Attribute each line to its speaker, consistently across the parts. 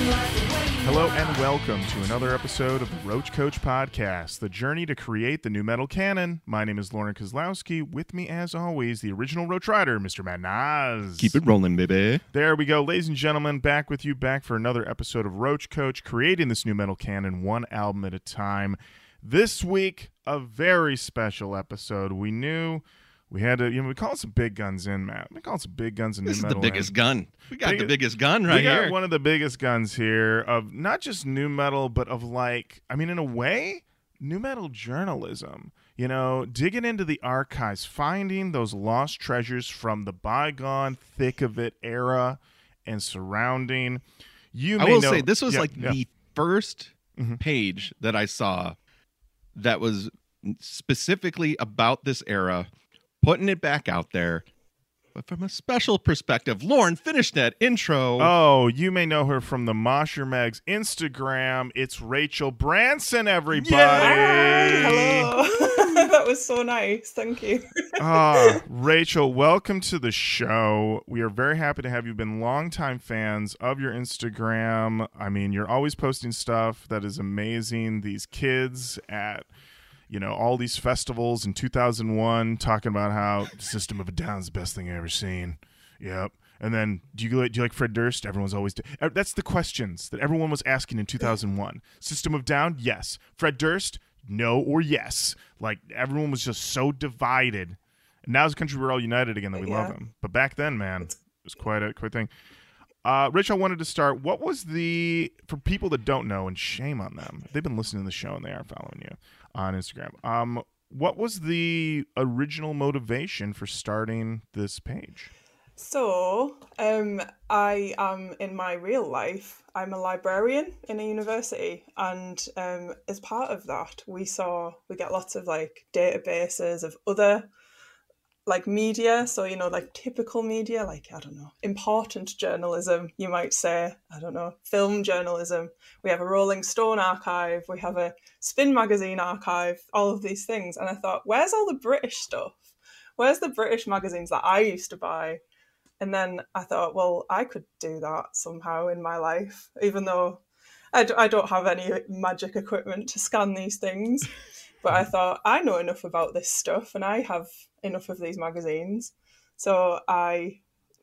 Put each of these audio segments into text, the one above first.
Speaker 1: Hello and welcome to another episode of the Roach Koach Podcast, the journey to create the new metal canon. My name is Lorin Kozlowski. With me, as always, the original Roach Rider, Mr. Matt Nas.
Speaker 2: Keep it rolling, baby.
Speaker 1: There we go, ladies and gentlemen, back with you, back for another episode of Roach Koach, creating this new metal canon one album at a time. This week, a very special episode. We knew we had to, you know, we call some big guns in, Matt. We call some big guns in
Speaker 2: This
Speaker 1: new
Speaker 2: is the biggest
Speaker 1: in.
Speaker 2: gun. We got the
Speaker 1: Biggest-
Speaker 2: gun right
Speaker 1: we got
Speaker 2: here.
Speaker 1: one of the biggest guns here of not just new metal, but of like, I mean, in a way, new metal journalism. You know, digging into the archives, finding those lost treasures from the bygone thick of it era and surrounding. You
Speaker 2: I will
Speaker 1: know,
Speaker 2: say this was
Speaker 1: Yeah,
Speaker 2: like
Speaker 1: yeah.
Speaker 2: the 1st
Speaker 1: Mhm.
Speaker 2: page that I saw that was specifically about this era, putting it back out there. But from a special perspective, Lorin, finish that intro.
Speaker 1: Oh, you may know her from the Mosher Mags Instagram. It's Rachel Branson, everybody.
Speaker 3: Hello. that was so nice. Thank you.
Speaker 1: ah, Rachel, welcome to the show. We are very happy to have you. Been longtime fans of your Instagram. I mean, you're always posting stuff that is amazing. These kids at you know all these festivals in 2001 talking about how System of a Down's the best thing I ever seen. Yep. And then, do you like, do you like Fred Durst? Everyone's always that's the questions that everyone was asking in 2001. System of Down, yes. Fred Durst, no or yes. Like everyone was just so divided. And now as a country, we're all united again that we love
Speaker 3: Yeah.
Speaker 1: him. But back then, man, it was quite a quite thing. Uh, Rich, I wanted to start. What was the for people that don't know, and shame on them, they've been listening to the show and they aren't following you on Instagram. Um, what was the original motivation for starting this page?
Speaker 3: So, um, I am in my real life, I'm a librarian in a university, and um, as part of that, we saw we get lots of like databases of other like media. So, you know, like typical media, like I don't know, important journalism, you might say, I don't know, film journalism. We have a Rolling Stone archive, we have a Spin magazine archive, all of these things. And I thought, where's all the British stuff? Where's the British magazines that I used to buy? And then I thought, well, I could do that somehow in my life, even though I, d- I don't have any magic equipment to scan these things. But I thought, I know enough about this stuff and I have enough of these magazines. So I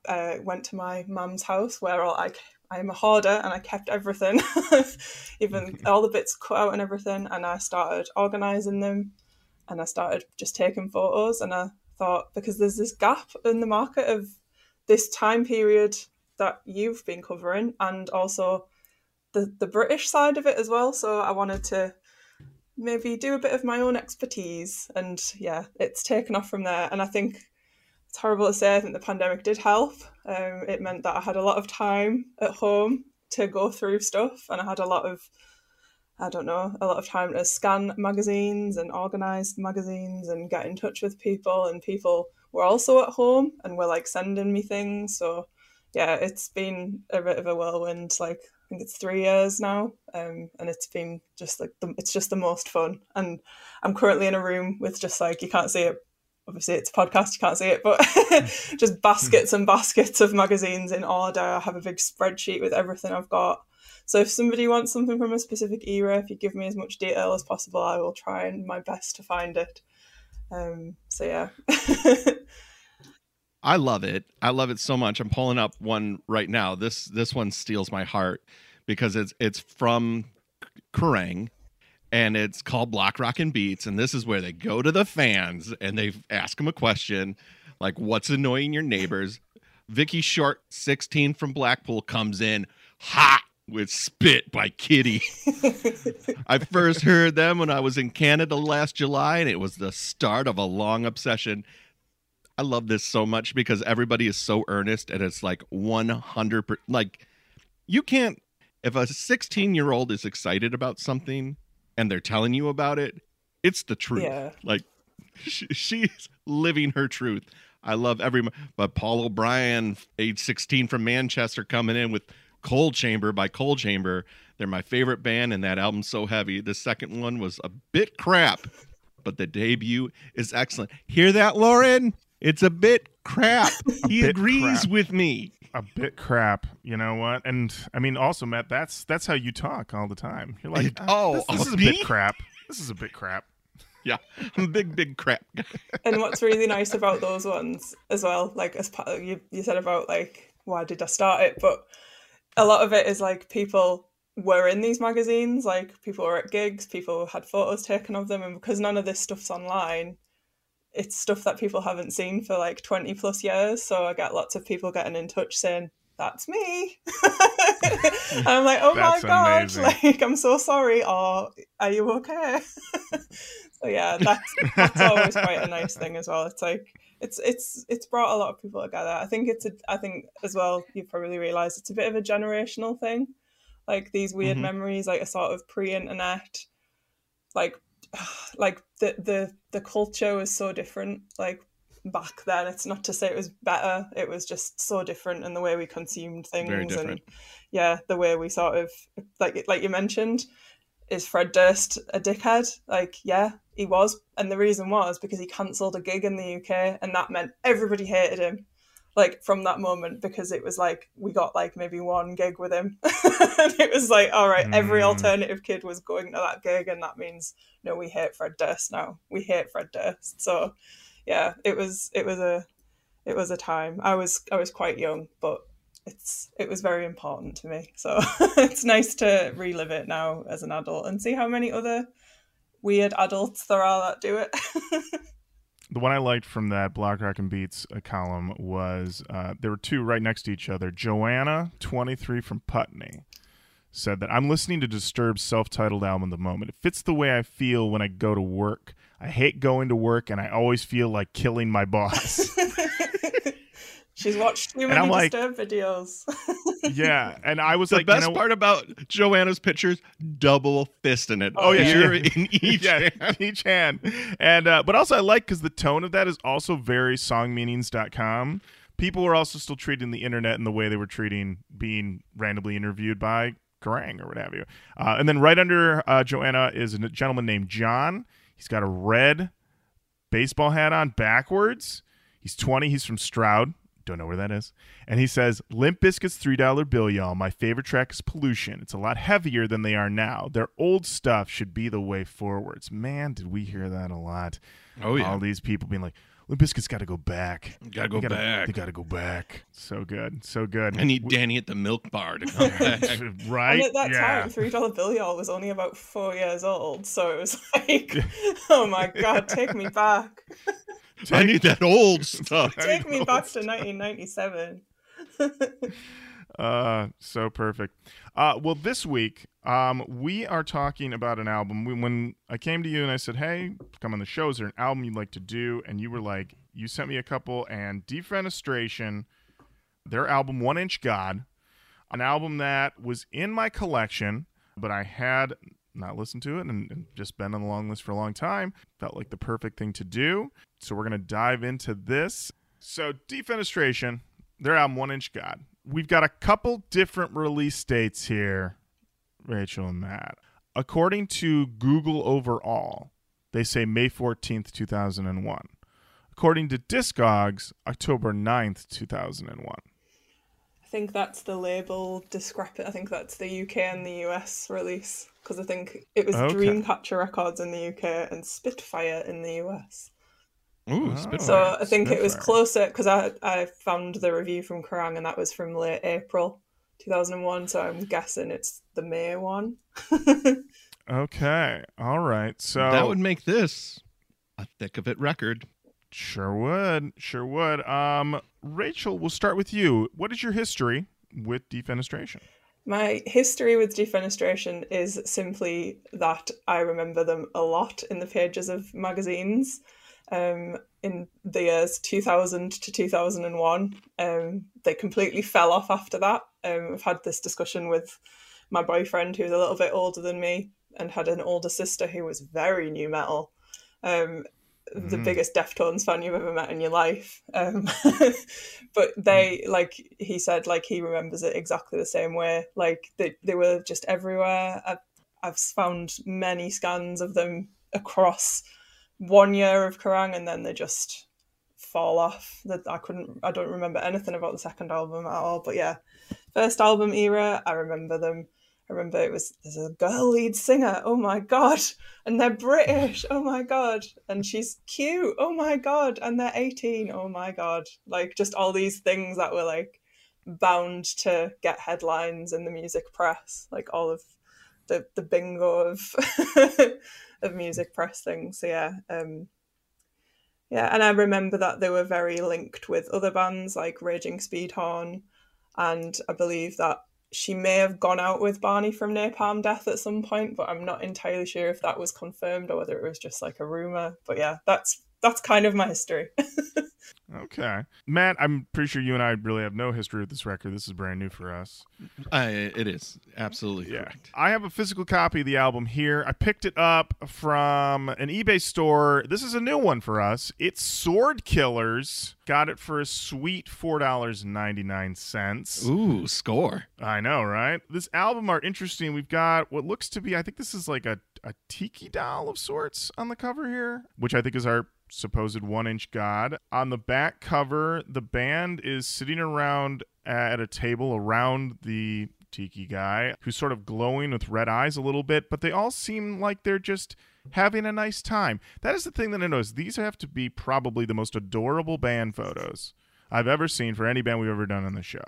Speaker 3: uh, went to my mum's house where all, I, I'm a hoarder and I kept everything, even all the bits cut out and everything. And I started organizing them and I started just taking photos. And I thought, because there's this gap in the market of this time period that you've been covering and also the, the British side of it as well. So I wanted to maybe do a bit of my own expertise. And yeah, it's taken off from there. And I think it's horrible to say, I think the pandemic did help. Um, it meant that I had a lot of time at home to go through stuff and I had a lot of I don't know, a lot of time to scan magazines and organise magazines and get in touch with people. And people were also at home and were like sending me things. So, yeah, it's been a bit of a whirlwind. Like, think it's three years now. Um, and it's been just like, the, it's just the most fun. And I'm currently in a room with just like, you can't see it. Obviously, it's a podcast, you can't see it, but just baskets and baskets of magazines in order. I have a big spreadsheet with everything I've got. So if somebody wants something from a specific era, if you give me as much detail as possible, I will try and my best to find it. Um, so yeah.
Speaker 2: I love it. I love it so much. I'm pulling up one right now. This this one steals my heart because it's it's from Kerrang and it's called Block Rock and Beats and this is where they go to the fans and they ask them a question like what's annoying your neighbors. Vicky Short 16 from Blackpool comes in hot with Spit by Kittie. I first heard them when I was in Canada last July, and it was the start of a long obsession. I love this so much because everybody is so earnest, and it's like 100 per- like you can't if a 16 year old is excited about something and they're telling you about it, it's the truth.
Speaker 3: Yeah.
Speaker 2: Like she, she's living her truth. I love every but Paul O'Brien, age 16 from Manchester, coming in with Coal Chamber by Coal Chamber. They're my favorite band, and that album's so heavy. The second one was a bit crap, but the debut is excellent. Hear that, Lorin? It's a bit crap. he
Speaker 1: bit
Speaker 2: agrees
Speaker 1: crap.
Speaker 2: with me.
Speaker 1: a bit crap. You know what? And I mean, also, Matt, that's that's how you talk all the time. You're like,
Speaker 2: Oh,
Speaker 1: this, this
Speaker 2: oh,
Speaker 1: is a
Speaker 2: me?
Speaker 1: bit crap. This is a bit crap.
Speaker 2: Yeah, I'm a big, big crap. guy.
Speaker 3: and what's really nice about those ones as well, like as part of, you, you said about like why did I start it, but a lot of it is like people were in these magazines, like people were at gigs, people had photos taken of them, and because none of this stuff's online, it's stuff that people haven't seen for like twenty plus years. So I get lots of people getting in touch saying. That's me. and I'm like, oh my god, like I'm so sorry, or are you okay? so yeah, that's that's always quite a nice thing as well. It's like it's it's it's brought a lot of people together. I think it's a I think as well you've probably realised it's a bit of a generational thing. Like these weird
Speaker 2: Mhm.
Speaker 3: memories, like a sort of pre-internet, like like the the the culture was so different. Like back then, it's not to say it was better. It was just so different in the way we consumed things and yeah, the way we sort of like like you mentioned, is Fred Durst a dickhead? Like, yeah, he was, and the reason was because he cancelled a gig in the UK, and that meant everybody hated him. Like from that moment, because it was like we got like maybe one gig with him, and it was like, all right, every
Speaker 1: Mm.
Speaker 3: alternative kid was going to that gig, and that means no, we hate Fred Durst now. We hate Fred Durst. So, yeah, it was it was a it was a time. I was I was quite young, but it's it was very important to me. So it's nice to relive it now as an adult and see how many other weird adults there are that do it.
Speaker 1: The one I liked from that Block Rock and Beats uh, column was uh, there were two right next to each other. Joanna, 23 from Putney, said that I'm listening to Disturbed's self-titled album at the moment. It fits the way I feel when I go to work. I hate going to work, and I always feel like killing my boss.
Speaker 3: She's watched too
Speaker 1: I'm
Speaker 3: many
Speaker 1: like-
Speaker 3: Disturbed videos.
Speaker 1: yeah, and I was
Speaker 2: The
Speaker 1: like,
Speaker 2: best
Speaker 1: you know,
Speaker 2: part about Joanna's pictures, double fist in it.
Speaker 3: Oh, yeah, she
Speaker 2: Beer
Speaker 1: did.
Speaker 2: in each
Speaker 1: yeah,
Speaker 2: hand.
Speaker 1: each hand. And uh, but also I like because the tone of that is also very songmeanings.com. People were also still treating the internet in the way they were treating being randomly interviewed by Kerrang or what have you. Uh, and then right under uh, Joanna is a gentleman named John. He's got a red baseball hat on backwards. He's 20. He's from Stroud. Don't know where that is. And he says, Limp Bizkit's $3 bill, y'all. My favorite track is Pollution. It's a lot heavier than they are now. Their old stuff should be the way forwards. Man, did we hear that a lot.
Speaker 2: Oh, yeah.
Speaker 1: All these people being like, Limp Bizkit's got to go back.
Speaker 2: Gotta go
Speaker 1: They gotta-
Speaker 2: back.
Speaker 1: They got to go back. So good. So good.
Speaker 2: I need
Speaker 1: We-
Speaker 2: Danny at the milk bar to come back.
Speaker 1: right?
Speaker 3: and at that
Speaker 1: yeah.
Speaker 3: time, Three Dollar Bill Y'all was only about four years old, so it was like, oh my god, take me back,
Speaker 2: I need that old stuff.
Speaker 3: take me back to 1997.
Speaker 1: Uh, so perfect. Uh, well, this week, um, we are talking about an album. We, when I came to you and I said, "Hey, come on the show. Is there an album you'd like to do?" And you were like, you sent me a couple, and Defenestration, their album One Inch God, an album that was in my collection, but I had not listened to it and, and just been on the long list for a long time. Felt like the perfect thing to do. So we're gonna dive into this. So Defenestration, their album One Inch God. We've got a couple different release dates here, Rachel and Matt. According to Google overall, they say May 14th, 2001. According to Discogs, October 9th, 2001.
Speaker 3: I think that's the label discrepant. I think that's the UK and the US release because I think it was
Speaker 1: Okay.
Speaker 3: Dreamcatcher Records in the UK and Spitfire in the US.
Speaker 2: Ooh,
Speaker 1: Oh.
Speaker 2: Spitfire.
Speaker 3: So I think it was
Speaker 1: Spitfire.
Speaker 3: closer because I I found the review from Kerrang and that was from late April 2001. So I'm guessing it's the May one.
Speaker 1: Okay. All right. So
Speaker 2: that would make this a thick of it record.
Speaker 1: Sure would. Sure would. Um, Rachel, we'll start with you. What is your history with defenestration?
Speaker 3: My history with defenestration is simply that I remember them a lot in the pages of magazines um, in the years 2000 to 2001. Um, they completely fell off after that. Um, I've had this discussion with my boyfriend, who's a little bit older than me, and had an older sister who was very new metal. Um, the
Speaker 1: Mm.
Speaker 3: biggest Deftones fan you've ever met in your life. Um, but they, like he said, like he remembers it exactly the same way. Like they, they were just everywhere. I've, I've found many scans of them across one year of Kerrang and then they just fall off. That I couldn't, I don't remember anything about the second album at all. But yeah, first album era, I remember them. I remember it was there's a girl lead singer. Oh my god, and they're British. Oh my god, and she's cute. Oh my god, and they're 18. Oh my god, like just all these things that were like bound to get headlines in the music press, like all of the the bingo of of music press things. So yeah, um, yeah, and I remember that they were very linked with other bands like Raging Speedhorn, and I believe that she may have gone out with Barney from Napalm Death at some point, but I'm not entirely sure if that was confirmed or whether it was just like a rumor. But yeah, that's that's kind of my history.
Speaker 1: Okay. Matt, I'm pretty sure you and I really have no history with this record. This is brand new for us.
Speaker 2: I, it is absolutely
Speaker 1: Yeah.
Speaker 2: correct.
Speaker 1: I have a physical copy of the album here. I picked it up from an eBay store. This is a new one for us. It's Sword Killers. Got it for a sweet $4.99.
Speaker 2: Ooh, score.
Speaker 1: I know, right? This album are interesting. We've got what looks to be, I think this is like a, a tiki doll of sorts on the cover here, which I think is our supposed one inch god. On the back cover, the band is sitting around at a table around the tiki guy who's sort of glowing with red eyes a little bit, but they all seem like they're just having a nice time. That is the thing that I noticed. These have to be probably the most adorable band photos I've ever seen for any band we've ever done on the show.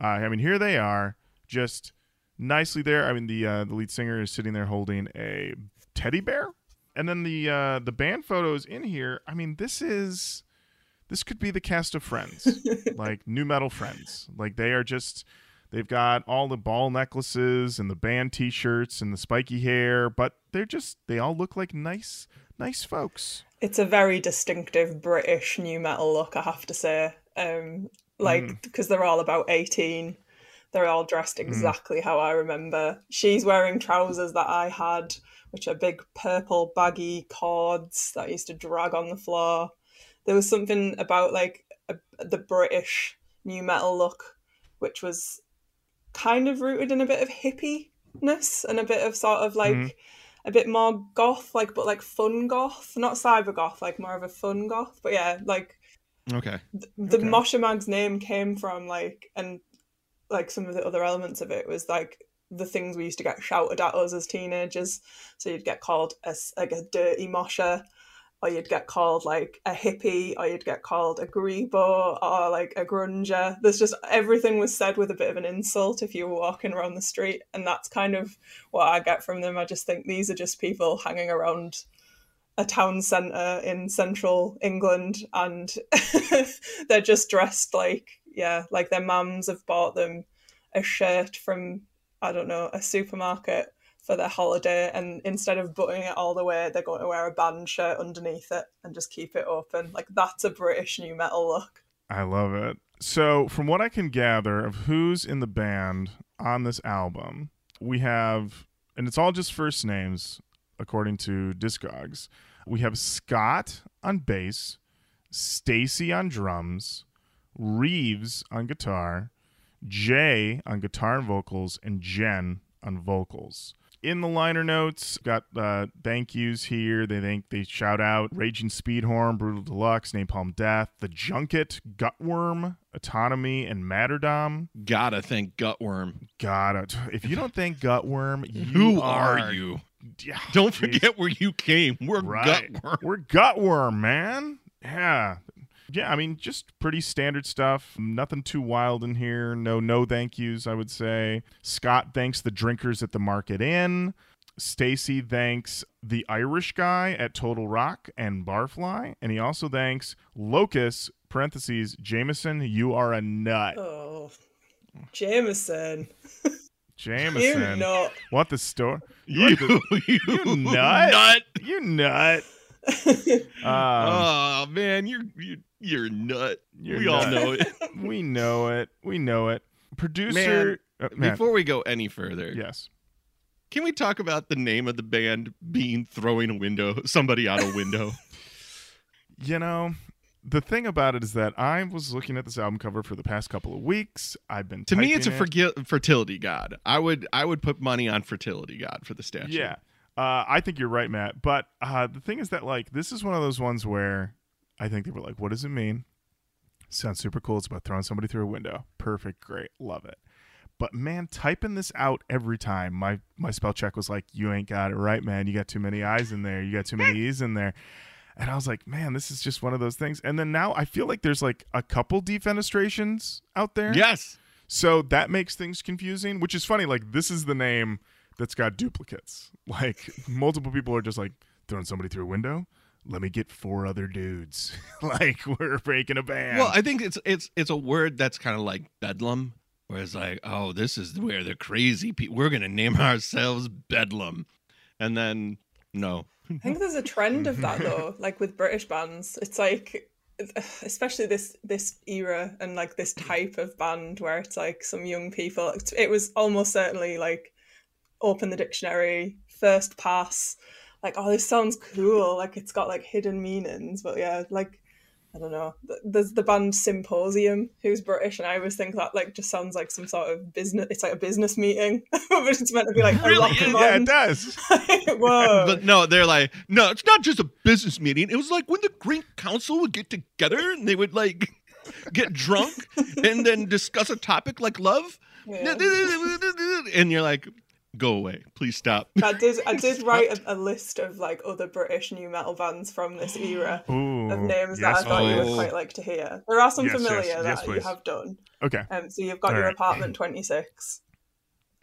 Speaker 1: Uh, I mean, here they are, just nicely there. I mean, the uh, the lead singer is sitting there holding a teddy bear, and then the uh, the band photos in here. I mean, this is this could be the cast of Friends, like new metal Friends. Like they are just they've got all the ball necklaces and the band T-shirts and the spiky hair, but they're just they all look like nice nice folks.
Speaker 3: it's a very distinctive British new metal look, I have to say. Um, like because they're all about eighteen, they're all dressed exactly how I remember. She's wearing trousers that I had, which are big purple baggy cords that I used to drag on the floor. There was something about like a, the British new metal look, which was kind of rooted in a bit of hippiness and a bit of sort of like
Speaker 1: Mhm.
Speaker 3: a bit more goth, like but like fun goth, not cyber goth, like more of a fun goth. But yeah, like
Speaker 2: Okay.
Speaker 3: the
Speaker 1: Okay.
Speaker 3: Mosher Mag's name came from like and like some of the other elements of it was like the things we used to get shouted at us as teenagers. So you'd get called a, like a dirty Mosher, or you'd get called like a hippie, or you'd get called a grebo, or like a grunger. There's just everything was said with a bit of an insult if you were walking around the street, and that's kind of what I get from them. I just think these are just people hanging around a town centre in central England and they're just dressed like yeah, like their mums have bought them a shirt from I don't know, a supermarket for their holiday and instead of buttoning it all the way, they're going to wear a band shirt underneath it and just keep it open. Like that's a British new metal look.
Speaker 1: I love it. So, from what I can gather of who's in the band on this album, we have, and it's all just first names according to Discogs. We have Scott on bass, Stacy on drums, Reeves on guitar, Jay on guitar and vocals, and Jen on vocals. In the liner notes, got uh, thank yous here. They thank they shout out Raging Speedhorn, Brutal Deluxe, Napalm Death, The Junket, Gutworm, Autonomy, and Matterdom.
Speaker 2: Gotta thank Gutworm.
Speaker 1: Gotta. If you don't thank Gutworm, you
Speaker 2: Who are you?
Speaker 1: Yeah,
Speaker 2: Don't
Speaker 1: jeez.
Speaker 2: forget where you came. We're
Speaker 1: Right.
Speaker 2: Gutworm.
Speaker 1: We're Gutworm, man. Yeah. Yeah, I mean, just pretty standard stuff. Nothing too wild in here. No, no thank yous, I would say. Scott thanks the drinkers at the Market Inn. Stacy thanks the Irish guy at Total Rock and Barfly. And he also thanks Locus, parentheses, Jameson, you are a nut.
Speaker 3: Oh, Jameson, Jameson. you
Speaker 1: Jameson.
Speaker 3: nut.
Speaker 1: What the store?
Speaker 2: You, you,
Speaker 1: You nut.
Speaker 2: nut.
Speaker 1: You nut. Um,
Speaker 2: oh man, you're you're, you're nut.
Speaker 1: You're
Speaker 2: we all know it.
Speaker 1: we know it. We know it. Producer. uh, Man,
Speaker 2: Before we go any further,
Speaker 1: yes.
Speaker 2: can we talk about the name of the band being throwing a window, somebody out a window?
Speaker 1: You know, the thing about it is that I was looking at this album cover for the past couple of weeks. I've been
Speaker 2: to me, it's a
Speaker 1: typing it.
Speaker 2: fergi- fertility god. I would I would put money on fertility god for the statue.
Speaker 1: Yeah. Uh, I think you're right, Matt. But uh, the thing is that like this is one of those ones where I think they were like, what does it mean? Sounds super cool. It's about throwing somebody through a window. Perfect, great, love it. But man, typing this out every time, my my spell check was like, "You ain't got it right, man. You got too many eyes in there. You got too many e's in there." And I was like, "Man, this is just one of those things." And then now I feel like there's like a couple defenestrations out there.
Speaker 2: Yes.
Speaker 1: So that makes things confusing, which is funny. Like this is the name that's got duplicates. Like multiple people are just like throwing somebody through a window. Let me get four other dudes. like we're breaking a band.
Speaker 2: Well, I think it's it's it's a word that's kind of like bedlam, where it's like, oh, this is where the crazy people. We're gonna name ourselves Bedlam, and then no,
Speaker 3: I think there's a trend of that though, like with British bands. It's like especially this this era and like this type of band where it's like some young people it, it was almost certainly like open the dictionary first pass like oh this sounds cool like it's got like hidden meanings but yeah like I don't know. There's the band Symposium, who's British, and I always think that like just sounds like some sort of business. It's like a business meeting, but it's meant to be like a
Speaker 2: Really? Yeah,
Speaker 1: yeah, it does.
Speaker 3: Whoa!
Speaker 2: but no, they're like, no, it's not just a business meeting. It was like when the Green Council would get together and they would like get drunk and then discuss a topic like love,
Speaker 3: Yeah.
Speaker 2: and you're like, go away, please stop.
Speaker 3: I did. I did write a, a list of like other British new metal bands from this era
Speaker 1: Ooh,
Speaker 3: of names
Speaker 1: yes,
Speaker 3: that I thought you would quite like to hear. There are some
Speaker 1: Yes, yes,
Speaker 3: familiar
Speaker 1: yes,
Speaker 3: that you have done.
Speaker 1: Okay.
Speaker 3: Um, so you've got
Speaker 1: All
Speaker 3: your
Speaker 1: right.
Speaker 3: apartment twenty six.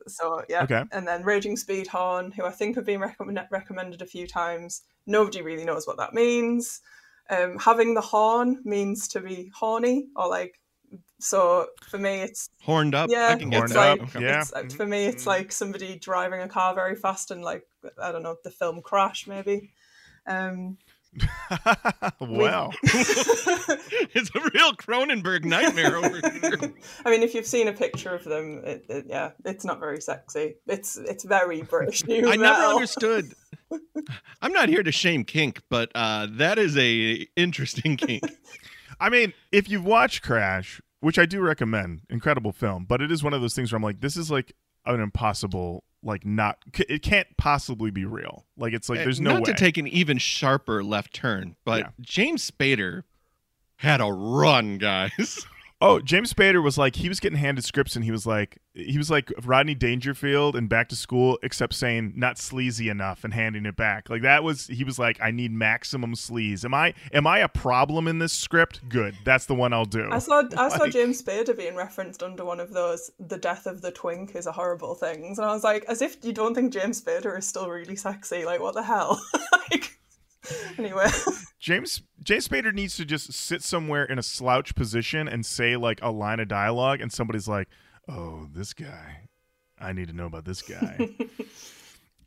Speaker 3: So yeah,
Speaker 1: Okay.
Speaker 3: and then Raging Speedhorn, who I think have been recommend- recommended a few times. Nobody really knows what that means. Um, having the horn means to be horny or like. So for me, it's
Speaker 2: Horned up,
Speaker 3: yeah,
Speaker 2: I can get
Speaker 3: it's
Speaker 1: Horned
Speaker 3: like
Speaker 1: up, yeah.
Speaker 3: it's, for me, it's like somebody driving a car very fast and like I don't know the film Crash maybe. Um,
Speaker 1: wow.
Speaker 2: it's a real Cronenberg nightmare over here.
Speaker 3: I mean, if you've seen a picture of them, it, it, yeah, it's not very sexy. It's it's very British new
Speaker 2: I never understood. I'm not here to shame kink, but uh, that is a interesting kink.
Speaker 1: I mean, if you've watched Crash, which I do recommend, incredible film, but it is one of those things where I'm like, this is like an impossible, like not, it can't possibly be real. Like it's like eh, there's no
Speaker 2: not
Speaker 1: way.
Speaker 2: to take an even sharper left turn, but
Speaker 1: Yeah.
Speaker 2: James Spader had a run, guys.
Speaker 1: Oh, James Spader was like he was getting handed scripts and he was like he was like Rodney Dangerfield and Back to School, except saying not sleazy enough and handing it back. Like that was he was like I need maximum sleaze. Am I am I a problem in this script? Good, that's the one I'll do.
Speaker 3: I saw I saw
Speaker 1: Like-
Speaker 3: James Spader being referenced under one of those "the death of the twink is a horrible things," and I was like, as if you don't think James Spader is still really sexy. Like, what the hell? like, anyway,
Speaker 1: James James Spader needs to just sit somewhere in a slouch position and say like a line of dialogue, and somebody's like, "Oh, this guy, I need to know about this guy."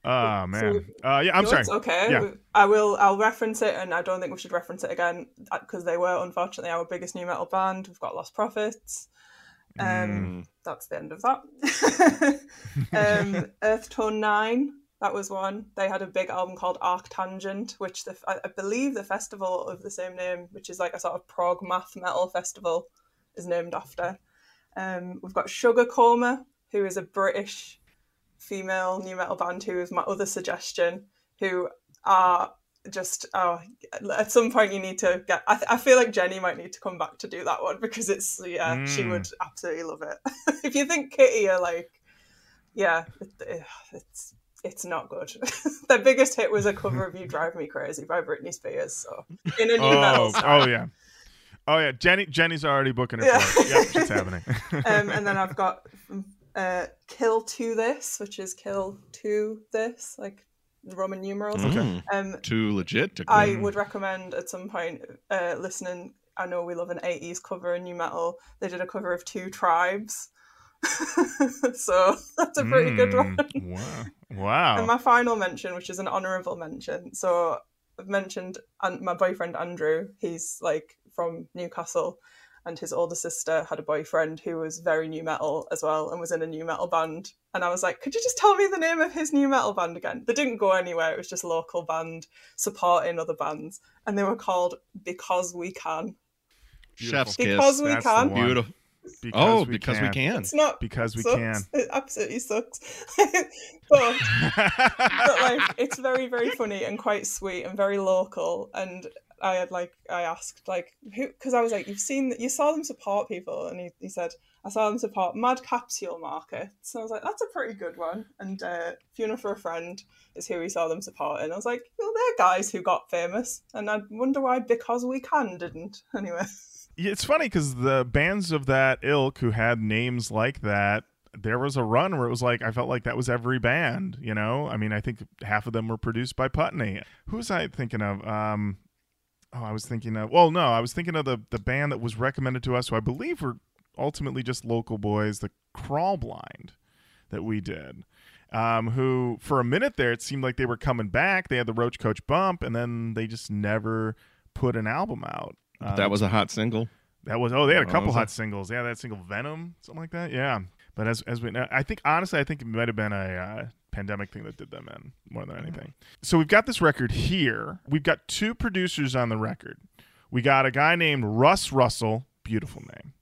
Speaker 1: Oh man, uh, yeah, I'm
Speaker 3: No,
Speaker 1: sorry.
Speaker 3: Okay.
Speaker 1: Yeah.
Speaker 3: I will. I'll reference it, and I don't think we should reference it again because they were unfortunately our biggest new metal band. We've got Lostprophets. Um,
Speaker 2: Mm.
Speaker 3: that's the end of that. um, Earth Tone Nine. That was one. They had a big album called Arctangent, which the, I, believe the festival of the same name, which is like a sort of prog math metal festival, is named after. Um, we've got Sugar Coma, who is a British female new metal band, who is my other suggestion, who are just oh at some point you need to get I, th- I feel like jenny might need to come back to do that one because it's yeah she
Speaker 1: Mm.
Speaker 3: would absolutely love it if you think Kittie are like yeah it, it's it's not good their biggest hit was a cover of you drive me crazy by britney spears so in a new metal
Speaker 1: Oh,
Speaker 3: style.
Speaker 1: oh yeah, oh yeah. Jenny Jenny's already booking her
Speaker 3: Yeah.
Speaker 1: flight. Yep, it's happening.
Speaker 3: um, and then I've got uh, kill to this, which is kill to this, like Roman numerals.
Speaker 2: Mm.
Speaker 3: Um,
Speaker 2: Too legit to
Speaker 3: I
Speaker 1: Mm.
Speaker 3: would recommend at some point uh, listening. I know we love an 80s cover in new metal. They did a cover of Two Tribes. so that's a pretty good one.
Speaker 1: Mm, Wow, wow.
Speaker 3: And my final mention, which is an honourable mention. So I've mentioned and my boyfriend Andrew. He's like from Newcastle, and his older sister had a boyfriend who was very new metal as well, and was in a new metal band. And I was like, could you just tell me the name of his new metal band again? They didn't go anywhere. It was just a local band supporting other bands, and they were called Because We Can.
Speaker 2: Chef's
Speaker 3: Because
Speaker 2: kiss.
Speaker 3: we
Speaker 1: That's
Speaker 3: can.
Speaker 2: Beautiful.
Speaker 1: Because
Speaker 2: Oh,
Speaker 1: we
Speaker 2: because
Speaker 1: can.
Speaker 2: we can.
Speaker 3: It's not
Speaker 1: Because we
Speaker 3: sucks.
Speaker 1: can.
Speaker 3: It absolutely sucks. but but like it's very very funny and quite sweet and very local and I had like I asked like who because I was like you've seen you saw them support people and he, he said I saw them support Mad Capsule Markets and I was like that's a pretty good one and uh, Funeral for a Friend is who we saw them support and I was like well they're guys who got famous and I wonder why because we can didn't anyway.
Speaker 1: It's funny because the bands of that ilk who had names like that there was a run where it was like I felt like that was every band, you know. I mean, I think half of them were produced by Putney. Who was I thinking of? Um, oh, I was thinking of. Well, no, I was thinking of the the band that was recommended to us, who I believe were ultimately just local boys, the Crawl Blind, that we did. Um, who for a minute there it seemed like they were coming back. They had the Roach Koach bump, and then they just never put an album out.
Speaker 2: Uh, that was a hot single.
Speaker 1: That was oh they had a
Speaker 2: Oh,
Speaker 1: couple hot singles. Yeah, that single Venom, something like that. Yeah, but as as we know, I think honestly, I think it might have been a uh, pandemic thing that did them in more than anything. So we've got this record here. We've got two producers on the record. We got a guy named Russ Russell, beautiful name,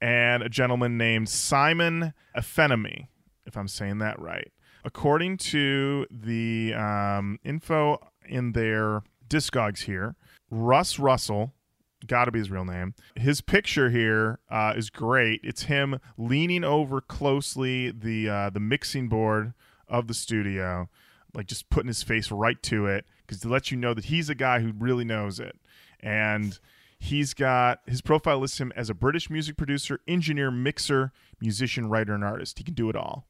Speaker 1: and a gentleman named Simon Efemey, if I'm saying that right. According to the um, info in their discogs here, Russ Russell got to be his real name. His picture here uh, is great. It's him leaning over closely the uh, the mixing board of the studio, like just putting his face right to it, because to let you know that he's a guy who really knows it. And he's got his profile lists him as a British music producer, engineer, mixer, musician, writer, and artist. He can do it all.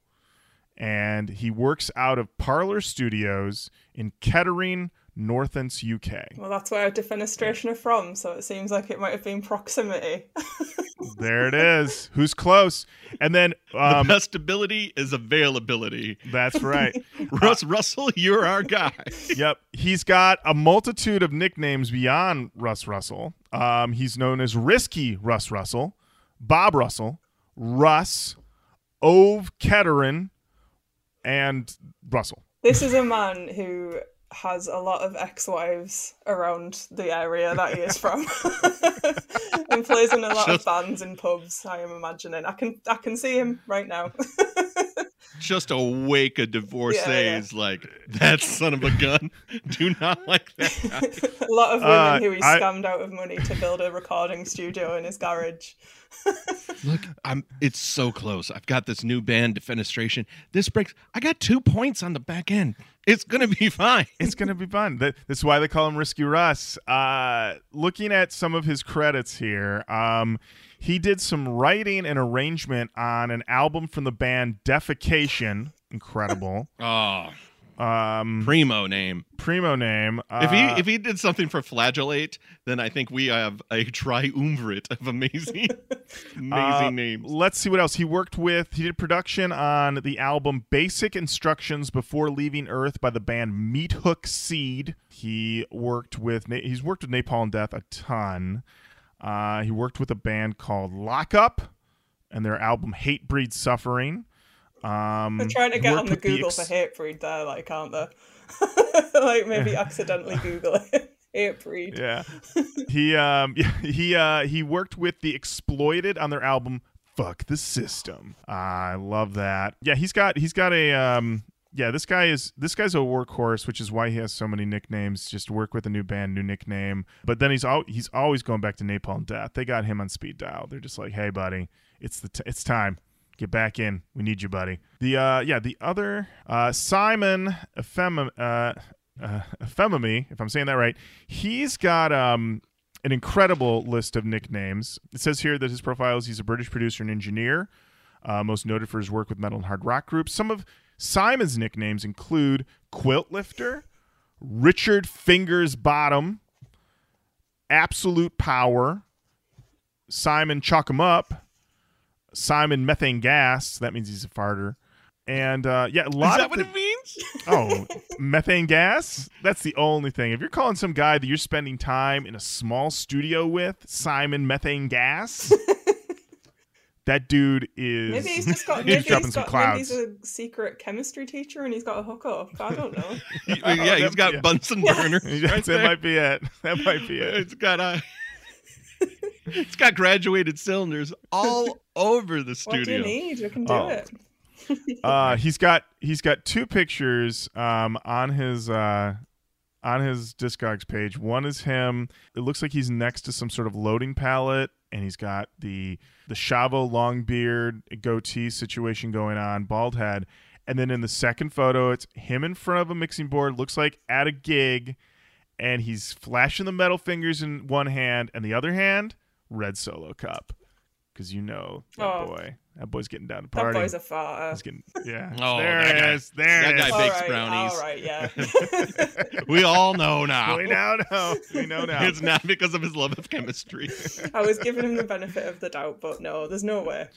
Speaker 1: And he works out of Parlour Studios in Kettering, Northants, UK.
Speaker 3: Well, that's where our defenestration are from, so it seems like it might have been proximity.
Speaker 1: There it is. Who's close? And then um,
Speaker 2: the best ability is availability.
Speaker 1: that's right.
Speaker 2: Russ Russell, you're our guy.
Speaker 1: Yep. He's got a multitude of nicknames beyond Russ Russell. Um, he's known as Risky Russ Russell, Bob Russell, Russ, Ove Kettering, and Russell.
Speaker 3: This is a man who has a lot of ex-wives around the area that he is from, and plays in a lot of bands and pubs. I am imagining. I can I can see him right now.
Speaker 2: Just a wake of divorcees like that son of a gun. Do not like that.
Speaker 3: a lot of women
Speaker 1: Uh,
Speaker 3: who he
Speaker 1: I-
Speaker 3: scammed out of money to build a recording studio in his garage.
Speaker 2: Look, I'm it's so close. I've got this new band defenestration. This breaks. I got 2 points on the back end. It's going to be fine.
Speaker 1: It's gonna be fun. That, that's why they call him Risky Russ. Uh, looking at some of his credits here, um, he did some writing and arrangement on an album from the band Defecation. Incredible.
Speaker 2: Oh,
Speaker 1: um,
Speaker 2: primo name.
Speaker 1: primo name. Uh,
Speaker 2: If he if he did something for flagellate, then I think we have a triumvirate of amazing amazing
Speaker 1: Uh,
Speaker 2: names.
Speaker 1: Let's see what else he worked with. He did production on the album Basic Instructions Before Leaving Earth by the band Meathook Seed. He worked with he's worked with Napalm Death a ton. Uh, he worked with a band called Lockup and their album Hate Breed Suffering. Um,
Speaker 3: They're trying to get on the Google
Speaker 1: ex-
Speaker 3: for Hatebreed there, like, aren't they? like maybe accidentally Google it. Hatebreed.
Speaker 1: Yeah. he um he uh he worked with the Exploited on their album Fuck the System. I love that. Yeah, he's got he's got a um yeah, this guy is this guy's a workhorse, which is why he has so many nicknames. Just work with a new band, new nickname. But then he's al- he's always going back to Napalm Death. They got him on speed dial. They're just like, "Hey, buddy, it's the t- it's time. Get back in. We need you, buddy." The uh yeah, the other uh Simon Ephem uh uh, Femimi, if I'm saying that right, he's got um, an incredible list of nicknames. It says here that his profile is he's a British producer and engineer, uh, most noted for his work with metal and hard rock groups. Some of Simon's nicknames include Quilt Lifter, Richard Fingers Bottom, Absolute Power, Simon Chalk 'em Up, Simon Methane Gas. That means he's a farter. And uh, yeah, a lot
Speaker 2: Is that
Speaker 1: of
Speaker 2: what
Speaker 1: the-
Speaker 2: it means?
Speaker 1: Oh, methane gas? That's the only thing. If you're calling some guy that you're spending time in a small studio with, Simon Methane Gas, that dude is.
Speaker 3: Maybe he's just got.
Speaker 1: he's
Speaker 3: Maybe
Speaker 1: dropping
Speaker 3: he's
Speaker 1: some
Speaker 3: got.
Speaker 1: clouds.
Speaker 3: Maybe he's a secret chemistry teacher and he's got a hookup. I don't know.
Speaker 2: yeah, he's got
Speaker 1: yeah.
Speaker 2: Bunsen burners.
Speaker 1: That's-
Speaker 2: right
Speaker 1: that
Speaker 2: there.
Speaker 1: might be it. That might be it.
Speaker 2: It's got a. it's got graduated cylinders all over the studio.
Speaker 3: What do you
Speaker 2: studio.
Speaker 3: need? You can do
Speaker 1: Oh.
Speaker 3: it.
Speaker 1: Uh, he's got he's got two pictures um, on his uh, on his Discogs page. One is him. It looks like he's next to some sort of loading pallet, and he's got the the Chavo long beard goatee situation going on, bald head. And then in the second photo, it's him in front of a mixing board. Looks like at a gig, and he's flashing the metal fingers in one hand, and the other hand, red solo cup. Because you know that
Speaker 3: Oh.
Speaker 1: boy, that boy's getting down to party.
Speaker 3: That boy's a farter.
Speaker 1: He's getting yeah.
Speaker 2: Oh,
Speaker 1: there
Speaker 2: that
Speaker 1: it
Speaker 2: guy-
Speaker 1: is. There
Speaker 2: that guy
Speaker 1: is.
Speaker 3: All
Speaker 2: bakes
Speaker 3: right,
Speaker 2: brownies.
Speaker 3: All right, yeah.
Speaker 2: we all know now.
Speaker 1: we now know. We know now.
Speaker 2: It's not because of his love of chemistry.
Speaker 3: I was giving him the benefit of the doubt, but no, there's no way.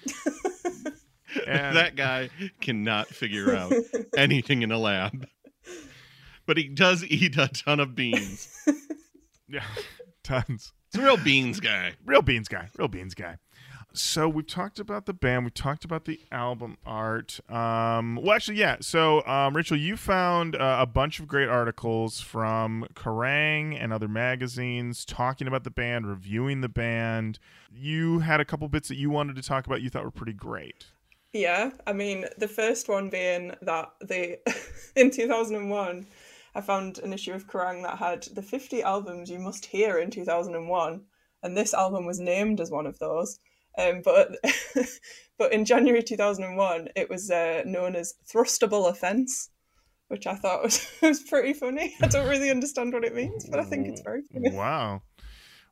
Speaker 1: And-
Speaker 2: that guy cannot figure out anything in a lab. But he does eat a ton of beans.
Speaker 1: yeah, tons.
Speaker 2: He's a real beans guy.
Speaker 1: Real beans guy. Real beans guy. So we've talked about the band. We've talked about the album art. Um, well, actually, yeah. So um, Rachel, you found uh, a bunch of great articles from Kerrang and other magazines talking about the band, reviewing the band. You had a couple bits that you wanted to talk about. You thought were pretty great.
Speaker 3: Yeah, I mean, the first one being that the in 2001, I found an issue of Kerrang that had the 50 albums you must hear in 2001, and this album was named as one of those. Um, but but in January 2001, it was uh, known as thrustable offence, which I thought was was pretty funny. I don't really understand what it means, but I think it's very funny.
Speaker 1: Wow,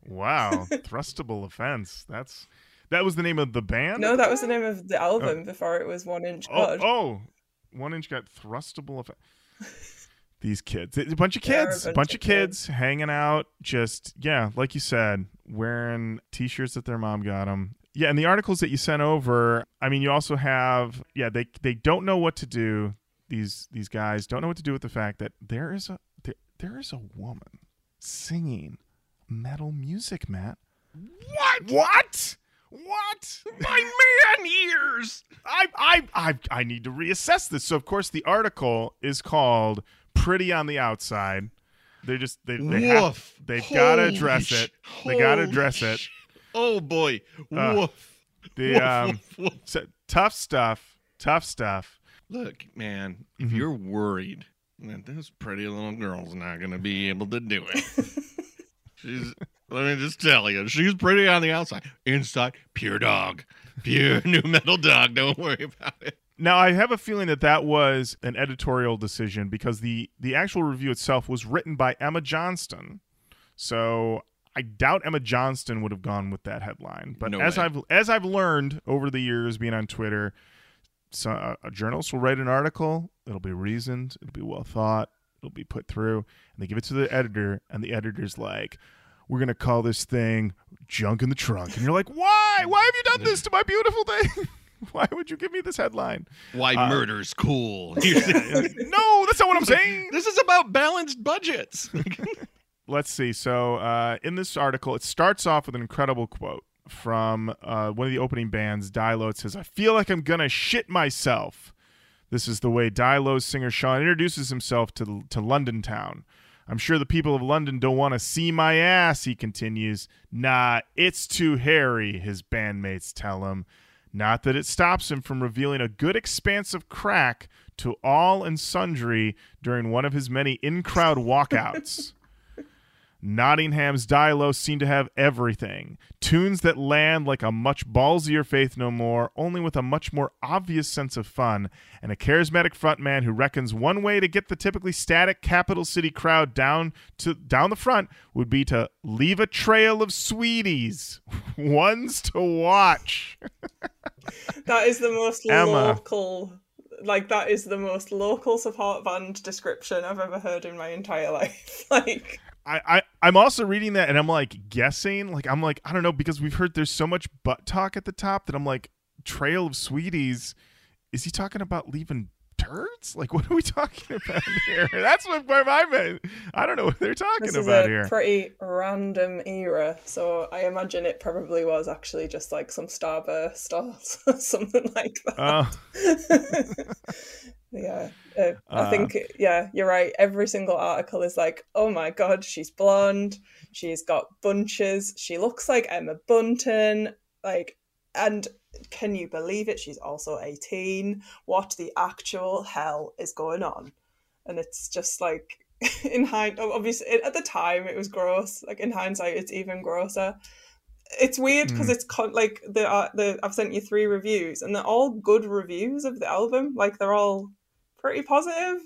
Speaker 1: wow, thrustable offense. That's that was the name of the band.
Speaker 3: No, that was the name of the album before it was One Inch
Speaker 1: Oh,
Speaker 3: God.
Speaker 1: oh, one inch got thrustable offence. These kids, a bunch of kids, a
Speaker 3: bunch
Speaker 1: bunch
Speaker 3: of
Speaker 1: of kids hanging out, just yeah, like you said, wearing t-shirts that their mom got them. Yeah, and the articles that you sent over, I mean, you also have yeah, they they don't know what to do. These these guys don't know what to do with the fact that there is a there, there is a woman singing metal music, Matt. What? What? What?
Speaker 2: My man ears.
Speaker 1: I, I, I, I need to reassess this. So, of course, the article is called "Pretty on the Outside." They just they, they have, they've got to address it. They got to address it.
Speaker 2: Oh boy.
Speaker 1: Uh,
Speaker 2: Woof.
Speaker 1: The
Speaker 2: Woof,
Speaker 1: um,
Speaker 2: woof,
Speaker 1: so, tough stuff. Tough stuff.
Speaker 2: Look, man, if
Speaker 1: Mhm.
Speaker 2: you're worried that this pretty little girl's not going to be able to do it, she's, let me just tell you, she's pretty on the outside. Inside, pure dog. Pure new metal dog. Don't worry about it.
Speaker 1: Now, I have a feeling that that was an editorial decision because the the actual review itself was written by Emma Johnston. So I doubt Emma Johnston would have gone with that headline. But
Speaker 2: No
Speaker 1: as
Speaker 2: way.
Speaker 1: I've as I've learned over the years being on Twitter, so a, a journalist will write an article. It'll be reasoned. It'll be well thought. It'll be put through, and they give it to the editor, and the editor's like. We're gonna call this thing "junk in the trunk," and you're like, "Why? Why have you done this to my beautiful thing? Why would you give me this headline?"
Speaker 2: Why
Speaker 1: Uh,
Speaker 2: murder's cool.
Speaker 1: no, that's not what I'm saying.
Speaker 2: this is about balanced budgets.
Speaker 1: Let's see. So, uh, in this article, it starts off with an incredible quote from uh, one of the opening bands, Dilo. It says, I feel like I'm to shit myself. This is the way Dilo's singer Sean introduces himself to, to London town. I'm sure the people of London don't want to see my ass, he continues. Nah, it's too hairy, his bandmates tell him. Not that it stops him from revealing a good expanse of crack to all and sundry during one of his many in crowd walkouts. Nottingham's Dilo seem to have everything. Tunes that land like a much ballsier Faith No More, only with a much more obvious sense of fun, and a charismatic frontman who reckons one way to get the typically static capital city crowd down to down the front would be to leave a trail of sweeties, ones to watch.
Speaker 3: That is the most
Speaker 1: Emma.
Speaker 3: local, like that is the most local support band description I've ever heard in my entire life. like,
Speaker 1: I, I I'm also reading that and I'm like guessing, like I'm like I don't know because we've heard there's so much butt talk at the top that I'm like trail of sweeties. Is he talking about leaving turds? Like what are we talking about here? That's what where I'm. I don't know what they're talking
Speaker 3: this is
Speaker 1: about
Speaker 3: a
Speaker 1: here.
Speaker 3: pretty random era, so I imagine it probably was actually just like some starburst or something like that.
Speaker 1: Uh,
Speaker 3: yeah, uh,
Speaker 1: Uh,
Speaker 3: I think yeah, you're right. Every single article is like, oh my god, she's blonde, she's got bunches, she looks like Emma Bunton, like, and can you believe it? She's also 18. What the actual hell is going on? And it's just like in hindsight, obviously at the time it was gross. Like in hindsight, it's even grosser. It's weird because
Speaker 1: Mm.
Speaker 3: it's con- like the uh, the I've sent you three reviews and they're all good reviews of the album. Like they're all pretty positive,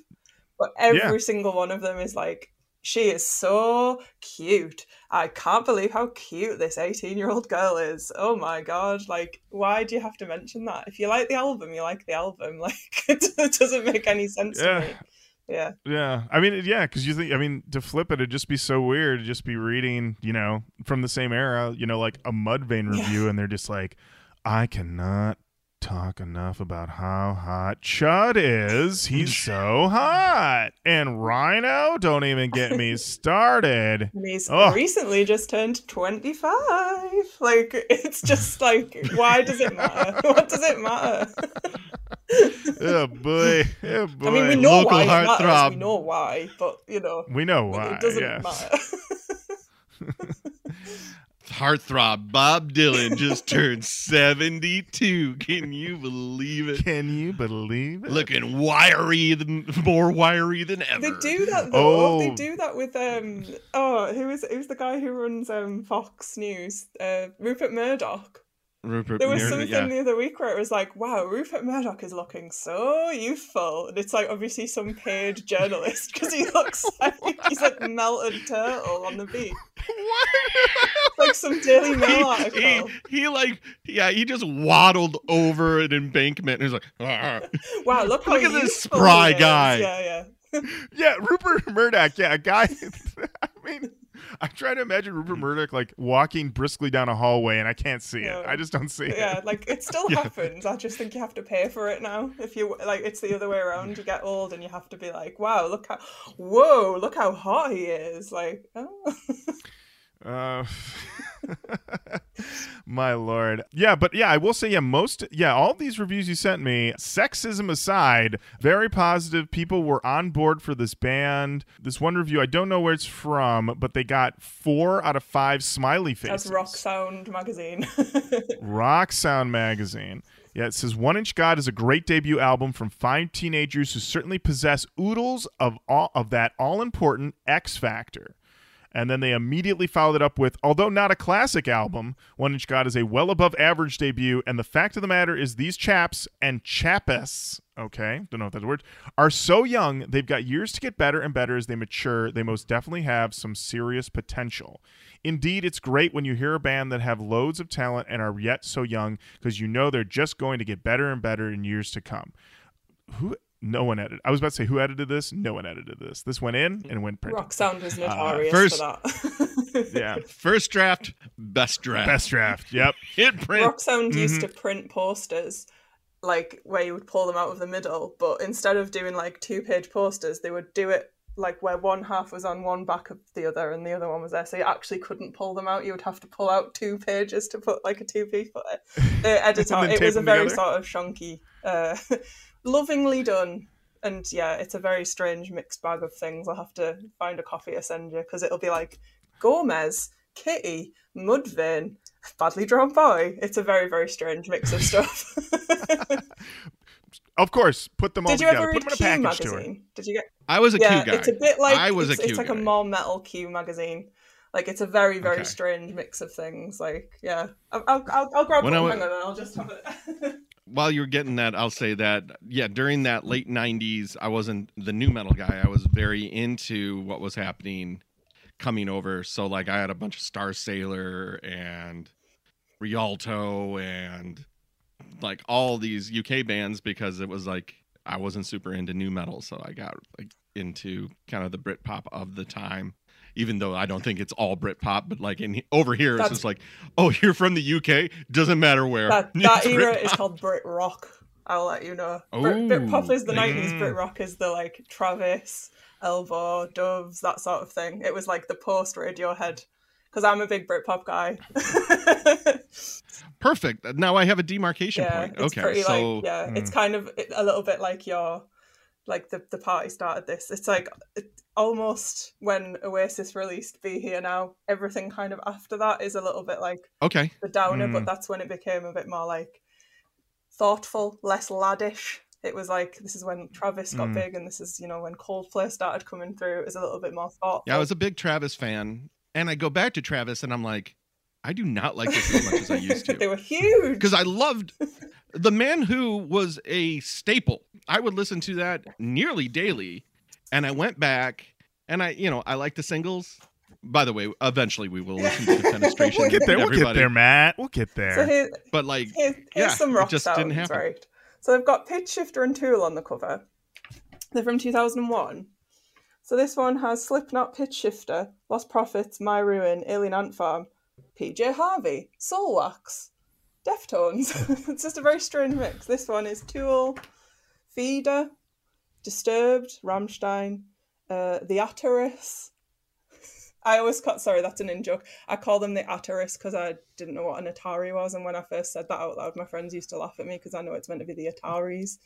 Speaker 3: but every
Speaker 1: Yeah.
Speaker 3: single one of them is like, she is so cute. I can't believe how cute this 18 year old girl is. Oh my god. Like, why do you have to mention that? If you like the album, you like the album. Like, it doesn't make any sense
Speaker 1: Yeah.
Speaker 3: to me. Yeah.
Speaker 1: Yeah, I mean, yeah, because you think, I mean, to flip it, it'd just be so weird to just be reading, you know, from the same era, you know, like a Mudvayne
Speaker 3: Yeah.
Speaker 1: review, and they're just like, I cannot talk enough about how hot Chud is. He's so hot, and Ryknow, don't even get me started.
Speaker 3: He's
Speaker 1: Oh.
Speaker 3: recently just turned 25. Like, it's just like, why does it matter? what does it matter?
Speaker 1: oh boy, oh boy.
Speaker 3: I mean, we know
Speaker 2: Local
Speaker 3: why it matters.
Speaker 2: heartthrob.
Speaker 3: We know why, but, you know,
Speaker 1: We know why.
Speaker 3: it doesn't
Speaker 1: yeah.
Speaker 3: matter.
Speaker 2: Heartthrob Bob Dylan just turned 72. Can you believe it?
Speaker 1: Can you believe it?
Speaker 2: Looking wiry, than, more wiry than ever.
Speaker 3: They do that though. They
Speaker 1: Oh.
Speaker 3: do that with um. Oh, who is who's the guy who runs um Fox News? Uh, Rupert Murdoch.
Speaker 2: Rupert
Speaker 3: There was
Speaker 2: Murdoch,
Speaker 3: something
Speaker 2: yeah.
Speaker 3: the other week where it was like, "Wow, Rupert Murdoch is looking so youthful," and it's like obviously some paid journalist because he looks like he's like melted turtle on the beach,
Speaker 2: What?
Speaker 3: like some Daily Mail article.
Speaker 2: he, he, he like yeah he just waddled over an embankment and he's like.
Speaker 3: Wow, look how
Speaker 2: Look at this spry guy.
Speaker 3: Yeah, yeah.
Speaker 1: Yeah, Rupert Murdoch. Yeah, a guy. I mean, I try to imagine Rupert mm. Murdoch like walking briskly down a hallway, and I can't see
Speaker 3: Yeah.
Speaker 1: it. I just don't see
Speaker 3: yeah,
Speaker 1: it.
Speaker 3: Yeah, like it still
Speaker 2: Yeah.
Speaker 3: happens. I just think you have to pay for it now. If you like, it's the other way around. You get old and you have to be like, "Wow, look how, whoa, look how hot he is!" Like, oh.
Speaker 1: Uh, my lord. Yeah, but yeah, I will say, yeah, most, yeah, all these reviews you sent me, sexism aside, very positive. People were on board for this band. This one review, I don't know where it's from, but they got four out of five smiley faces.
Speaker 3: that's Rock Sound magazine.
Speaker 1: Rock Sound Magazine. Yeah, it says One Inch God is a great debut album from five teenagers who certainly possess oodles of all of that all important X factor. And then they immediately followed it up with, although not a classic album, One Inch God is a well above average debut. And the fact of the matter is, these chaps and chappes, okay, don't know if that's a word, are so young, they've got years to get better and better as they mature. They most definitely have some serious potential. Indeed, it's great when you hear a band that have loads of talent and are yet so young because you know they're just going to get better and better in years to come. Who? No one edited. I was about to say who edited this. No one edited this. This went in and went printed.
Speaker 3: Rock Sound was notorious
Speaker 2: first-
Speaker 3: for that.
Speaker 1: Yeah,
Speaker 2: first draft best draft
Speaker 1: best draft. Yep.
Speaker 2: hit print
Speaker 3: Rock Sound used
Speaker 1: Mhm.
Speaker 3: to print posters like where you would pull them out of the middle, but instead of doing like two page posters, they would do it like where one half was on one back of the other and the other one was there. So you actually couldn't pull them out. You would have to pull out two pages to put like a two piece for. The editor, it was a very
Speaker 1: together?
Speaker 3: sort of shonky, uh, lovingly done. And yeah, it's a very strange mixed bag of things. I'll have to find a copy to send you because it'll be like Gomez, Kittie, Mudvayne, badly drawn boy. It's a very, very strange mix of stuff.
Speaker 1: Of course, put them all
Speaker 3: Did you
Speaker 1: together.
Speaker 3: ever
Speaker 1: Put
Speaker 3: read
Speaker 1: them in a
Speaker 3: Q
Speaker 1: package tour.
Speaker 3: magazine? Did you get?
Speaker 2: I was a
Speaker 3: yeah,
Speaker 2: Q guy
Speaker 3: it's a bit like
Speaker 2: I was a
Speaker 3: it's,
Speaker 2: Q
Speaker 3: it's like a more metal Q magazine. Like it's a very, very
Speaker 2: Okay.
Speaker 3: strange mix of things. Like yeah, I'll I'll, I'll, I'll grab
Speaker 2: When
Speaker 3: one.
Speaker 2: I wa-
Speaker 3: Hang on, I'll just have it.
Speaker 2: while you're getting that, I'll say that yeah, during that late '90s, I wasn't the nu metal guy. I was very into what was happening coming over. So like, I had a bunch of Starsailor and Rialto and like all these UK bands because it was like I wasn't super into nu metal, so I got like into kind of the Britpop of the time. Even though I don't think it's all Britpop, but like in over here, it's just like, oh, you're from the UK. Doesn't matter where.
Speaker 3: that that era
Speaker 2: Britpop.
Speaker 3: is called Brit Rock. I'll let you know. Brit,
Speaker 2: Ooh.
Speaker 3: Britpop is the nineties.
Speaker 1: Mm.
Speaker 3: Brit Rock is the like Travis, Elbow, Doves, that sort of thing. It was like the post Radiohead. Because I'm a big Britpop guy.
Speaker 2: Perfect. Now I have a demarcation
Speaker 3: yeah,
Speaker 2: point. Okay,
Speaker 3: pretty
Speaker 2: so
Speaker 3: like yeah,
Speaker 1: Hmm.
Speaker 3: it's kind of a little bit like your like the the party started this. It's like it, almost when Oasis released "Be Here Now." Everything kind of after that is a little bit like
Speaker 2: okay,
Speaker 3: the downer,
Speaker 1: Mm.
Speaker 3: but that's when it became a bit more like thoughtful, less laddish. It was like this is when Travis got
Speaker 1: Mm.
Speaker 3: big, and this is you know when Coldplay started coming through. It was a little bit more thoughtful.
Speaker 2: Yeah, I was a big Travis fan, and I go back to Travis, and I'm like, I do not like this as much as I used to.
Speaker 3: they were huge.
Speaker 2: because I loved the Man Who was a staple. I would listen to that nearly daily, and I went back, and I, you know, I like the singles. By the way, eventually we will listen to Defenestration.
Speaker 1: We'll get there. We'll get there, Matt. We'll get
Speaker 3: So
Speaker 1: there.
Speaker 2: But like,
Speaker 3: Here, here's
Speaker 2: Yeah,
Speaker 3: some
Speaker 2: it
Speaker 3: rock
Speaker 2: just
Speaker 3: sounds,
Speaker 2: didn't happen.
Speaker 3: right? So they've got Pitchshifter and Tool on the cover. They're from 2001. So this one has Slipknot, Pitch Shifter, Lostprophets, My Ruin, Alien Ant Farm, PJ Harvey, Soulwax, Deftones. it's just a very strange mix. This one is Tool, Feeder, Disturbed, Rammstein, uh, The Ataris. I always call, sorry, that's an in joke. I call them the Ataris because I didn't know what an Atari was, and when I first said that out loud, my friends used to laugh at me because I know it's meant to be the Ataris.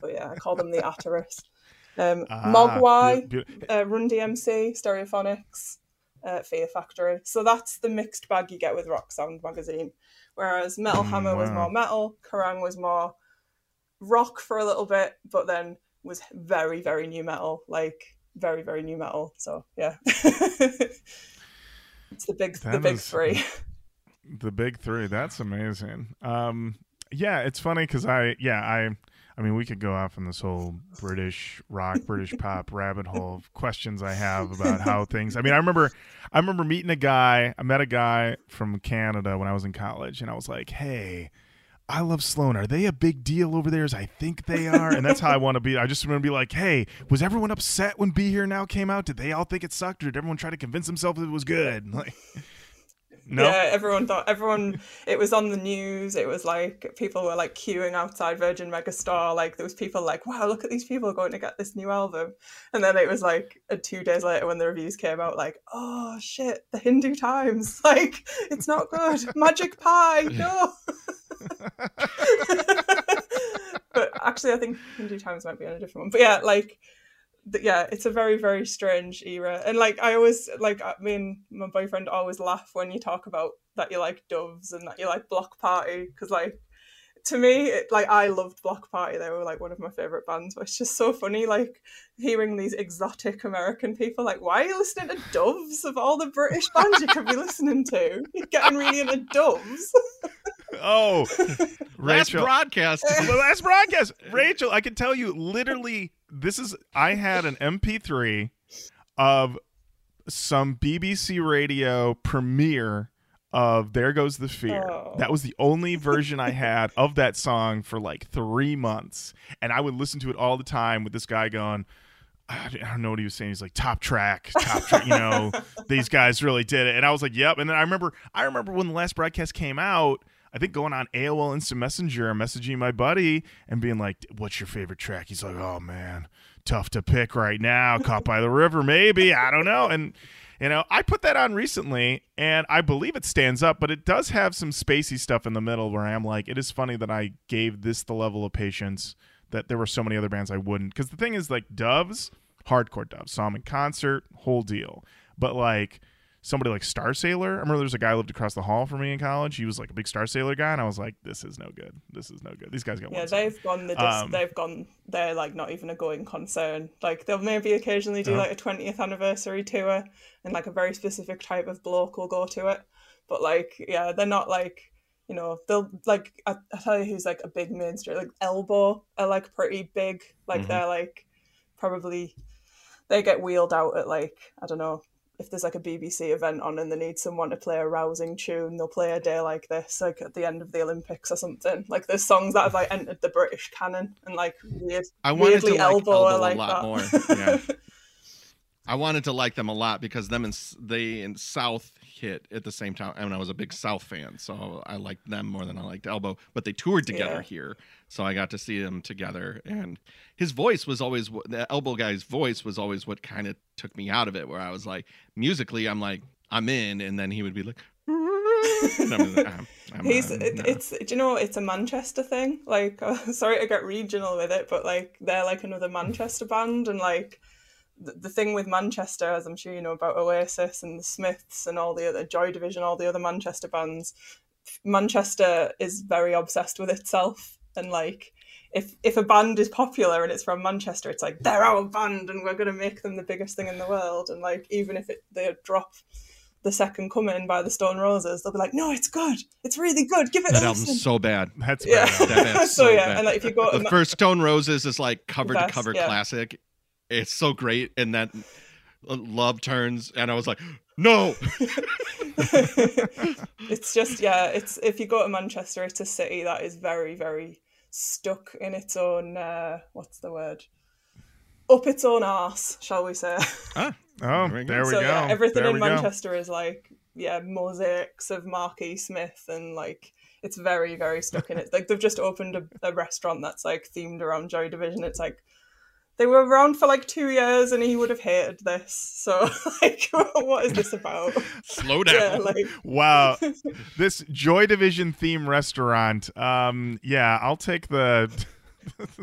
Speaker 3: But yeah, I call them the Ataris. Um,
Speaker 1: Ah,
Speaker 3: Mogwai,
Speaker 1: beau- beau-
Speaker 3: uh, Run DMC, Stereophonics, uh, Fear Factory. So that's the mixed bag you get with Rock Sound magazine. Whereas Metal
Speaker 1: Mm,
Speaker 3: Hammer was more metal, Kerrang was more rock for a little bit, but then was very, very nu metal, like very, very nu metal. So yeah, it's the big, the big
Speaker 1: is-
Speaker 3: three.
Speaker 1: the big three. That's amazing. Um, yeah, it's funny because I, yeah, I, I mean, we could go off in this whole British rock, British pop rabbit hole of questions I have about how things. I mean, I remember, I remember meeting a guy. I met a guy from Canada when I was in college, and I was like, "Hey, I love Sloan. Are they a big deal over there as I think they are?" And that's how I want to be. I just want to be like, "Hey, was everyone upset when Be Here Now came out? Did they all think it sucked, or did everyone try to convince themselves it was good?" Like, no.
Speaker 3: Yeah, everyone thought everyone. It was on the news. It was like people were like queuing outside Virgin Megastore. Like there was people like, "Wow, look at these people going to get this new album," and then it was like two days later when the reviews came out, like, "Oh shit, the Hindu Times, like it's not good. Magic Pie, no." but actually, I think Hindu Times might be on a different one. But yeah, like yeah, it's a very very strange era, and like I always like uh, I mean my boyfriend always laugh when you talk about that you like Doves and that you like Bloc Party because like to me it, like I loved Bloc Party. They were like one of my favorite bands but it's just so funny like hearing these exotic American people like why are you listening to Doves of all the British bands you could be listening to? You're getting really into Doves.
Speaker 1: Oh,
Speaker 2: last broadcast.
Speaker 1: the last broadcast. Rachel, I can tell you literally this is I had an MP3 of some BBC radio premiere of There Goes the Fear.
Speaker 3: Oh.
Speaker 1: That was the only version I had of that song for like 3 months and I would listen to it all the time with this guy going I don't know what he was saying. He's like top track, top track. You know, these guys really did it, and I was like, "Yep." And then I remember, I remember when the last broadcast came out. I think going on AOL Instant Messenger and messaging my buddy and being like, "What's your favorite track?" He's like, "Oh man, tough to pick right now. Caught by the River, maybe. I don't know." And you know, I put that on recently, and I believe it stands up, but it does have some spacey stuff in the middle where I'm like, it is funny that I gave this the level of patience that there were so many other bands I wouldn't. Because the thing is, like Doves, hardcore Doves, saw them in concert, whole deal. But like somebody like Starsailor, I remember there was a guy who lived across the hall from me in college. He was like a big Starsailor guy, and I was like, this is no good. This is no good. These guys got
Speaker 3: yeah
Speaker 1: song.
Speaker 3: they've gone the dis-
Speaker 1: Um,
Speaker 3: they've gone they're like not even a going concern like they'll maybe occasionally do
Speaker 1: Oh.
Speaker 3: like a 20th anniversary tour and like a very specific type of bloke will go to it but like yeah they're not like you know they'll like I, I tell you who's like a big mainstream like elbow are like pretty big like
Speaker 1: Mhm.
Speaker 3: they're like probably they get wheeled out at like i don't know if there's like a BBC event on and they need someone to play a rousing tune, they'll play a day like this, like at the end of the Olympics or something. Like there's songs that have like entered the British canon and like weird,
Speaker 2: I wanted to
Speaker 3: weirdly
Speaker 2: like
Speaker 3: elbow,
Speaker 2: Elbow,
Speaker 3: like
Speaker 2: a lot
Speaker 3: that.
Speaker 2: more. Yeah. I wanted to like them a lot because them and they and South hit at the same time, and I was a big South fan, so I liked them more than I liked Elbow. But they toured together
Speaker 3: Yeah.
Speaker 2: here, so I got to see them together. And his voice was always the Elbow guy's voice was always what kind of took me out of it. Where I was like, musically, I'm like, I'm in, and then he would be like, I'm I'm- I'm
Speaker 3: He's it,
Speaker 2: no.
Speaker 3: it's do you know it's a Manchester thing. Like sorry to get regional with it, but like they're like another Manchester band, and like the, the thing with Manchester, as I'm sure you know about Oasis and the Smiths and all the other Joy Division, all the other Manchester bands. Manchester is very obsessed with itself, and like if if a band is popular and it's from Manchester, it's like they're our band and we're gonna make them the biggest thing in the world. And like even if it they drop the second coming by the Stone Roses, they'll be like, no, it's good, it's really good, give it
Speaker 2: That
Speaker 3: a
Speaker 2: album's
Speaker 3: listen.
Speaker 2: so bad.
Speaker 1: That's
Speaker 3: yeah.
Speaker 1: bad.
Speaker 2: That
Speaker 3: so
Speaker 2: so
Speaker 3: yeah,
Speaker 2: bad.
Speaker 3: and like if you go to
Speaker 2: The
Speaker 3: Ma-
Speaker 2: first Stone Roses is like cover to cover
Speaker 3: yeah.
Speaker 2: classic. It's so great, and that love turns, and I was like, no.
Speaker 3: it's just yeah it's if you go to manchester it's a city that is very very stuck in its own uh what's the word up its own arse shall we say
Speaker 2: Ah,
Speaker 1: Oh,
Speaker 2: There we go.
Speaker 3: so
Speaker 1: go.
Speaker 3: yeah everything
Speaker 1: There
Speaker 3: in
Speaker 1: we go.
Speaker 3: manchester is like yeah mosaics of marquis smith and like it's very very stuck in it like they've just opened a, a restaurant that's like themed around joy division it's like they were around for like two years and he would have hated this so like what is this about
Speaker 2: slow down.
Speaker 3: yeah like
Speaker 1: Wow. this Joy Division theme restaurant. Um, yeah, I'll take the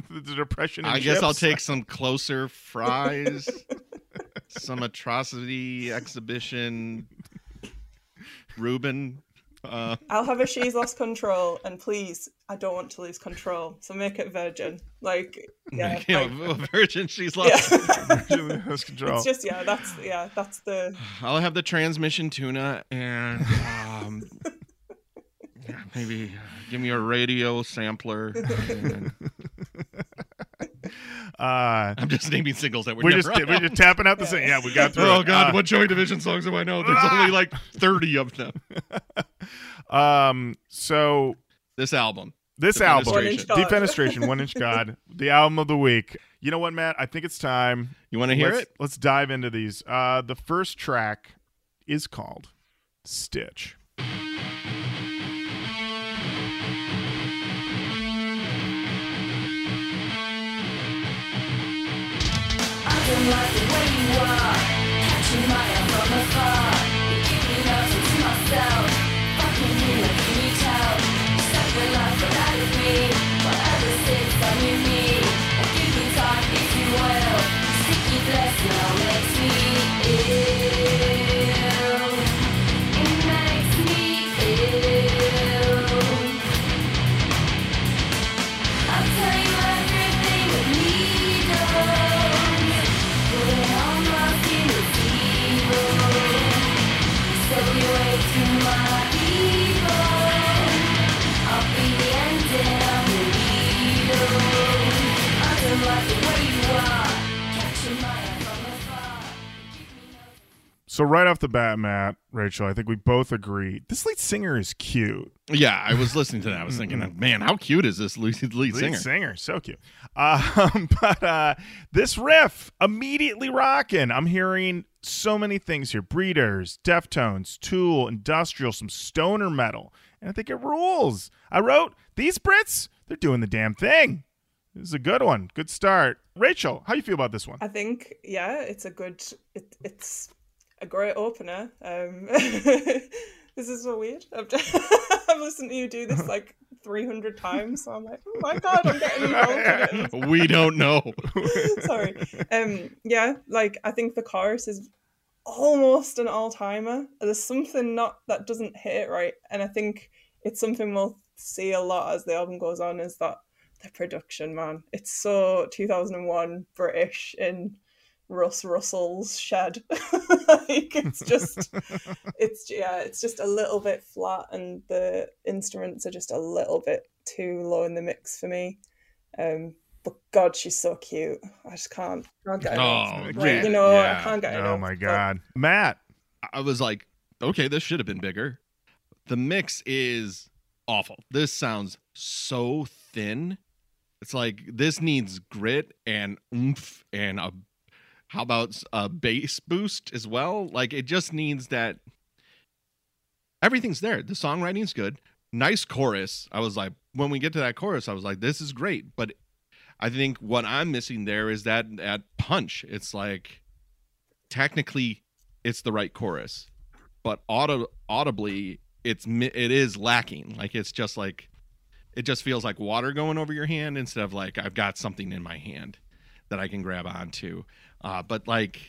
Speaker 1: the depression. and
Speaker 2: I guess I'll take some closer fries, some atrocity exhibition. Ruben, uh,
Speaker 3: I'll have a she's lost control, and please, I don't want to lose control, so make it virgin. Like, yeah,
Speaker 2: you
Speaker 3: like-
Speaker 2: a virgin. She's lost.
Speaker 3: yeah.
Speaker 1: Virgin control.
Speaker 3: it's just yeah, that's yeah, that's the
Speaker 2: I'll have the transmission tuna and um, yeah, maybe uh, give me a radio sampler. and-
Speaker 1: uh,
Speaker 2: I'm just naming singles that were
Speaker 1: we're
Speaker 2: never
Speaker 1: just we're just tapping out the same. Yeah, we got through.
Speaker 2: Oh
Speaker 1: it.
Speaker 2: God,
Speaker 1: Uh,
Speaker 2: what Joy Division songs do I know? There's only like 30 of them.
Speaker 1: Um. So
Speaker 2: This album.
Speaker 1: this album,
Speaker 3: One Inch God.
Speaker 1: Defenestration, One Inch God, the album of the week. You know what, Matt? I think it's time.
Speaker 2: You want to hear
Speaker 1: let's,
Speaker 2: it?
Speaker 1: Let's dive into these. Uh, the first track is called Stitch.
Speaker 4: Don't like So
Speaker 1: right off the bat, Matt, Rachel, I think we both agree this lead singer is cute.
Speaker 2: Yeah, I was listening to that. I was thinking, man, how cute is this lead, lead
Speaker 1: Lead
Speaker 2: singer?
Speaker 1: singer, so cute. Um, but uh, this riff immediately rocking. I'm hearing so many things here: Breeders, Deftones, Tool, Industrial, some stoner metal, and I think it rules. I wrote these Brits. They're doing the damn thing. This is a good one. Good start. Rachel, how you feel about this one?
Speaker 3: I think yeah, it's a good it, it's a great opener. Um, this is so weird. I've, I've listened to you do this like 300 times, so I'm like, oh my god, I'm getting involved.
Speaker 2: we don't know.
Speaker 3: Sorry. Um, yeah, like I think the chorus is almost an all timer. There's something not that doesn't hit it right, and I think it's something we'll see a lot as the album goes on. Is that the production, man? It's so 2001 British in Russ Russell's shed. like it's just, it's yeah, it's just a little bit flat, and the instruments are just a little bit too low in the mix for me. Um, but God, she's so cute. I just can't, can't get enough.
Speaker 2: Oh,
Speaker 3: Like, you know,
Speaker 2: yeah.
Speaker 3: I can't get enough.
Speaker 1: Oh my
Speaker 3: but-
Speaker 1: god, Matt.
Speaker 2: I was like, okay, this should have been bigger. The mix is awful. This sounds so thin. It's like this needs grit and oomph and a how about a bass boost as well? Like it just needs that everything's there. The songwriting's good. Nice chorus. I was like when we get to that chorus, I was like this is great, but I think what I'm missing there is that that punch. It's like technically it's the right chorus, but auto, audibly it's it is lacking. Like it's just like it just feels like water going over your hand instead of like I've got something in my hand that I can grab onto. Uh, but like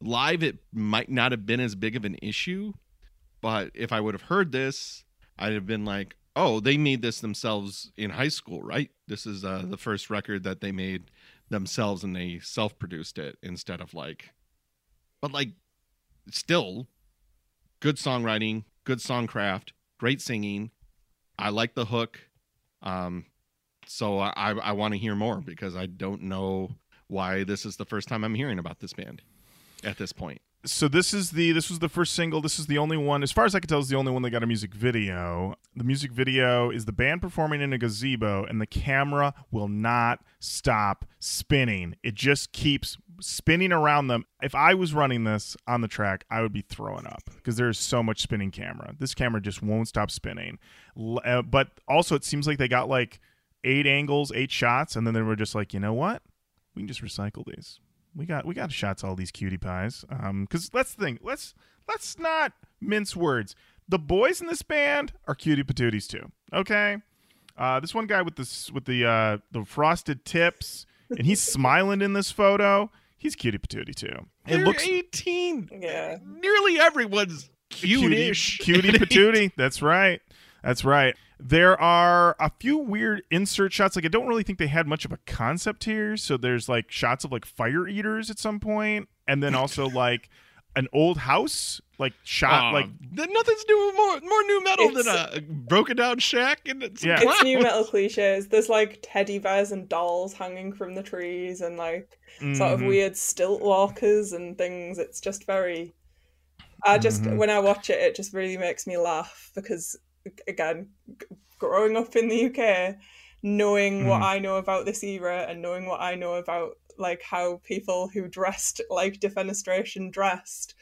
Speaker 2: live, it might not have been as big of an issue. But if I would have heard this, I'd have been like, oh, they made this themselves in high school, right? This is uh, the first record that they made themselves and they self produced it instead of like, but like, still good songwriting, good songcraft, great singing. I like the hook. Um, so I, I want to hear more because I don't know why this is the first time I'm hearing about this band at this point.
Speaker 1: so this is the this was the first single. This is the only one as far as i can tell is the only one that got a music video. The music video is the band performing in a gazebo and the camera will not stop spinning. It just keeps spinning around them. If i was running this on the track i would be throwing up because there's so much spinning camera. This camera just won't stop spinning. Uh, but also it seems like they got like eight angles eight shots and then they were just like you know what we can just recycle these we got we got shots of all these cutie pies. Um, because that's the thing. Let's let's not mince words. The boys in this band are cutie patooties too. Okay. Uh, this one guy with this with the uh the frosted tips and he's smiling in this photo. He's cutie patootie too. It
Speaker 2: They're
Speaker 1: looks
Speaker 2: 18.
Speaker 3: Yeah.
Speaker 2: Nearly everyone's cute-ish.
Speaker 1: cutie, cutie patootie. That's right. That's right. There are a few weird insert shots. Like I don't really think they had much of a concept here. So there's like shots of like fire eaters at some point, and then also like an old house, like shot
Speaker 2: Aw,
Speaker 1: like
Speaker 2: th- nothing's new more more nu metal than a broken down shack and it's
Speaker 1: Yeah.
Speaker 3: It's nu metal cliches. There's like teddy bears and dolls hanging from the trees and like sort of
Speaker 1: mhm.
Speaker 3: weird stilt walkers and things. It's just very. I just
Speaker 1: Mhm.
Speaker 3: when I watch it, it just really makes me laugh because again, g- growing up in the UK, knowing what
Speaker 1: Mhm.
Speaker 3: I know about this era and knowing what I know about like how people who dressed like defenestration dressed,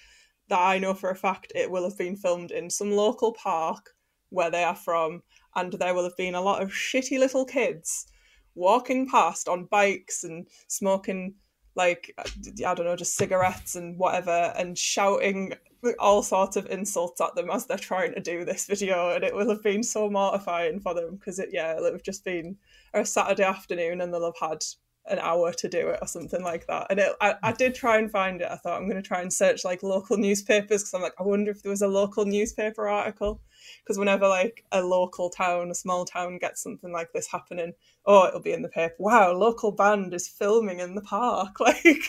Speaker 3: that I know for a fact it will have been filmed in some local park where they are from, and there will have been a lot of shitty little kids walking past on bikes and smoking like uh, I don't know, just cigarettes and whatever, and shouting all sorts of insults at them as they're trying to do this video, and it will have been so mortifying for them because it yeah, it'll have just been a Saturday afternoon, and they'll have had an hour to do it or something like that. And it, I, I did try and find it. I thought I'm going to try and search like local newspapers because I'm like, I wonder if there was a local newspaper article. Because whenever like a local town, a small town gets something like this happening, oh, it'll be in the paper. Wow, local band is filming in the park. Like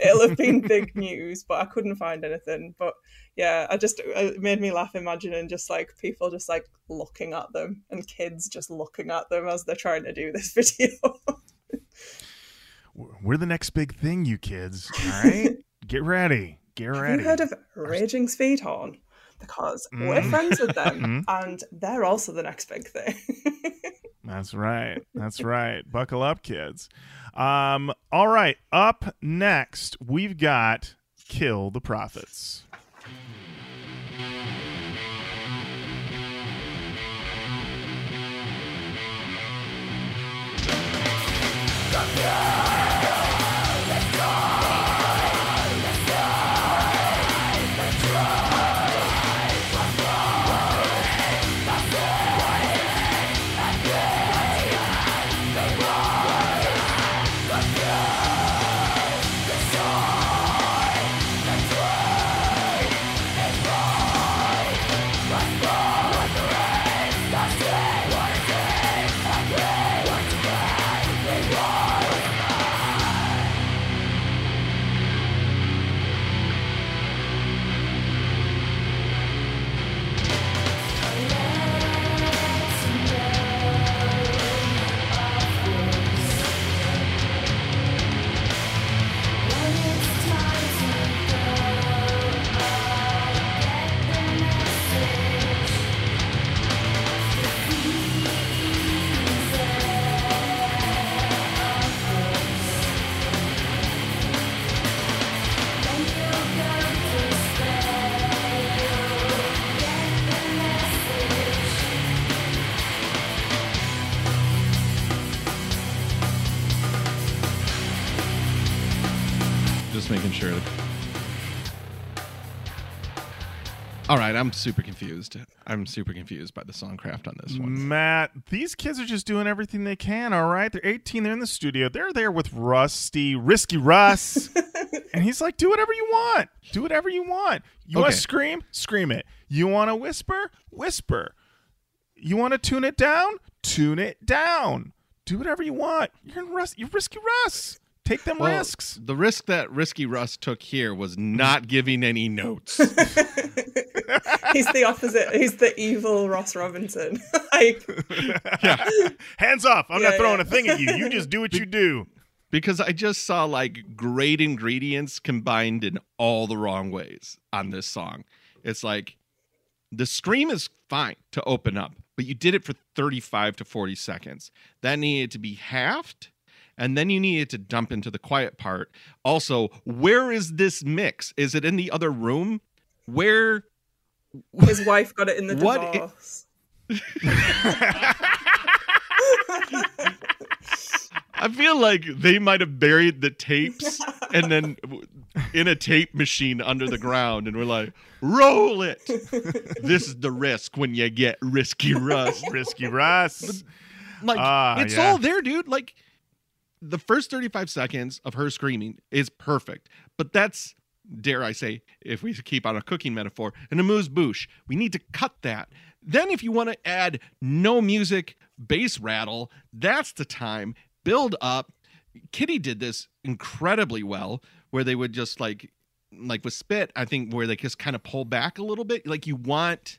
Speaker 3: it'll have been big news, but I couldn't find anything. But yeah, I just uh, it made me laugh imagining just like people just like looking at them and kids just looking at them as they're trying to do this video.
Speaker 1: We're the next big thing, you kids. All right, get ready. Get
Speaker 3: Have
Speaker 1: ready.
Speaker 3: you heard of Raging Speedhorn? Because we're
Speaker 1: Mm.
Speaker 3: friends with them,
Speaker 1: Mhm.
Speaker 3: and they're also the next big thing.
Speaker 1: That's right. That's right. Buckle up, kids. Um, all right. Up next, we've got Kill the Prophets.
Speaker 2: Just All right, I'm super confused. I'm super confused by the songcraft on this one.
Speaker 1: Matt, these kids are just doing everything they can, all right? They're 18, they're in the studio. They're there with Rusty, Risky Russ. and he's like, do whatever you want. Do whatever you want. You want to scream? Scream it. You want to whisper? Whisper. You want to tune it down? Tune it down. Do whatever you want. You're in Russ. You're risky Russ. Take them
Speaker 2: Well,
Speaker 1: risks.
Speaker 2: The risk that Risky Russ took here was not giving any notes.
Speaker 3: He's the opposite. He's the evil Ross Robinson. like,
Speaker 2: yeah.
Speaker 1: Hands off. I'm
Speaker 3: Yeah,
Speaker 1: not throwing
Speaker 3: yeah.
Speaker 1: a thing at you. You just do what you do.
Speaker 2: because I just saw like great ingredients combined in all the wrong ways on this song. It's like the scream is fine to open up, but you did it for 35 to 40 seconds. That needed to be halved, and then you needed to dump into the quiet part. Also, where is this mix? Is it in the other room? Where
Speaker 3: his wife got it in the
Speaker 2: What i-
Speaker 3: divorce.
Speaker 2: I feel like they might have buried the tapes and then in a tape machine under the ground, and we're like, roll it. this is the risk when you get risky Russ.
Speaker 1: Risky Russ.
Speaker 2: Like,
Speaker 1: Ah,
Speaker 2: it's
Speaker 1: yeah.
Speaker 2: all there, dude. Like, the first 35 seconds of her screaming is perfect, but that's, dare I say, if we keep on a cooking metaphor, an amuse bouche. We need to cut that. Then, if you want to add no music, bass rattle, that's the time. Build up. Kittie did this incredibly well, where they would just like, like with Spit, I think, where they just kind of pull back a little bit. Like you want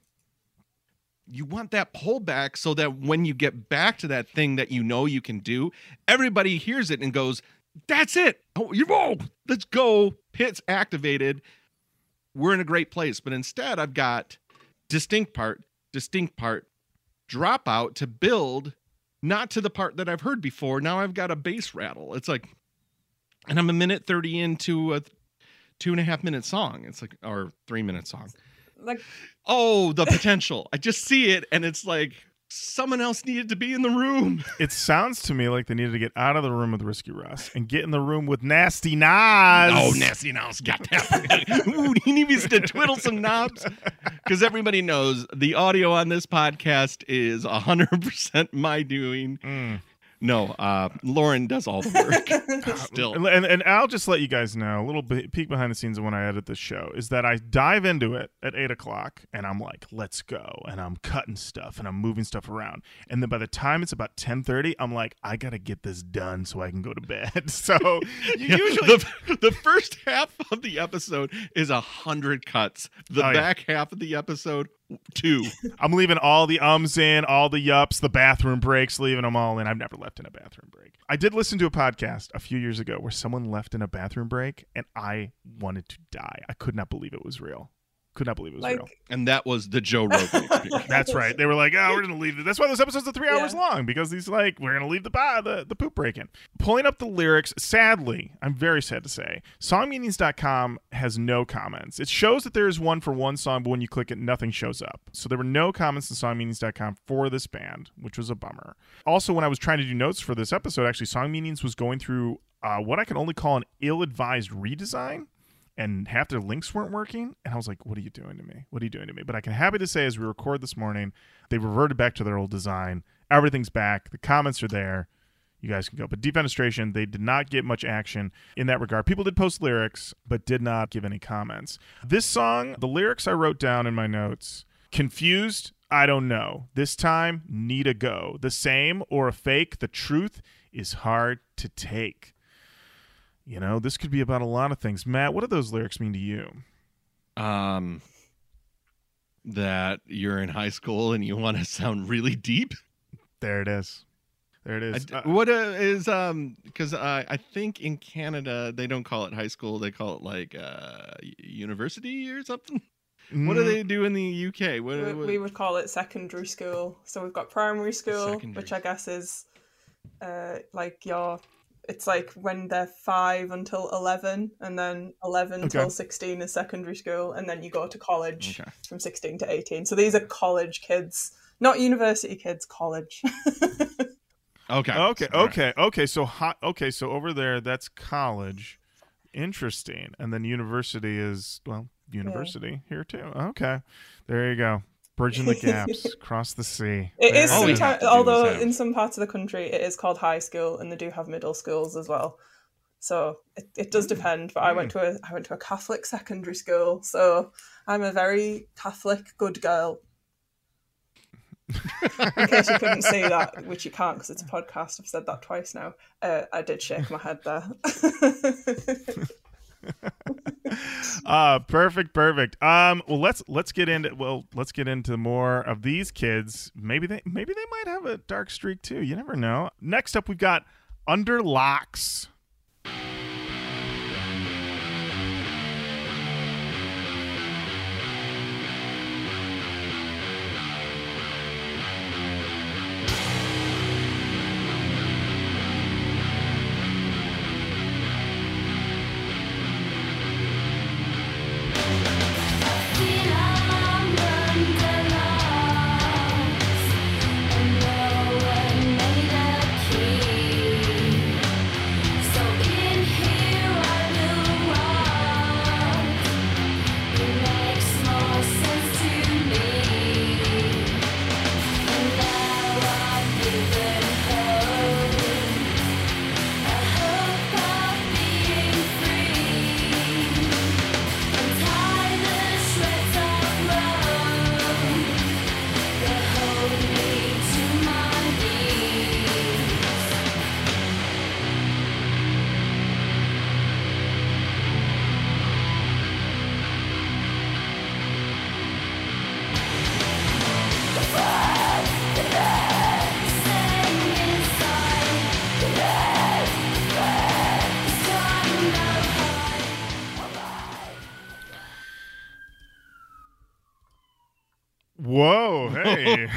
Speaker 2: you want that pullback so that when you get back to that thing that you know you can do, everybody hears it and goes, "That's it! Oh, you oh, let's go!" Hits activated. We're in a great place. But instead, I've got distinct part, distinct part, drop out to build, not to the part that I've heard before. Now I've got a bass rattle. It's like, and I'm a minute thirty into a two and a half minute song. It's like or three minute song
Speaker 3: Like,
Speaker 2: oh the potential. I just see it and it's like someone else needed to be in the room.
Speaker 1: It sounds to me like they needed to get out of the room with Risky Russ and get in the room with Nasty Nas.
Speaker 2: oh nasty knobs got that Ooh, he needs to twiddle some knobs. Because everybody knows the audio on this podcast is 100% my doing.
Speaker 1: Mm.
Speaker 2: No uh Lorin does all the work still
Speaker 1: And, and, and I'll just let you guys know a little bit peek behind the scenes of when I edit this show is that I dive into it at eight o'clock and I'm like, let's go. And I'm cutting stuff and I'm moving stuff around. And then by the time it's about 1030, I'm like, I got to get this done so I can go to bed. So you
Speaker 2: Yeah,
Speaker 1: usually.
Speaker 2: the, the first half of the episode is a hundred cuts the
Speaker 1: Oh, yeah.
Speaker 2: back half of the episode two
Speaker 1: I'm leaving all the ums in, all the yups, the bathroom breaks, leaving them all in. I've never left in a bathroom break. I did listen to a podcast a few years ago where someone left in a bathroom break and I wanted to die. I could not believe it was real. Could not believe it was real.
Speaker 2: and that was the joe rogan experience
Speaker 1: That's right. They were like, "Oh, we're gonna leave." it." That's why those episodes are three hours
Speaker 3: Yeah.
Speaker 1: long because he's like we're gonna leave the ba- the the poop break in. Pulling up the lyrics. Sadly, I'm very sad to say, songmeanings.com has no comments. It shows that there is one for one song, but when you click it, nothing shows up. So there were no comments in songmeanings.com for this band, which was a bummer. Also, when I was trying to do notes for this episode, actually, Song Meanings was going through uh, what I can only call an ill-advised redesign and half their links weren't working. And I was like, what are you doing to me? What are you doing to me? But I can happy to say, as we record this morning, they reverted back to their old design. Everything's back. The comments are there. You guys can go. But Defenestration, they did not get much action in that regard. People did post lyrics, but did not give any comments. This song, the lyrics I wrote down in my notes confused, I don't know. This time, need a go. The same or a fake, the truth is hard to take. You know, this could be about a lot of things. Matt, what do those lyrics mean to you?
Speaker 2: um that you're in high school and you want to sound really deep
Speaker 1: There it is. There it is.
Speaker 2: I,
Speaker 1: Uh,
Speaker 2: what uh, is um because uh, i think in canada they don't call it high school they call it like uh university or something what do
Speaker 1: mm,
Speaker 2: they do in the uk what,
Speaker 3: we,
Speaker 2: what-
Speaker 3: we would call it secondary school. So we've got primary school,
Speaker 2: Secondary.
Speaker 3: which I guess is uh, like your. It's like when they're five until eleven, and then eleven
Speaker 1: Okay.
Speaker 3: till sixteen is secondary school, and then you go to college
Speaker 2: Okay.
Speaker 3: from sixteen to eighteen. So these are college kids, not university kids. College.
Speaker 2: okay
Speaker 1: Okay,
Speaker 2: All right.
Speaker 1: okay, okay. So hot. Okay, so over there, that's college. Interesting. And then university is well, university here too. Okay, there you go. Bridging the gaps, across the sea.
Speaker 3: It
Speaker 1: There
Speaker 3: is
Speaker 1: it
Speaker 2: All we
Speaker 3: sometimes,
Speaker 2: have to do is
Speaker 3: although in some parts of the country it is called high school, and they do have middle schools as well. So it, it does depend. But I went to a I went to a Catholic secondary school, so I'm a very Catholic good girl. In case you couldn't see that, which you can't because it's a podcast. I've said that twice now. Uh, I did shake my head there.
Speaker 1: uh perfect perfect. Um well let's let's get into well let's get into more of these kids. Maybe they maybe they might have a dark streak too. You never know. Next up we've got under locks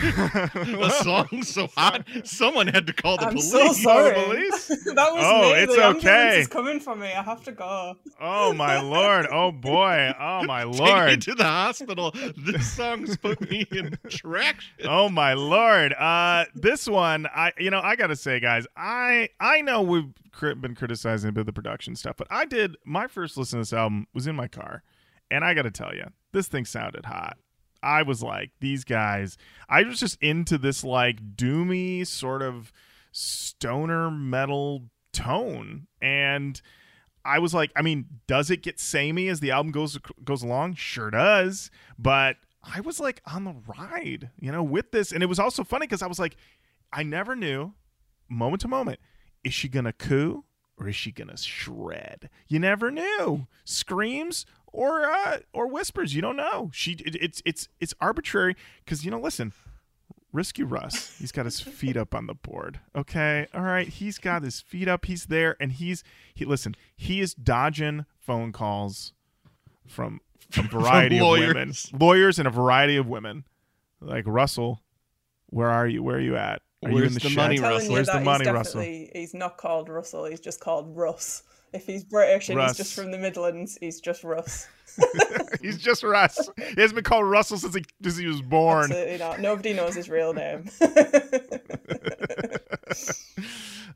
Speaker 4: the
Speaker 2: song's so hot. Someone had to call the
Speaker 3: I'm
Speaker 2: police.
Speaker 3: so sorry.
Speaker 1: police?
Speaker 3: that was
Speaker 1: Oh,
Speaker 3: me.
Speaker 1: it's
Speaker 3: the
Speaker 1: okay.
Speaker 3: is coming for me. I have to go.
Speaker 1: oh my lord oh boy oh my
Speaker 2: Take me
Speaker 1: lord
Speaker 2: to the hospital. This song's put me in traction.
Speaker 1: oh my lord uh this one i you know i gotta say guys i i know we've been criticizing a bit of the production stuff but i did my first listen to this album was in my car and i gotta tell you this thing sounded hot i was like these guys i was just into this like doomy sort of stoner metal tone and I was like, I mean, does it get samey as the album goes goes along? Sure does, but I was like on the ride, you know, with this, and it was also funny because I was like, I never knew, moment to moment, is she gonna coo or is she gonna shred? You never knew. Screams or uh, or whispers, you don't know. She it, it's it's it's arbitrary because you know, listen, Risky Russ, he's got his feet up on the board. Okay, all right, he's got his feet up. He's there, and he's he. Listen, he is dodging phone calls from from variety of women,
Speaker 2: lawyers.
Speaker 1: lawyers, and a variety of women. Like Russell, where are you? Where are you at? Are you in the,
Speaker 2: the
Speaker 1: shed?
Speaker 2: money,
Speaker 3: I'm
Speaker 2: Russell?
Speaker 1: Where's the money,
Speaker 3: he's
Speaker 1: Russell?
Speaker 3: he's not called Russell. He's just called Russ. If he's British and
Speaker 1: Russ.
Speaker 3: he's just from the Midlands, he's just Russ.
Speaker 1: He's just Russ. He hasn't been called Russell since he, since he was born.
Speaker 3: Absolutely not. Nobody knows his real name.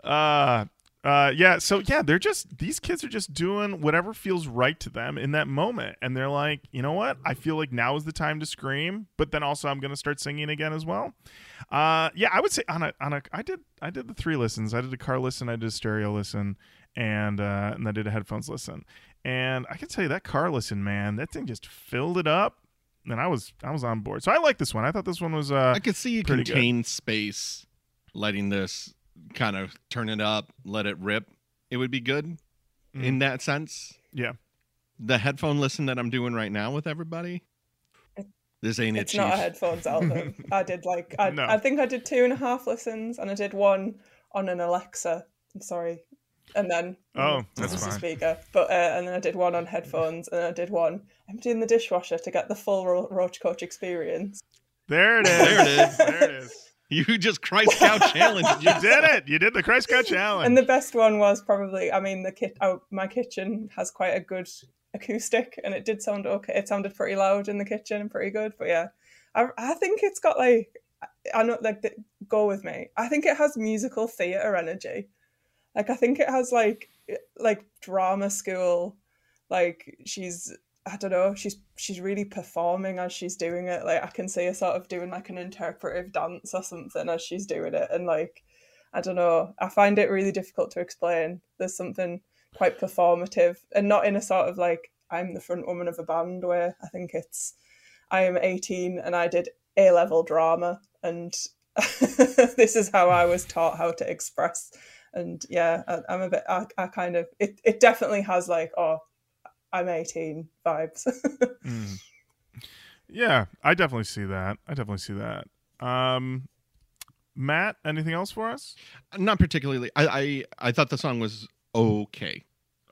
Speaker 1: uh uh yeah so yeah they're just these kids are just doing whatever feels right to them in that moment and they're like you know what i feel like now is the time to scream but then also i'm gonna start singing again as well uh yeah i would say on a on a i did i did the three listens i did a car listen i did a stereo listen and uh and i did a headphones listen and i can tell you that car listen man that thing just filled it up and i was i was on board so i like this one i thought this one was uh
Speaker 2: I could see you
Speaker 1: pretty good.
Speaker 2: space, letting this kind of turn it up, let it rip. It would be good in that sense.
Speaker 1: Mm-hmm. yeah
Speaker 2: The headphone listen that I'm doing right now with everybody. This ain't it,
Speaker 3: it's not a headphones album. I did like I,
Speaker 1: No.
Speaker 3: I think I did two and a half listens, and I did one on an Alexa. I'm sorry, and then
Speaker 1: Oh,
Speaker 3: mm,
Speaker 1: that's
Speaker 3: this is a speaker. But uh, and then I did one on headphones, and then I did one emptying the dishwasher to get the full Ro- Roach Koach experience.
Speaker 1: there it is
Speaker 2: There it is.
Speaker 1: there it is
Speaker 2: You just Christ Scout challenge.
Speaker 1: You did it. You did the Christ Scout challenge.
Speaker 3: And the best one was probably, I mean, the kit. Oh, my kitchen has quite a good acoustic, and it did sound okay. It sounded pretty loud in the kitchen and pretty good. But yeah, I, I think it's got like, I know, like, the, go with me. I think it has musical theater energy. Like, I think it has like, like drama school. Like she's, I don't know, she's she's really performing as she's doing it. Like I can see her sort of doing like an interpretive dance or something as she's doing it, and like I don't know. I find it really difficult to explain. There's something quite performative and not in a sort of like I'm the front woman of a band way. I think it's I am 18 and I did A level drama and this is how I was taught how to express. And yeah, I, I'm a bit. I, I kind of. It, it definitely has like oh, I'm 18 vibes.
Speaker 1: Mm. Yeah, I definitely see that. I definitely see that. Um, Matt, anything else for us?
Speaker 2: Not particularly. I I, I thought the song was okay.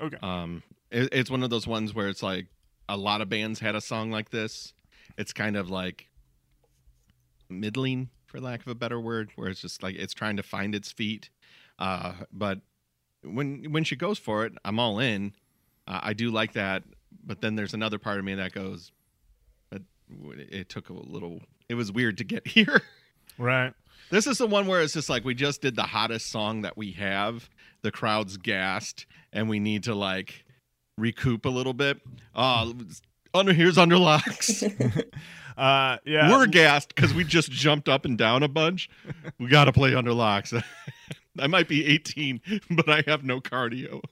Speaker 1: Okay.
Speaker 2: Um, it, it's one of those ones where it's like a lot of bands had a song like this. It's kind of like middling, for lack of a better word, where it's just like it's trying to find its feet. Uh, but when when she goes for it, I'm all in. Uh, I do like that, but then there's another part of me that goes, but it took a little. It was weird to get here.
Speaker 1: Right.
Speaker 2: This is the one where it's just like we just did the hottest song that we have. The crowd's gassed, and we need to like recoup a little bit. Uh under here's under locks.
Speaker 1: Uh, yeah.
Speaker 2: We're gassed because we just jumped up and down a bunch. We got to play under locks. I might be 18, but I have no cardio.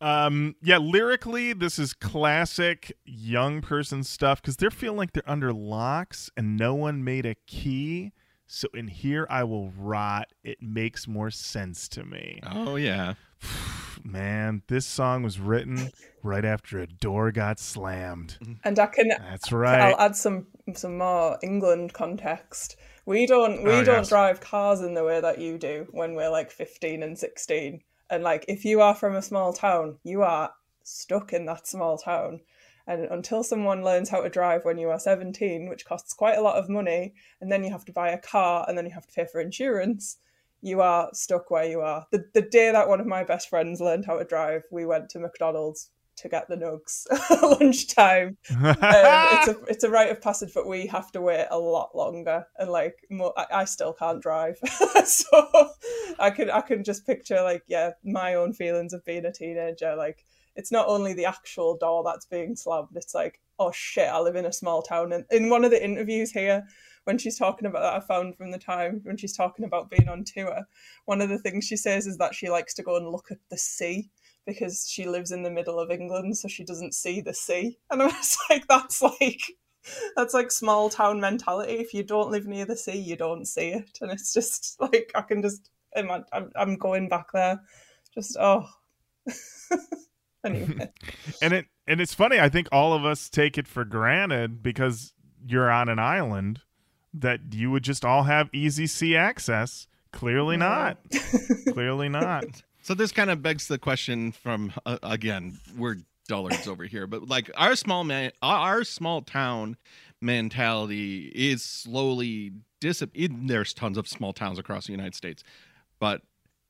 Speaker 1: Um, yeah, lyrically, this is classic young person stuff because they're feeling like they're under locks and no one made a key. So in here, I will rot. It makes more sense to me.
Speaker 2: Oh yeah,
Speaker 1: Man, this song was written right after a door got slammed.
Speaker 3: and I can
Speaker 1: That's right.
Speaker 3: I'll add some some more England context. We don't we
Speaker 1: Oh,
Speaker 3: don't
Speaker 1: yes.
Speaker 3: drive cars in the way that you do when we're like 15 and 16. And like if you are from a small town, you are stuck in that small town. And until someone learns how to drive when you are 17, which costs quite a lot of money, and then you have to buy a car and then you have to pay for insurance, you are stuck where you are. The the day that one of my best friends learned how to drive, we went to McDonald's to get the nugs lunchtime um, it's a it's a rite of passage, but we have to wait a lot longer, and like I, I still can't drive, so I can I can just picture like yeah my own feelings of being a teenager. Like it's not only the actual door that's being slammed; it's like oh shit, I live in a small town. And in one of the interviews here, when she's talking about that, I found from the time when she's talking about being on tour, one of the things she says is that she likes to go and look at the sea because she lives in the middle of England, so she doesn't see the sea. And I was like, that's like that's like small town mentality. If you don't live near the sea, you don't see it, and it's just like I can just. I'm, I'm going back there. Just oh. anyway,
Speaker 1: and it and it's funny. I think all of us take it for granted because you're on an island that you would just all have easy sea access. Clearly not. Clearly not.
Speaker 2: So this kind of begs the question from uh, again, we're dullards over here, but like our small man, our small town mentality is slowly disappearing. There's tons of small towns across the United States, but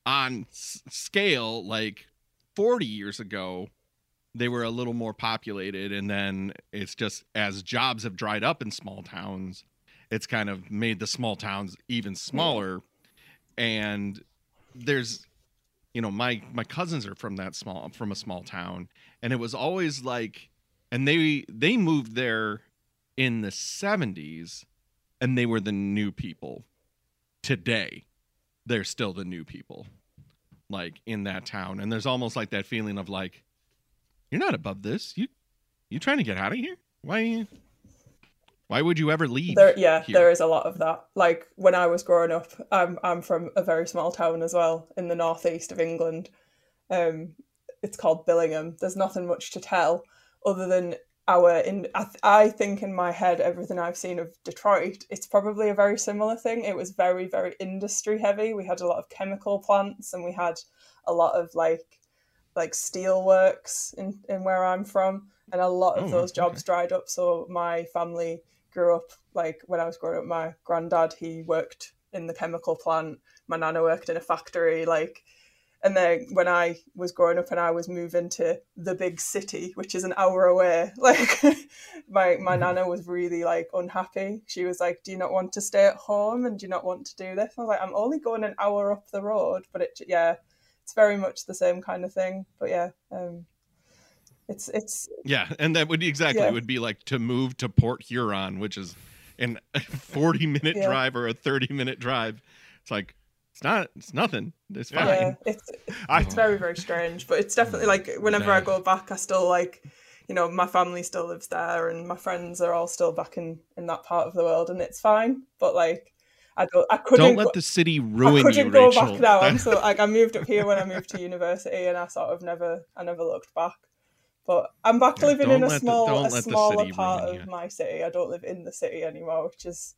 Speaker 2: on s- scale, like 40 years ago, they were a little more populated, and then it's just as jobs have dried up in small towns, it's kind of made the small towns even smaller, and there's you know my my cousins are from that small from a small town and it was always like and they they moved there in the 70s and they were the new people. Today they're still the new people like in that town and there's almost like that feeling of like you're not above this. You you trying to get out of here? Why why would you ever leave
Speaker 3: there yeah,
Speaker 2: here?
Speaker 3: there is a lot of that. Like when I was growing up, I'm I'm from a very small town as well in the northeast of England. Um, it's called Billingham. There's nothing much to tell other than our in I, th- I think in my head everything I've seen of Detroit it's probably a very similar thing it was very very industry heavy we had a lot of chemical plants and we had a lot of like like steel works in, in where I'm from and a lot of
Speaker 2: Oh,
Speaker 3: those
Speaker 2: okay.
Speaker 3: jobs dried up so my family grew up like when I was growing up my granddad he worked in the chemical plant my nana worked in a factory like and then when I was growing up and I was moving to the big city, which is an hour away, like my my nana was really like unhappy. She was like, "Do you not want to stay at home and do you not want to do this?" I was like, "I'm only going an hour up the road," but it yeah, it's very much the same kind of thing. But yeah, um, it's it's
Speaker 2: Yeah, and that would exactly
Speaker 3: Yeah.
Speaker 2: would be like to move to Port Huron, which is an 40 minute
Speaker 3: Yeah.
Speaker 2: drive or a 30 minute drive. It's like it's not it's nothing. It's fine.
Speaker 3: yeah, it's it's very very strange but it's definitely like mm, whenever i go back i still like you know my family still lives there and my friends are all still back in in that part of the world and it's fine but like I don't. I couldn't.
Speaker 2: Don't
Speaker 3: go-
Speaker 2: let the city ruin I
Speaker 3: couldn't
Speaker 2: you,
Speaker 3: go
Speaker 2: Rachel.
Speaker 3: back now. I'm so like I moved up here when I moved to university, and I sort of never, I never looked back. But I'm back
Speaker 2: Yeah,
Speaker 3: living in a
Speaker 2: let the-
Speaker 3: small, a smaller part of
Speaker 2: you.
Speaker 3: my city. I don't live in the city anymore, which is,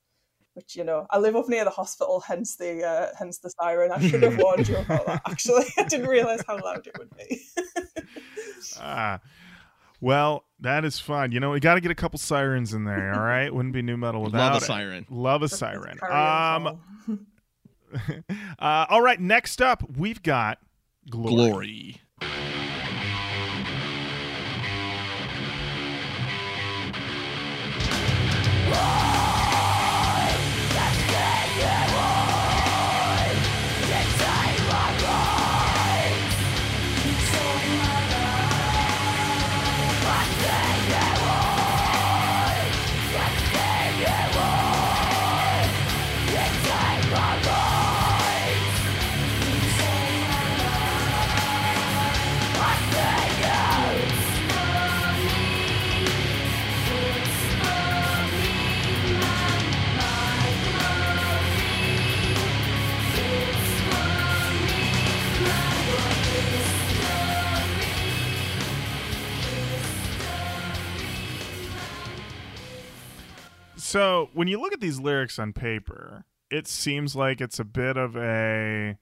Speaker 3: which you know, I live up near the hospital. Hence the, uh, hence the siren. I should have warned you about that. Actually, I didn't realize how loud it would be.
Speaker 1: Ah, well, that is fun. You know, we got to get a couple sirens in there. All right, wouldn't be nu metal without
Speaker 2: Love a
Speaker 1: it.
Speaker 2: siren.
Speaker 1: Love a siren. Um, uh, all right. Next up, we've got glory.
Speaker 2: Glory.
Speaker 1: So when you look at these lyrics on paper, it seems like it's a bit of a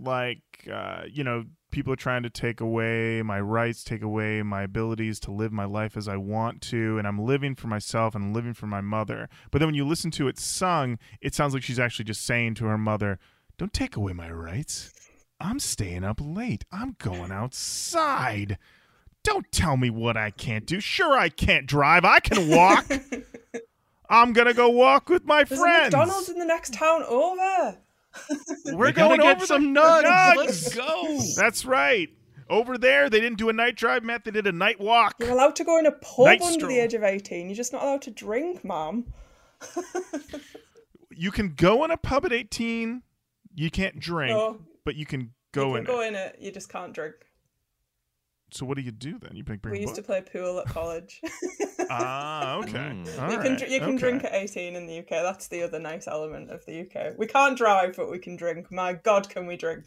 Speaker 1: like uh, you know people are trying to take away my rights, take away my abilities to live my life as I want to, and I'm living for myself and living for my mother. But then when you listen to it sung, it sounds like she's actually just saying to her mother, "Don't take away my rights. I'm staying up late. I'm going outside." Don't tell me what I can't do. Sure, I can't drive. I can walk. I'm gonna go walk with my
Speaker 3: There's a
Speaker 1: friends.
Speaker 3: McDonald's in the next town over.
Speaker 1: We're
Speaker 2: We
Speaker 1: going
Speaker 2: gotta get
Speaker 1: over
Speaker 2: some
Speaker 1: the
Speaker 2: nugs.
Speaker 1: nugs.
Speaker 2: Let's go.
Speaker 1: That's right. Over there, they didn't do a night drive, Matt. They did a night walk.
Speaker 3: You're allowed to go in a pub
Speaker 1: Night
Speaker 3: under
Speaker 1: stroll.
Speaker 3: the age of 18. You're just not allowed to drink, ma'am.
Speaker 1: You can go in a pub at 18. You can't drink,
Speaker 3: No,
Speaker 1: but you can go in.
Speaker 3: you can
Speaker 1: in
Speaker 3: go
Speaker 1: it.
Speaker 3: in it. You just can't drink.
Speaker 1: So what do you do then? You bring, bring
Speaker 3: We
Speaker 1: a
Speaker 3: used to play pool at college.
Speaker 1: Ah, okay.
Speaker 2: Mm.
Speaker 3: You can
Speaker 1: right,
Speaker 3: dr- you can
Speaker 1: okay.
Speaker 3: drink at 18 in the UK. That's the other nice element of the UK. We can't drive, but we can drink. My God, can we drink?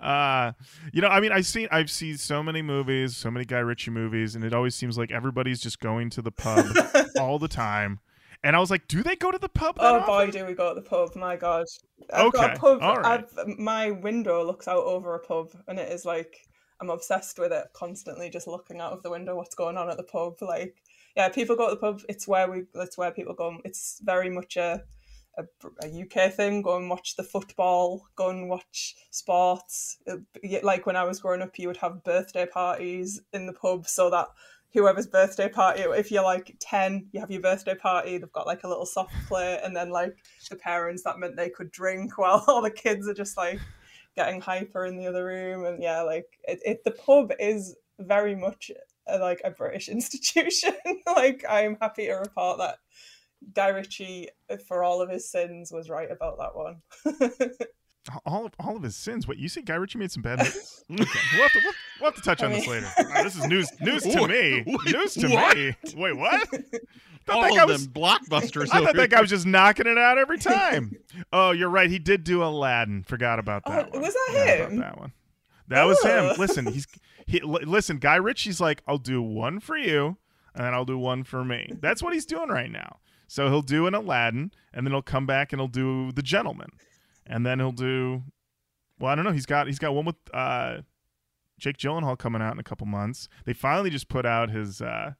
Speaker 1: uh, you know, I mean, I've seen I've seen so many movies, so many Guy Ritchie movies, and it always seems like everybody's just going to the pub all the time. And I was like, do they go to the pub?
Speaker 3: Oh
Speaker 1: often?
Speaker 3: boy, do we go to the pub! My God, I've got
Speaker 1: Okay,
Speaker 3: a pub.
Speaker 1: right.
Speaker 3: I've, my window looks out over a pub, and it is like I'm obsessed with it. Constantly, just looking out of the window, what's going on at the pub? Like, yeah, people go to the pub. It's where we. It's where people go. It's very much a, a, a UK thing. Go and watch the football. Go and watch sports. Uh, it- like when I was growing up, you would have birthday parties in the pub, so that whoever's birthday party, if you're like 10, you have your birthday party, they've got like a little soft plate, and then like the parents, that meant they could drink while all the kids are just like getting hyper in the other room. And yeah, like it, it the pub is very much a, like a British institution. like I'm happy to report that Guy Ritchie, uh, for all of his sins, was right about that one.
Speaker 1: all of all of his sins. What you see? Guy Ritchie made some bad movies. Okay, we'll have to we'll, we'll have to touch on this later. This is news news to me.
Speaker 2: wait,
Speaker 1: news to
Speaker 2: what?
Speaker 1: me. Wait, what? Thought that
Speaker 2: All
Speaker 1: guy
Speaker 2: of
Speaker 1: was-
Speaker 2: blockbusters.
Speaker 1: I thought that guy was just knocking it out every time. oh, you're right. He did do Aladdin. Forgot about oh, that
Speaker 3: Oh,
Speaker 1: one.
Speaker 3: was that
Speaker 1: Forgot
Speaker 3: him?
Speaker 1: that one. That was him.
Speaker 3: Oh.
Speaker 1: Listen, he's he. li- Listen, Guy Ritchie's like, I'll do one for you, and then I'll do one for me. That's what he's doing right now. So he'll do an Aladdin, and then he'll come back and he'll do The Gentlemen, and then he'll do. Well, I don't know. He's got he's got one with uh, Jake Gyllenhaal coming out in a couple months. They finally just put out his uh,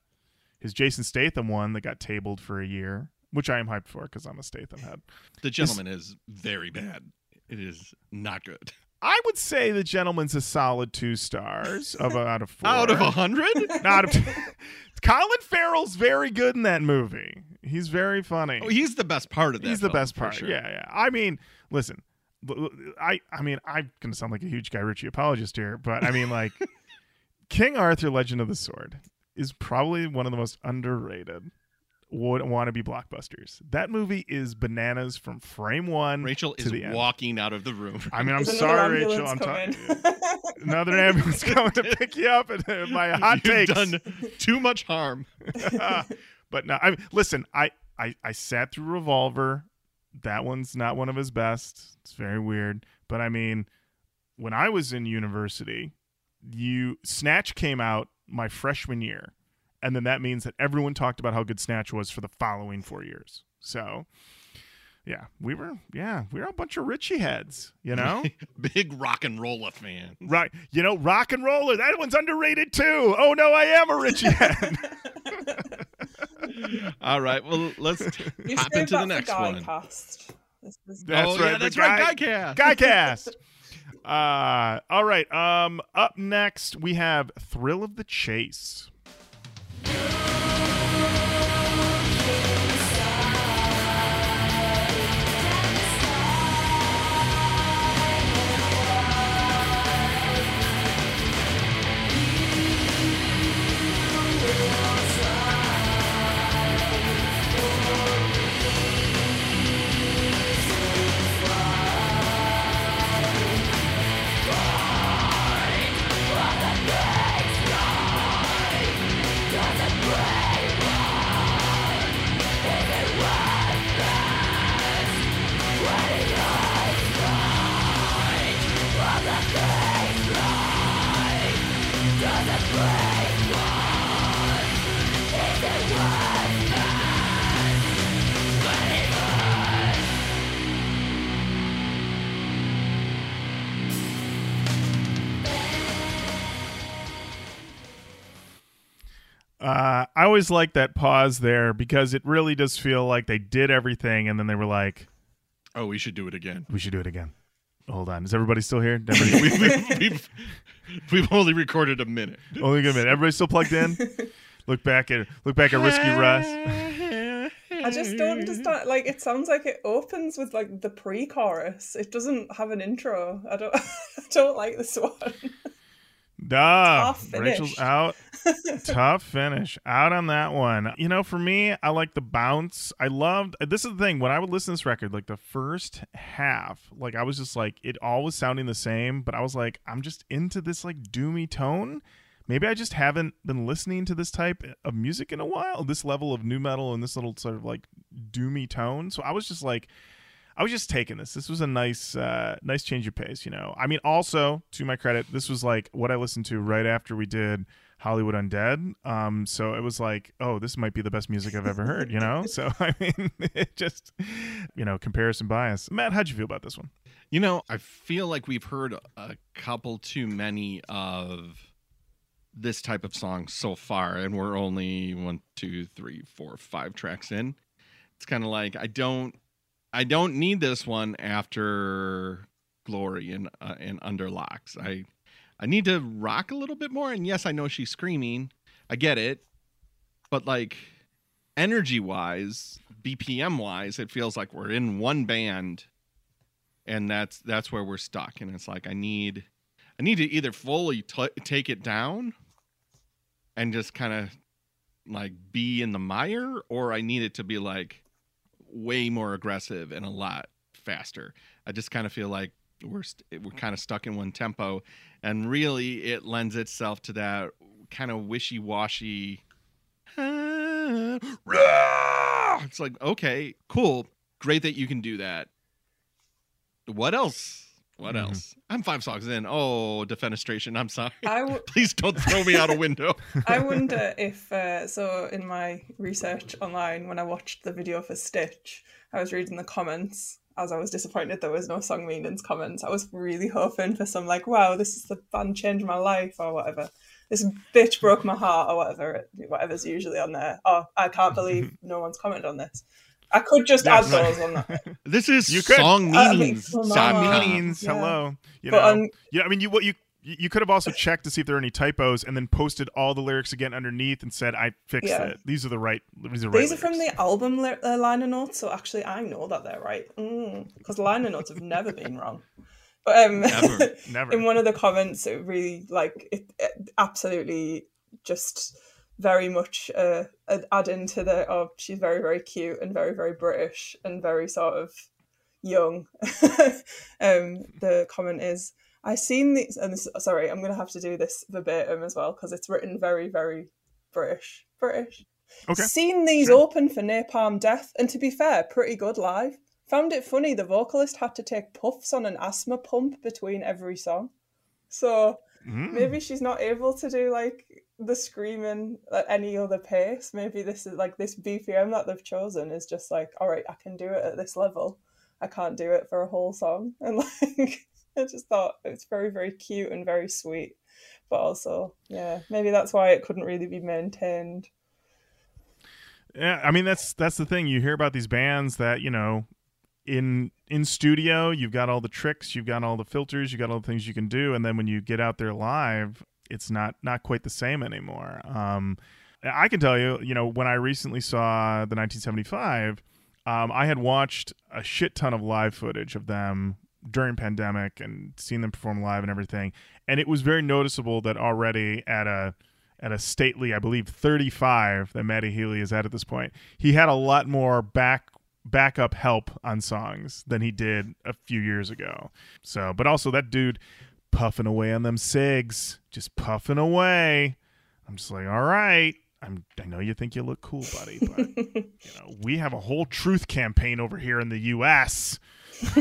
Speaker 1: his Jason Statham one that got tabled for a year, which I am hyped for because I'm a Statham head.
Speaker 2: The Gentlemen is very bad. It is not good.
Speaker 1: I would say the gentleman's a solid two stars of out of four.
Speaker 2: Out of a hundred?
Speaker 1: Not a, Colin Farrell's very good in that movie. He's very funny.
Speaker 2: Oh, he's the best part of that.
Speaker 1: He's the best part.
Speaker 2: sure.
Speaker 1: Yeah, yeah. I mean, listen, I I mean, I'm gonna sound like a huge Guy Ritchie apologist here, but I mean, like, King Arthur: Legend of the Sword is probably one of the most underrated wa- be blockbusters. That movie is bananas from frame one
Speaker 2: Rachel
Speaker 1: to
Speaker 2: is
Speaker 1: the end.
Speaker 2: walking out of the room.
Speaker 1: I mean, I'm
Speaker 3: There's
Speaker 1: sorry, Rachel. I'm
Speaker 3: coming.
Speaker 1: talking. Another ambulance coming to pick you up, and uh, my hot
Speaker 2: You've
Speaker 1: takes.
Speaker 2: done too much harm.
Speaker 1: but no, I mean, listen, I I I sat through Revolver. That one's not one of his best. It's very weird. But I mean, when I was in university, you Snatch came out my freshman year, and then that means that everyone talked about how good Snatch was for the following four years. So, yeah, we were yeah we were a bunch of Ritchie heads, you know.
Speaker 2: Big RocknRolla fan.
Speaker 1: Right, you know, RocknRolla. That one's underrated too. Oh no, I am a Ritchie head.
Speaker 2: All right. Well, let's
Speaker 3: You
Speaker 2: hop into the next
Speaker 3: for
Speaker 2: one.
Speaker 3: Guycast. This is-
Speaker 1: That's
Speaker 2: oh
Speaker 1: right.
Speaker 2: yeah,
Speaker 1: the
Speaker 2: that's
Speaker 1: guy-
Speaker 2: right. Guycast.
Speaker 1: Guycast. Uh, all right. Um, up next we have Thrill of the Chase. Yeah. Uh, I always like that pause there because it really does feel like they did everything and then they were like,
Speaker 2: Oh, we should do it again.
Speaker 1: "We should do it again." Hold on, is everybody still here? Everybody-
Speaker 2: we, we, we've, we've only recorded a minute.
Speaker 1: Only a minute. Everybody still plugged in. Look back at look back at Risky Russ.
Speaker 3: I just don't understand. Like, it sounds like it opens with like the pre-chorus. It doesn't have an intro. I don't. I don't like this one.
Speaker 1: Duh.
Speaker 3: Tough
Speaker 1: Rachel's out. Tough finish. Out on that one. You know, for me, I like the bounce. I loved uh, this is the thing. When I would listen to this record, like the first half, like I was just like it all was sounding the same, but I was like, I'm just into this like doomy tone. Maybe I just haven't been listening to this type of music in a while, this level of nu metal and this little sort of like doomy tone. So I was just like I was just taking this. This was a nice, uh, nice change of pace. You know, I mean, also to my credit, this was like what I listened to right after we did Hollywood Undead. Um, so it was like, oh, this might be the best music I've ever heard. You know, so I mean, it just, you know, comparison bias. Matt, how'd you feel about this one?
Speaker 2: You know, I feel like we've heard a couple too many of this type of song so far, and we're only one, two, three, four, five tracks in. It's kind of like I don't, I don't need this one after Glory and uh, and Underlocks. I, I need to rock a little bit more. And yes, I know she's screaming. I get it, but like energy wise, BPM wise, it feels like we're in one band and that's that's where we're stuck and it's like i need i need to either fully t- take it down and just kind of like be in the mire or i need it to be like way more aggressive and a lot faster. I just kind of feel like we're st- we're kind of stuck in one tempo and really it lends itself to that kind of wishy-washy it's like okay cool. Great that you can do that. What else? What
Speaker 1: Mhm.
Speaker 2: else? I'm five songs in. Oh, defenestration. I'm sorry.
Speaker 3: I, w-
Speaker 2: Please don't throw me out a window.
Speaker 3: I wonder if uh, so. In my research online, when I watched the video for Stitch, I was reading the comments. As I was disappointed there was no song meanings comments. I was really hoping for some like, "Wow, this is the band changed my life" or whatever. This bitch broke my heart or whatever. Whatever's usually on there. Oh, I can't believe no one's commented on this. I could just
Speaker 1: Yeah,
Speaker 3: add
Speaker 1: right.
Speaker 3: those on that.
Speaker 2: This is
Speaker 1: You could.
Speaker 2: song meanings.
Speaker 3: come
Speaker 2: dot
Speaker 3: on.
Speaker 2: com.
Speaker 1: Meanings.
Speaker 3: yeah.
Speaker 1: Hello. You
Speaker 3: But
Speaker 1: know.
Speaker 3: on
Speaker 1: yeah. I mean, you what you. You could have also checked to see if there are any typos, and then posted all the lyrics again underneath and said, "I fixed
Speaker 3: Yeah.
Speaker 1: it. These are the right. These are right."
Speaker 3: These are from the album li- uh, liner notes, so actually I know that they're right because liner notes have never been wrong. But um,
Speaker 2: Never.
Speaker 1: Never.
Speaker 3: in one of the comments, it really like it, it absolutely just very much uh, ad- add into the oh she's very very cute and very very British and very sort of young. um, the comment is. I seen these, and this, sorry, I'm gonna have to do this verbatim as well because it's written very, very British, British,
Speaker 1: Okay.
Speaker 3: Seen these
Speaker 1: Sure.
Speaker 3: open for Napalm Death, and to be fair, pretty good live. Found it funny the vocalist had to take puffs on an asthma pump between every song. So
Speaker 1: Mm.
Speaker 3: maybe she's not able to do like the screaming at any other pace. Maybe this is like this BPM that they've chosen is just like, all right, I can do it at this level. I can't do it for a whole song. And like, I just thought it's very, very cute and very sweet. But also, yeah, maybe that's why it couldn't really be maintained.
Speaker 1: Yeah, I mean that's that's the thing. You hear about these bands that you know, in in studio, you've got all the tricks, you've got all the filters, you've got all the things you can do, and then when you get out there live, it's not not quite the same anymore. Um, I can tell you, you know, when I recently saw the 1975, um, I had watched a shit ton of live footage of them during pandemic and seen them perform live and everything, and it was very noticeable that already at a at a stately, I believe, 35 that Matty Healy is at at this point. He had a lot more back backup help on songs than he did a few years ago. So, but also that dude puffing away on them cigs, just puffing away. I'm just like, all right. I'm, I know you think you look cool, buddy, but you know we have a whole truth campaign over here in the U.S.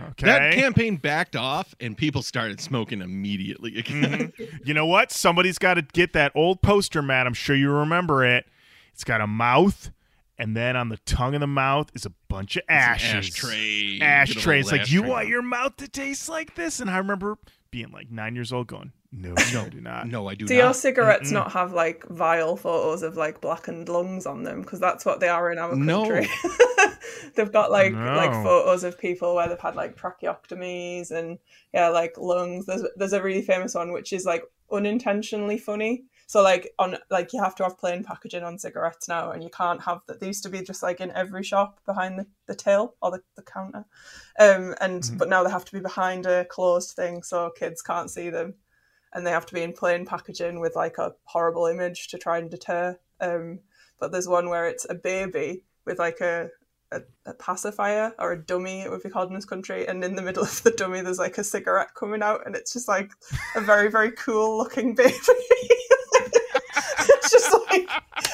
Speaker 1: Okay,
Speaker 2: That campaign backed off, and people started smoking immediately again.
Speaker 1: Mhm. You know what? Somebody's got to get that old poster, Matt. I'm sure you remember it. It's got a mouth, and then on the tongue of the mouth is a bunch of ashes.
Speaker 2: Ashtray.
Speaker 1: Ashtray. It's
Speaker 2: old
Speaker 1: like, you
Speaker 2: ashtray.
Speaker 1: want your mouth to taste like this? And I remember being like nine years old going, no, no, do not.
Speaker 2: No, I do not.
Speaker 3: Do your cigarettes
Speaker 1: Mm-mm.
Speaker 3: not have like vile photos of like blackened lungs on them? Because that's what they are in our
Speaker 2: No.
Speaker 3: country. they've got like like photos of people where they've had like tracheotomies and yeah, like lungs. There's there's a really famous one which is like unintentionally funny. So like on like you have to have plain packaging on cigarettes now, and you can't have that. They used to be just like in every shop behind the, the till or the, the counter, um, and
Speaker 1: Mhm.
Speaker 3: but now they have to be behind a closed thing so kids can't see them and they have to be in plain packaging with like a horrible image to try and deter. Um, but there's one where it's a baby with like a, a, a pacifier or a dummy, it would be called in this country, and in the middle of the dummy there's like a cigarette coming out, and it's just like a very very cool looking baby. Just like,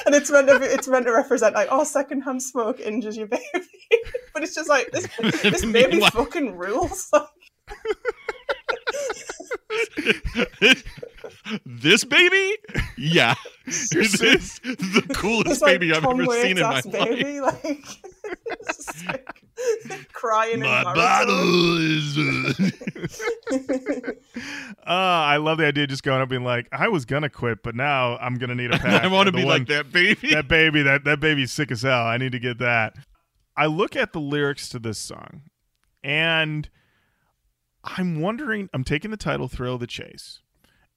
Speaker 3: and it's meant to be, it's meant to represent like oh secondhand smoke injures your baby, but it's just like this this baby fucking rules. Like,
Speaker 2: this baby? Yeah. It is the coolest
Speaker 3: like
Speaker 2: baby I've
Speaker 3: Tom
Speaker 2: ever seen in my
Speaker 3: Waits'
Speaker 2: life.
Speaker 3: baby, like, just like crying
Speaker 2: My
Speaker 3: in
Speaker 2: bottle is.
Speaker 1: Uh, I love the idea of just going up being like, I was gonna quit, but now I'm gonna need a pack.
Speaker 2: I want to be
Speaker 1: one-
Speaker 2: like that baby.
Speaker 1: that baby, that that baby's sick as hell. I need to get that. I look at the lyrics to this song, and I'm wondering. I'm taking the title "Thrill of the Chase,"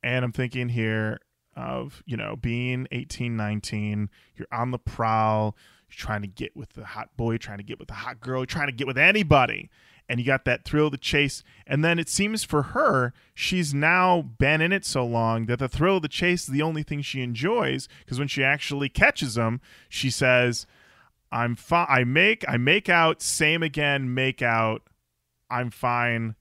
Speaker 1: and I'm thinking here of you know being 18, 19. You're on the prowl. You're trying to get with the hot boy, trying to get with the hot girl, trying to get with anybody. And you got that thrill of the chase. And then it seems for her, she's now been in it so long that the thrill of the chase is the only thing she enjoys. Because when she actually catches him, she says, I'm fine. I make, I make out, same again, make out. I'm fine.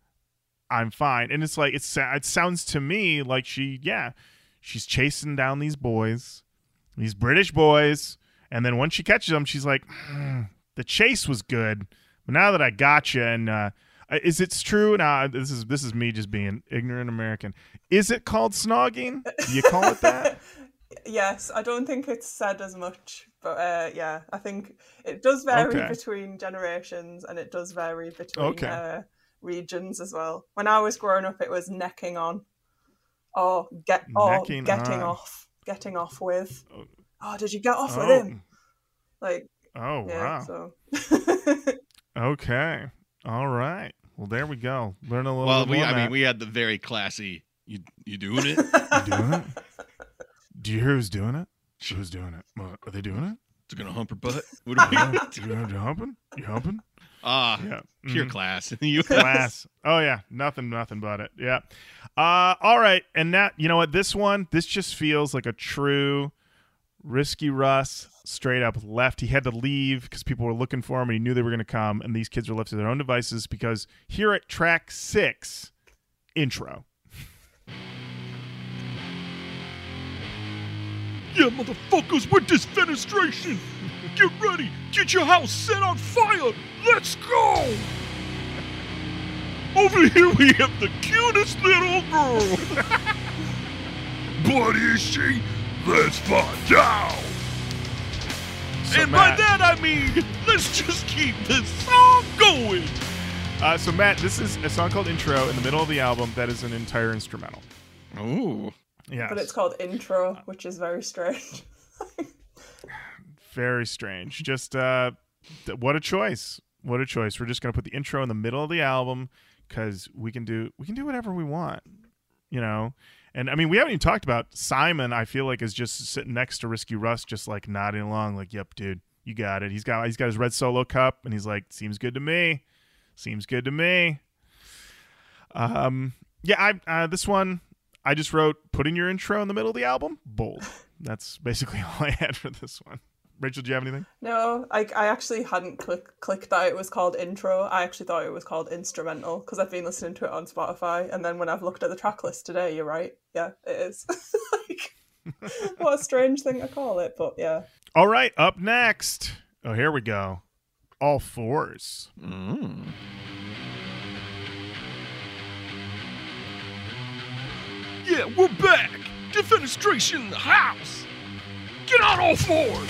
Speaker 1: I'm fine. And it's like, it's, it sounds to me like she, yeah, she's chasing down these boys, these British boys. And then once she catches them, she's like, "Hmm, the chase was good. But now that I got you, and uh, is it true? Now this is this is me just being ignorant American. Is it called snogging? Do you call it that?
Speaker 3: yes, I don't think it's said as much, but uh, yeah, I think it does vary
Speaker 1: Okay.
Speaker 3: between generations and it does vary between
Speaker 1: Okay.
Speaker 3: uh, regions as well. When I was growing up, it was necking on, or get, or
Speaker 1: Necking
Speaker 3: getting
Speaker 1: on.
Speaker 3: off, getting off with.
Speaker 1: Oh.
Speaker 3: Oh, did you get off with
Speaker 1: Oh.
Speaker 3: him? Like,
Speaker 1: Oh
Speaker 3: yeah.
Speaker 1: wow.
Speaker 3: So.
Speaker 1: Okay. All right. Well, there we go. Learn a little.
Speaker 2: well, we, I
Speaker 1: on
Speaker 2: mean we had the very classy. You you doing it?
Speaker 1: You doing it? Do you hear who's doing it? Who's doing it? Well, Are they doing it?
Speaker 2: It's gonna hump her butt. What are we?
Speaker 1: Yeah. you you humping? You humping?
Speaker 2: Ah,
Speaker 1: Yeah.
Speaker 2: pure
Speaker 1: Mhm.
Speaker 2: class in the U.S.
Speaker 1: class. Oh yeah, nothing, nothing but it. Yeah. Uh, all right, and now you know what? This one, this just feels like a true risky Russ. Straight up left. He had to leave because people were looking for him, and he knew they were going to come. And these kids were left to their own devices because here at track six, intro.
Speaker 2: Yeah, motherfuckers, with Defenestration. Get ready. Get your house set on fire. Let's go. Over here we have the cutest little girl. but is she? Let's find out.
Speaker 1: So,
Speaker 2: and by that I mean, let's just keep this song going.
Speaker 1: Uh, so Matt, this is a song called "Intro" in the middle of the album. That is an entire instrumental.
Speaker 2: Ooh.
Speaker 1: Yeah,
Speaker 3: But it's called intro, which is very strange.
Speaker 1: very strange. Just uh, th- what a choice! What a choice. We're just gonna put the intro in the middle of the album because we can do we can do whatever we want, you know. And I mean, we haven't even talked about Simon. I feel like is just sitting next to Risky Russ, just like nodding along, like, "Yep, dude, you got it." He's got he's got his red solo cup, and he's like, "Seems good to me. Seems good to me." Um, yeah, I uh, this one I just wrote putting your intro in the middle of the album. Bold. That's basically all I had for this one. Rachel, do you have anything?
Speaker 3: No, I, I actually hadn't click, clicked that it was called intro. I actually thought it was called instrumental because I've been listening to it on Spotify. And then when I've looked at the track list today, you're right. Yeah, it is. like, what a strange thing to call it, but yeah.
Speaker 1: All right, up next. Oh, here we go. All fours.
Speaker 2: Mm. Yeah, we're back. Defenestration in the house. Get on all fours.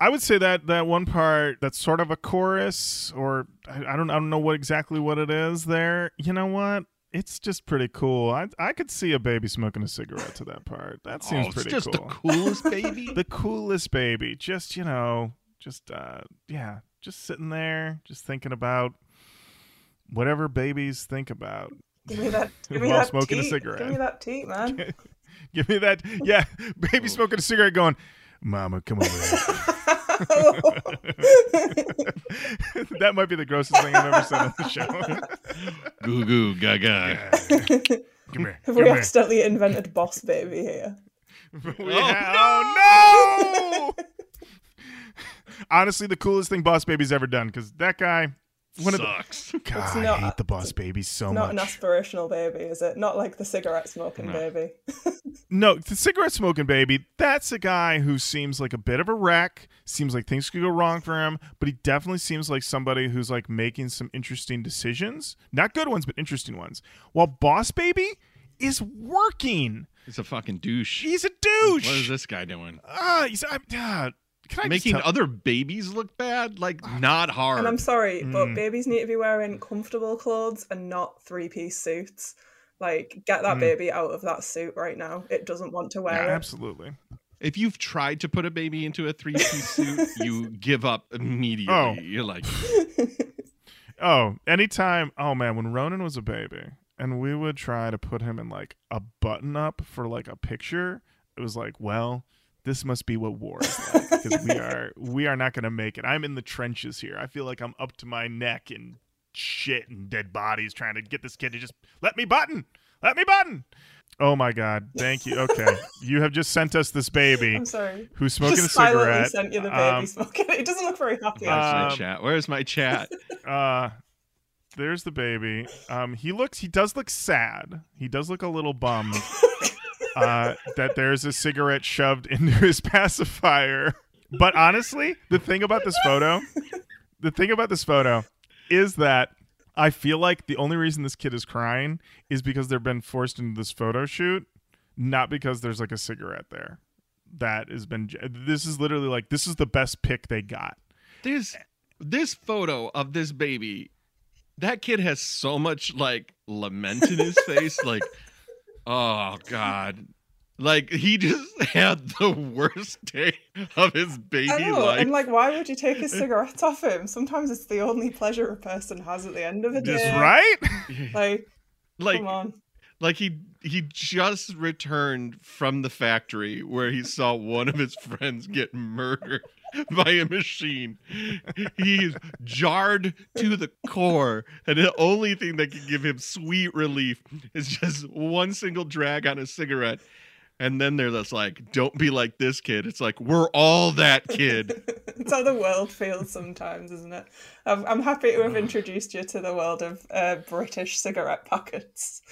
Speaker 1: I would say that that one part that's sort of a chorus, or I, I don't I don't know what exactly what it is there. You know what? It's just pretty cool. I I could see a baby smoking a cigarette to that part. That seems
Speaker 2: oh, it's
Speaker 1: pretty
Speaker 2: just
Speaker 1: cool.
Speaker 2: the coolest baby.
Speaker 1: the coolest baby. Just you know, just uh, yeah, just sitting there, just thinking about whatever babies think about.
Speaker 3: Give me that. Give me
Speaker 1: While
Speaker 3: that
Speaker 1: smoking a cigarette.
Speaker 3: Give me that teat, man.
Speaker 1: Give me that, yeah, baby smoking a cigarette, going, "Mama, come over here." that might be the grossest thing I've ever said on the show.
Speaker 2: goo goo gaga.
Speaker 1: Come here.
Speaker 3: Have
Speaker 1: Come
Speaker 3: we
Speaker 1: here.
Speaker 3: accidentally invented Boss Baby here?
Speaker 1: We ha- oh no! Honestly, the coolest thing Boss Baby's ever done because that guy, one of
Speaker 2: Sucks.
Speaker 1: the, God,
Speaker 3: It's
Speaker 1: I
Speaker 3: not-
Speaker 1: hate the Boss Baby so
Speaker 3: Not an aspirational baby, is it? Not like the cigarette smoking
Speaker 2: No.
Speaker 3: baby.
Speaker 1: No, the cigarette smoking baby, that's a guy who seems like a bit of a wreck, seems like things could go wrong for him, but he definitely seems like somebody who's like making some interesting decisions. Not good ones, but interesting ones. While Boss Baby is working.
Speaker 2: He's a fucking douche.
Speaker 1: He's a douche.
Speaker 2: What is this guy doing?
Speaker 1: Ah, he's I'm, ah, can I
Speaker 2: Making
Speaker 1: tell-
Speaker 2: other babies look bad? Like not hard.
Speaker 3: And I'm sorry,
Speaker 1: Mm.
Speaker 3: but babies need to be wearing comfortable clothes and not three piece suits. Like, get that
Speaker 1: Mm.
Speaker 3: baby out of that suit right now. It doesn't want to
Speaker 1: Yeah,
Speaker 3: wear it.
Speaker 1: absolutely.
Speaker 2: if you've tried to put a baby into a three-piece suit, you give up immediately.
Speaker 1: Oh.
Speaker 2: You're like,
Speaker 1: Oh, anytime. Oh man, when Ronan was a baby, and we would try to put him in like a button up for like a picture, it was like, well, this must be what war is like because we are we are not going to make it. I'm in the trenches here. I feel like I'm up to my neck in shit and dead bodies trying to get this kid to just let me button, let me button. Oh my god, thank you. Okay, you have just sent us this baby
Speaker 3: I'm sorry.
Speaker 1: who's smoking
Speaker 3: Just
Speaker 1: a
Speaker 3: silently
Speaker 1: cigarette.
Speaker 3: sent you the baby
Speaker 1: Um,
Speaker 3: smoking. It doesn't look very happy.
Speaker 2: "Where's
Speaker 3: actually.
Speaker 2: my
Speaker 1: Um,
Speaker 2: chat? Where's my chat?"
Speaker 1: uh there's the baby um he looks he does look sad he does look a little bummed uh that there's a cigarette shoved into his pacifier but honestly the thing about this photo the thing about this photo is that I feel like the only reason this kid is crying is because they've been forced into this photo shoot, not because there's like a cigarette there. That has been. This is literally like this is the best pick they got.
Speaker 2: This this photo of this baby, that kid has so much like lament in his face. Like, oh God. Like he just had the worst day of his baby
Speaker 3: I know.
Speaker 2: life.
Speaker 3: And like, why would you take his cigarettes off him? Sometimes it's the only pleasure a person has at the end of a day.
Speaker 1: right?
Speaker 3: Like,
Speaker 2: like
Speaker 3: come on.
Speaker 2: like he he just returned from the factory where he saw one of his friends get murdered by a machine. He's jarred to the core, and the only thing that can give him sweet relief is just one single drag on a cigarette. And then they're just like, "Don't be like this kid." It's like we're all that kid.
Speaker 3: it's how the world feels sometimes, isn't it? I'm, I'm happy to have introduced you to the world of uh, British cigarette packets.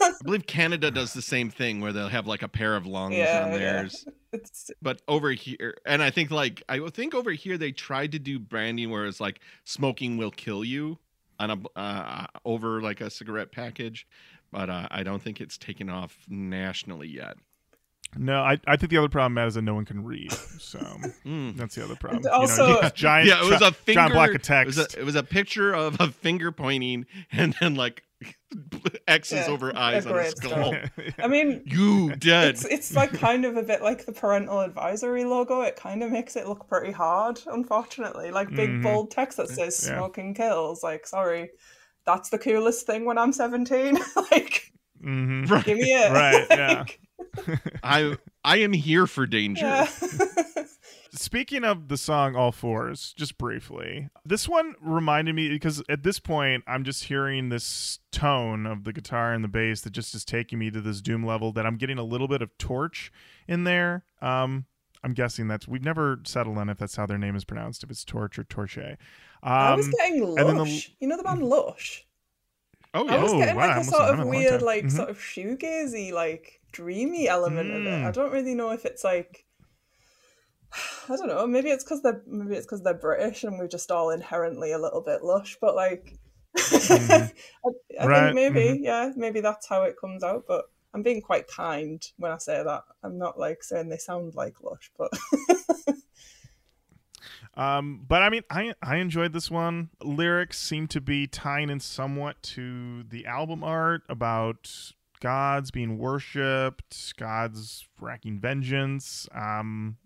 Speaker 2: I believe Canada does the same thing where they'll have like a pair of lungs
Speaker 3: Yeah,
Speaker 2: on
Speaker 3: yeah.
Speaker 2: theirs.
Speaker 3: It's
Speaker 2: but over here and i think like i think over here they tried to do branding where it's like smoking will kill you on a uh, over like a cigarette package but uh, i don't think it's taken off nationally yet
Speaker 1: No, I, I think the other problem Matt, is that no one can read. So
Speaker 2: Mm.
Speaker 1: that's the other problem.
Speaker 3: And also-
Speaker 1: you know, just giant,
Speaker 2: yeah it was a finger
Speaker 1: giant block of
Speaker 2: it was
Speaker 1: text.
Speaker 2: a, it was a picture of a finger pointing and then like x's
Speaker 3: Yeah,
Speaker 2: over
Speaker 3: a
Speaker 2: eyes on a
Speaker 3: gravestone.
Speaker 2: skull
Speaker 3: I mean,
Speaker 2: you dead
Speaker 3: it's it's like kind of a bit like the parental advisory logo. It kind of makes it look pretty hard, unfortunately. Like big
Speaker 1: Mhm.
Speaker 3: bold text that says
Speaker 1: Yeah.
Speaker 3: "smoking kills." Like, sorry, that's the coolest thing when I'm 17. like,
Speaker 1: hmm
Speaker 3: give me it.
Speaker 1: Right, yeah.
Speaker 3: Like,
Speaker 2: i i am here for danger
Speaker 3: yeah.
Speaker 1: Speaking of the song All Fours, just briefly, this one reminded me because at this point, I'm just hearing this tone of the guitar and the bass that just is taking me to this doom level that I'm getting a little bit of Torche in there. Um, I'm guessing that's we've never settled on if that's how their name is pronounced, if it's torch or torche. Um,
Speaker 3: I was getting
Speaker 1: and then the-
Speaker 3: lush. You know the band Lush.
Speaker 2: oh yeah.
Speaker 3: I was
Speaker 1: Oh,
Speaker 3: getting
Speaker 1: wow,
Speaker 3: like a sort of
Speaker 1: known that a long
Speaker 3: weird,
Speaker 1: time.
Speaker 3: like
Speaker 1: Mhm.
Speaker 3: sort of shoegazy, like dreamy element of it.
Speaker 1: Mm.
Speaker 3: I don't really know if it's like I don't know. Maybe it's because they're maybe it's because they're British and we're just all inherently a little bit lush. But like,
Speaker 1: Mhm.
Speaker 3: I, I
Speaker 1: Right,
Speaker 3: think maybe
Speaker 1: mhm.
Speaker 3: yeah, maybe that's how it comes out. But I'm being quite kind when I say that. I'm not like saying they sound like lush, but
Speaker 1: Um, but I mean, I I enjoyed this one. Lyrics seem to be tying in somewhat to the album art about gods being worshipped, gods wreaking vengeance. Um,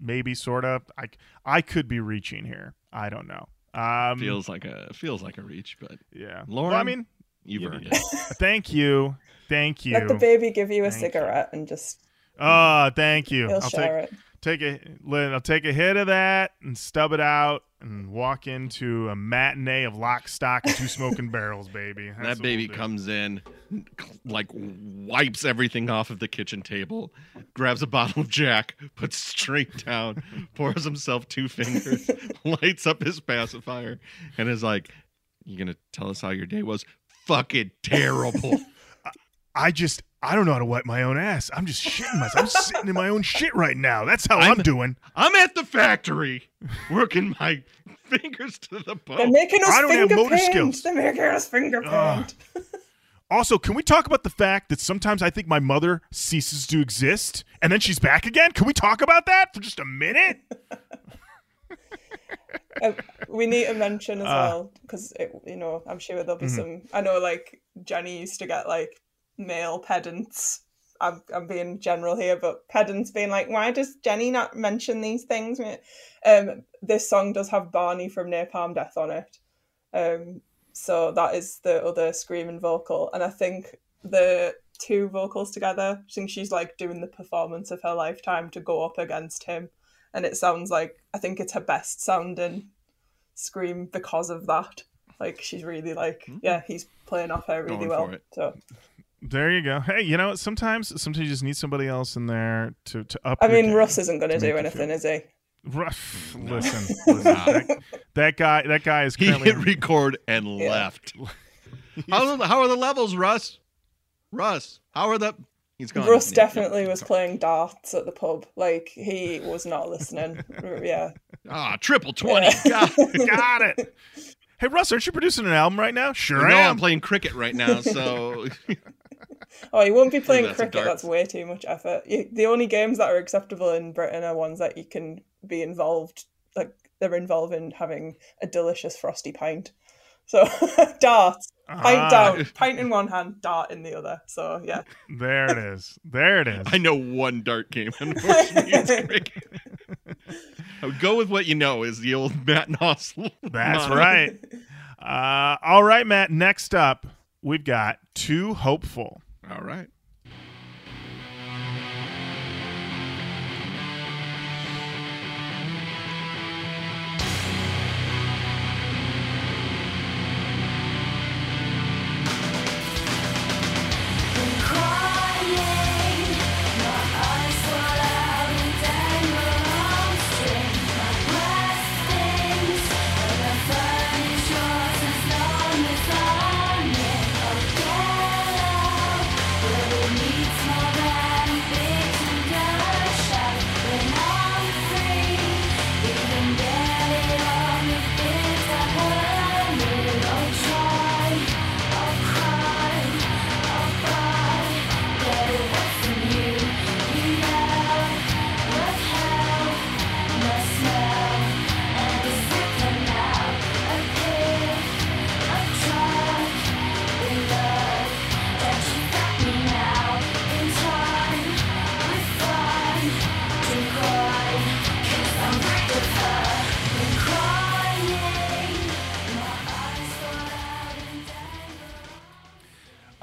Speaker 1: maybe sort of. I I could be reaching here. I don't know. Um,
Speaker 2: feels like a feels like a reach but
Speaker 1: yeah.
Speaker 2: Lorin,
Speaker 1: Well, I mean,
Speaker 2: you've
Speaker 1: Yeah.
Speaker 2: earned it
Speaker 1: thank you, thank you.
Speaker 3: let the baby give you a
Speaker 1: Thank you.
Speaker 3: cigarette and just
Speaker 1: Oh, thank you.
Speaker 3: he'll
Speaker 1: I'll take
Speaker 3: share it.
Speaker 1: Take a I'll take a hit of that and stub it out and walk into a matinee of lock, stock, and two smoking barrels, baby. That's
Speaker 2: that baby
Speaker 1: we'll
Speaker 2: comes in like wipes everything off of the kitchen table grabs a bottle of jack puts straight down pours himself two fingers lights up his pacifier and is like you gonna tell us how your day was? Fucking terrible.
Speaker 1: I just I don't know how to wipe my own ass. I'm just shitting myself. I'm sitting in my own shit right now. That's how I'm,
Speaker 2: I'm-
Speaker 1: doing.
Speaker 2: i'm at the factory working my fingers to the bone.
Speaker 3: They're
Speaker 2: bone
Speaker 3: making us
Speaker 1: I don't have
Speaker 3: finger
Speaker 1: motor
Speaker 3: paint.
Speaker 1: skills.
Speaker 3: They're making us finger
Speaker 1: Ugh.
Speaker 3: paint.
Speaker 1: Also, can we talk about the fact that sometimes I think my mother ceases to exist and then she's back again? Can we talk about that for just a minute?
Speaker 3: Um, we need to mention as
Speaker 1: Uh,
Speaker 3: well because you know I'm sure there'll be
Speaker 1: Mhm.
Speaker 3: some. I know like Jenny used to get like male pedants. I'm I'm being general here, but pedants being like, why does Jenny not mention these things? Um, this song does have Barney from Napalm Death on it, um, so that is the other screaming vocal, and I think the two vocals together. I think she's like doing the performance of her lifetime to go up against him and it sounds like I think it's her best sounding scream because of that. Like she's really like, yeah, he's playing off her really well. So
Speaker 1: There you go. Hey, you know, sometimes sometimes you just need somebody else in there to to up.
Speaker 3: I
Speaker 1: your
Speaker 3: mean,
Speaker 1: game.
Speaker 3: Russ isn't going to
Speaker 1: to
Speaker 3: do anything,
Speaker 1: feel-
Speaker 3: is he?
Speaker 1: Russ, listen, listen that, that guy, that guy is
Speaker 2: he
Speaker 1: currently.
Speaker 2: hit record and
Speaker 3: Yeah.
Speaker 2: left how, are the- how are the levels russ russ how are the
Speaker 4: He's gone.
Speaker 3: Russ
Speaker 4: Yeah, yeah.
Speaker 3: definitely was playing darts at the pub. Like he was not listening. yeah.
Speaker 4: Ah, triple twenty.
Speaker 3: Yeah.
Speaker 4: God.
Speaker 1: Got it. Hey Russ, aren't you producing an album right now? Sure
Speaker 4: no,
Speaker 1: am.
Speaker 4: I'm playing cricket right now, so
Speaker 3: Oh, you won't be playing
Speaker 4: that's
Speaker 3: cricket. That's way too much effort. You, the only games that are acceptable in Britain are ones that you can be involved, like they're involving having a delicious frosty pint. So darts, pint
Speaker 1: Ah,
Speaker 3: down, pint in one hand, dart in the other. So yeah,
Speaker 1: There it is. There it is.
Speaker 4: I know one dart game. Unfortunately, cricket. I would go with what you know is the old Matt Noss.
Speaker 1: That's
Speaker 4: motto.
Speaker 1: right. Uh, all right, Matt. Next up, we've got two Hopeful.
Speaker 4: All right.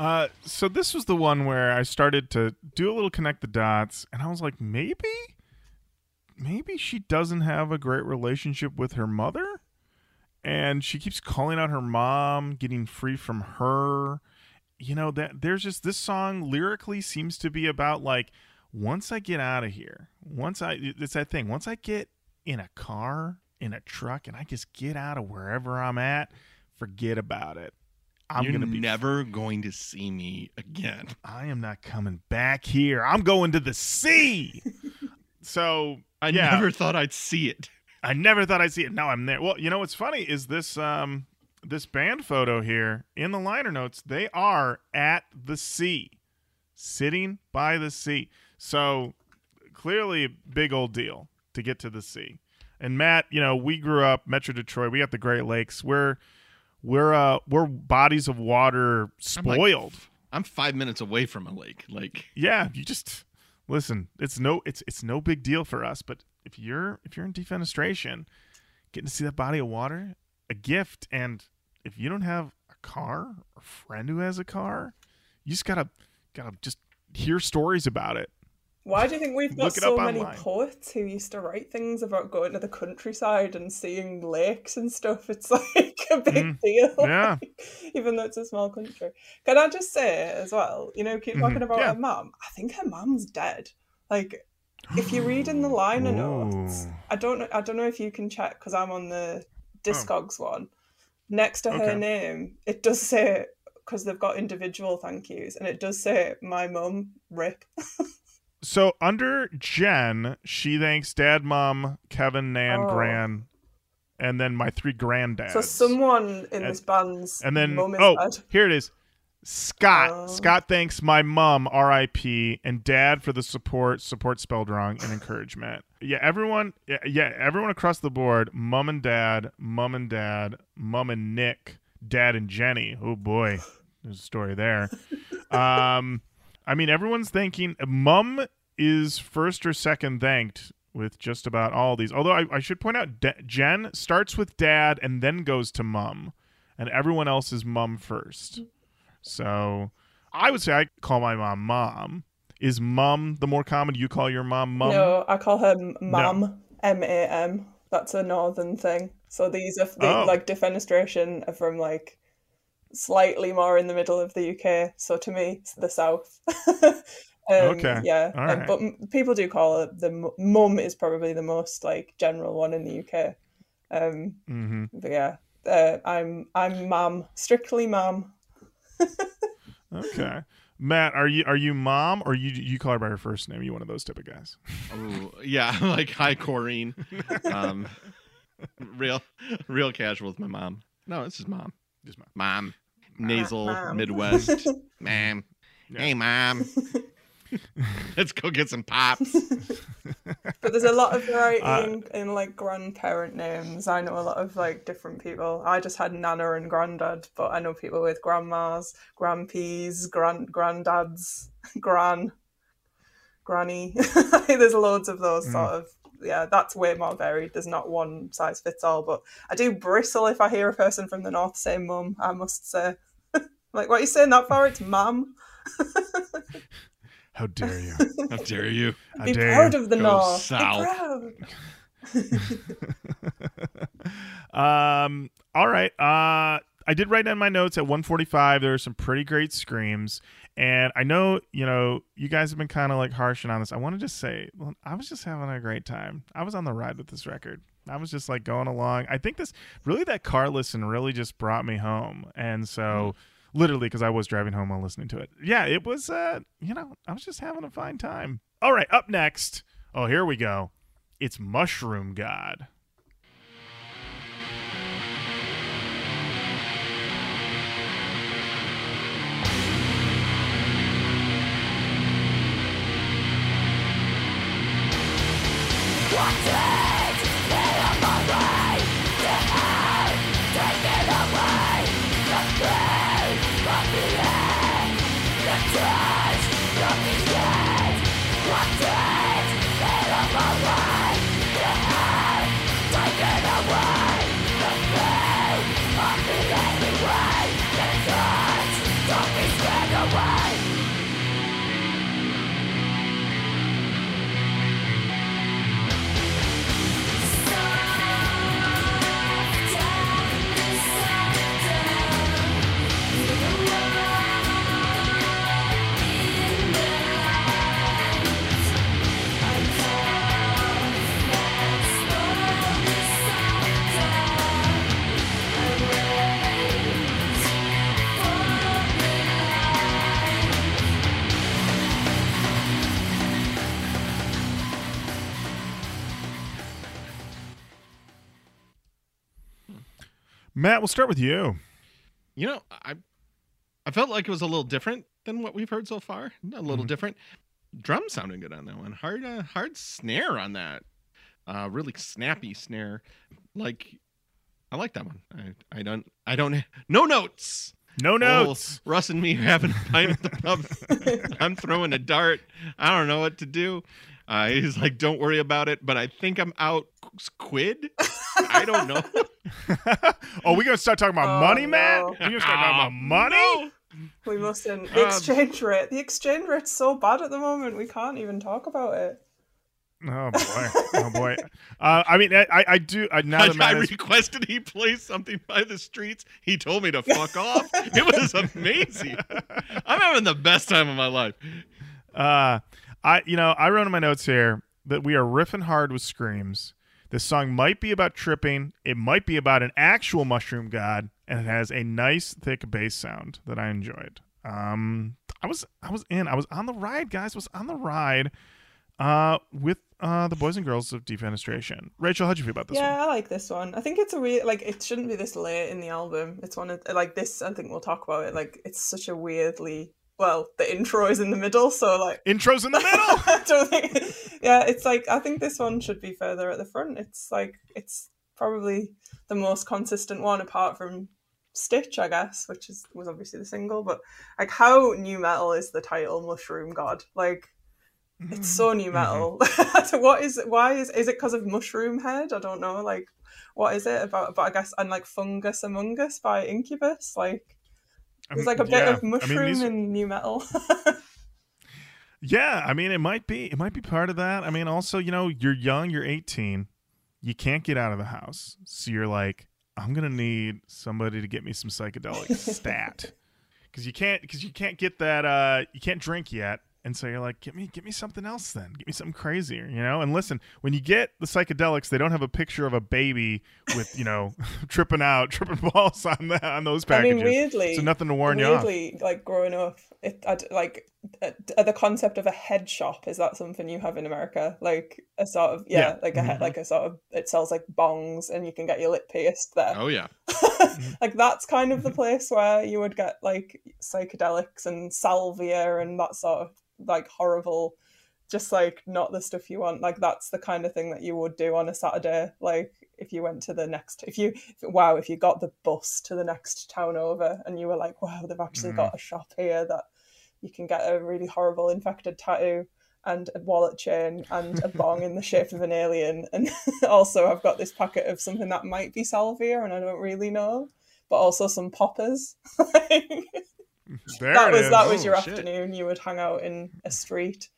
Speaker 1: Uh, so this was the one where I started to do a little connect the dots, and I was like, maybe, maybe she doesn't have a great relationship with her mother, and she keeps calling out her mom, getting free from her. You know that there's just this song lyrically seems to be about like once I get out of here, once I it's that thing. Once I get in a car, in a truck, and I just get out of wherever I'm at, forget about it. I'm
Speaker 4: You're
Speaker 1: gonna be
Speaker 4: never going to see me again.
Speaker 1: I am not coming back here. I'm going to the sea. so
Speaker 4: I
Speaker 1: Yeah.
Speaker 4: never thought I'd see it.
Speaker 1: I never thought I'd see it. Now I'm there. Well, you know what's funny is this um this band photo here in the liner notes. They are at the sea, sitting by the sea. So clearly, a big old deal to get to the sea. And Matt, you know, we grew up Metro Detroit. We got the Great Lakes. We're we're uh we're bodies of water
Speaker 4: I'm like-
Speaker 1: spoiled.
Speaker 4: I'm five minutes away from a lake. Like
Speaker 1: yeah you just listen it's no it's it's no big deal for us but if you're if you're in defenestration getting to see that body of water a gift and if you don't have a car or friend who has a car you just gotta gotta just hear stories about it
Speaker 3: Why do you think we've got so
Speaker 1: up
Speaker 3: many poets who used to write things about going to the countryside and seeing lakes and stuff? It's like a big
Speaker 1: Mm,
Speaker 3: deal.
Speaker 1: yeah.
Speaker 3: Even though it's a small country. Can I just say as well, you know, keep talking
Speaker 1: Mhm,
Speaker 3: about
Speaker 1: yeah.
Speaker 3: her mum. I think her mum's dead. Like if you read in the liner notes, I don't know I don't know if you can check because I'm on the Discogs one. Next to her
Speaker 1: Oh.
Speaker 3: Name, it does say because they've got individual thank yous, and it does say my mum, rip.
Speaker 1: so under jen she thanks dad mom kevin nan
Speaker 3: Oh.
Speaker 1: gran and then my three granddads
Speaker 3: So someone in
Speaker 1: And-
Speaker 3: this band's
Speaker 1: And then,
Speaker 3: is
Speaker 1: oh, here it is. Scott.
Speaker 3: Oh.
Speaker 1: Scott thanks my mom, R.I.P., and dad for the support, support spelled wrong, and encouragement. Yeah, everyone, yeah, yeah, everyone across the board, mom and dad, mom and dad, mom and Nick, dad and Jenny. Oh boy, there's a story there. Um, I mean, everyone's thanking. Mom is first or second thanked with just about all these. Although I, I should point out, Jen starts with dad and then goes to mom, and everyone else is mom first. So I would say I call my mom mom. Is mom the more common? You call your mom mom?
Speaker 3: no, I call her mom. M A M. That's a northern thing. So these are the,
Speaker 1: Oh.
Speaker 3: like defenestration are from like slightly more in the middle of the UK. So to me, it's the south. um,
Speaker 1: Okay.
Speaker 3: Yeah,
Speaker 1: All
Speaker 3: um,
Speaker 1: right.
Speaker 3: but people do call it the m- mum is probably the most like general one in the UK. Um,
Speaker 1: Mm-hmm.
Speaker 3: but yeah, uh, I'm I'm mam, strictly mom.
Speaker 1: Okay. Okay. Matt, are you are you mom or you you call her by her first name? You one of those type of guys?
Speaker 2: Ooh, yeah, like hi Corrine. Um, real, real casual with my mom. No, it's just mom.
Speaker 1: Just mom.
Speaker 2: Mom, nasal
Speaker 3: Mom.
Speaker 2: Midwest. mom,
Speaker 1: Yeah.
Speaker 2: hey mom. Let's go get some pops.
Speaker 3: But there's a lot of variety
Speaker 1: Uh,
Speaker 3: in, in like grandparent names. I know a lot of like different people. I just had Nana and Granddad, but I know people with grandmas, grandpeas, grand granddads, gran, granny. there's loads of those sort of. Yeah, that's way more varied. There's not one size fits all. But I do bristle if I hear a person from the north say mum. I must say, like, what are you saying that for? It's mum.
Speaker 1: How dare you?
Speaker 2: How dare you?
Speaker 1: How
Speaker 3: Be
Speaker 1: dare
Speaker 3: proud
Speaker 1: you?
Speaker 3: of the
Speaker 2: Go
Speaker 3: north.
Speaker 2: south.
Speaker 3: Be proud.
Speaker 1: um. All right. Uh, I did write down my notes at 145. There are some pretty great screams, and I know you know you guys have been kind of like harshing on this. I want to just say, well, I was just having a great time. I was on the ride with this record. I was just like going along. I think this really that car listen really just brought me home, and so. Literally, because I was driving home while listening to it. Yeah, it was. Uh, you know, I was just having a fine time. All right, up next. Oh, here we go. It's Mushroom God. Matt, we'll start with you.
Speaker 2: You know, I I felt like it was a little different than what we've heard so far. A little
Speaker 1: Mhm.
Speaker 2: different. Drum sounding good on that one. Hard uh, hard snare on that. Uh really snappy snare. Like I like that one. I I don't I don't no notes.
Speaker 1: No notes.
Speaker 2: Oh, Russ and me are having a pint at the pub. I'm throwing a dart. I don't know what to do. Uh, he's like, "Don't worry about it." But I think I'm out quid. I don't know.
Speaker 1: oh, we gonna start talking about
Speaker 3: Oh,
Speaker 1: money, Matt?
Speaker 3: no.
Speaker 1: We gonna start talking about money?
Speaker 2: No.
Speaker 3: We mustn't. The
Speaker 2: Um,
Speaker 3: exchange rate. The exchange rate's so bad at the moment. We can't even talk about it.
Speaker 1: Oh boy, oh boy. Uh, I mean, I, I- I do. Uh, now
Speaker 2: I,
Speaker 1: that Matt
Speaker 2: I
Speaker 1: is,
Speaker 2: requested he play something by the streets. He told me to fuck off. It was amazing. I'm having the best time of my life.
Speaker 1: uh, I you know I wrote in my notes here that we are riffing hard with screams. This song might be about tripping. It might be about an actual mushroom god, and it has a nice thick bass sound that I enjoyed. Um, I was I was in. I was on the ride, guys. Was on the ride. Uh, with uh the boys and girls of defenestration. Rachel, how'd you feel about this
Speaker 3: yeah,
Speaker 1: one?
Speaker 3: I like this one. I think it's a real like. It shouldn't be this late in the album. It's one of like this. I think we'll talk about it. Like it's such a weirdly. Well, the intro is in the middle, so like
Speaker 1: Intros in the middle.
Speaker 3: I don't think. Yeah, it's like I think this one should be further at the front. It's like it's probably the most consistent one apart from Stitch, I guess, which is was obviously the single. But like, how nu metal is the title Mushroom God? Like, it's so new mm-hmm. metal. so what is? Why is is it because of Mushroomhead? I don't know. Like, what is it about? But I guess and like Fungus Among Us by Incubus. Like, there's
Speaker 1: mean,
Speaker 3: like a bit
Speaker 1: yeah.
Speaker 3: of
Speaker 1: I mean,
Speaker 3: mushroom
Speaker 1: these-
Speaker 3: in nu metal.
Speaker 1: Yeah, I mean, it might be. It might be part of that. I mean, also, you know, you're young, you're 18, you can't get out of the house, so you're like, I'm gonna need somebody to get me some psychedelic stat, because you can't, because you can't get that. Uh, you can't drink yet, and so you're like, get me, get me something else, then. Get me something crazier," you know. And listen, when you get the psychedelics, they don't have a picture of a baby with you know tripping out, tripping balls on that on those packages.
Speaker 3: I mean, weirdly,
Speaker 1: so nothing to warn you off.
Speaker 3: weirdly, like growing up, it I'd, like uh, the concept of a head shop is that something you have in America? Like a sort of yeah,
Speaker 1: Yeah.
Speaker 3: like a head,
Speaker 1: Mhm.
Speaker 3: like a sort of it sells like bongs and you can get your lip pierced there.
Speaker 2: Oh yeah.
Speaker 3: like that's kind of the place where you would get like psychedelics and salvia and that sort of like horrible. Just like not the stuff you want. Like that's the kind of thing that you would do on a saturday like if you went to the next if you wow if you got the bus to the next town over and you were like wow they've actually
Speaker 1: Mhm.
Speaker 3: got a shop here that you can get a really horrible infected tattoo and a wallet chain and a bong in the shape of an alien. And also I've got this packet of something that might be salvia and I don't really know but also some poppers
Speaker 1: There
Speaker 3: that was
Speaker 1: is.
Speaker 3: that was your
Speaker 2: Oh, shit.
Speaker 3: afternoon. You would hang out in a street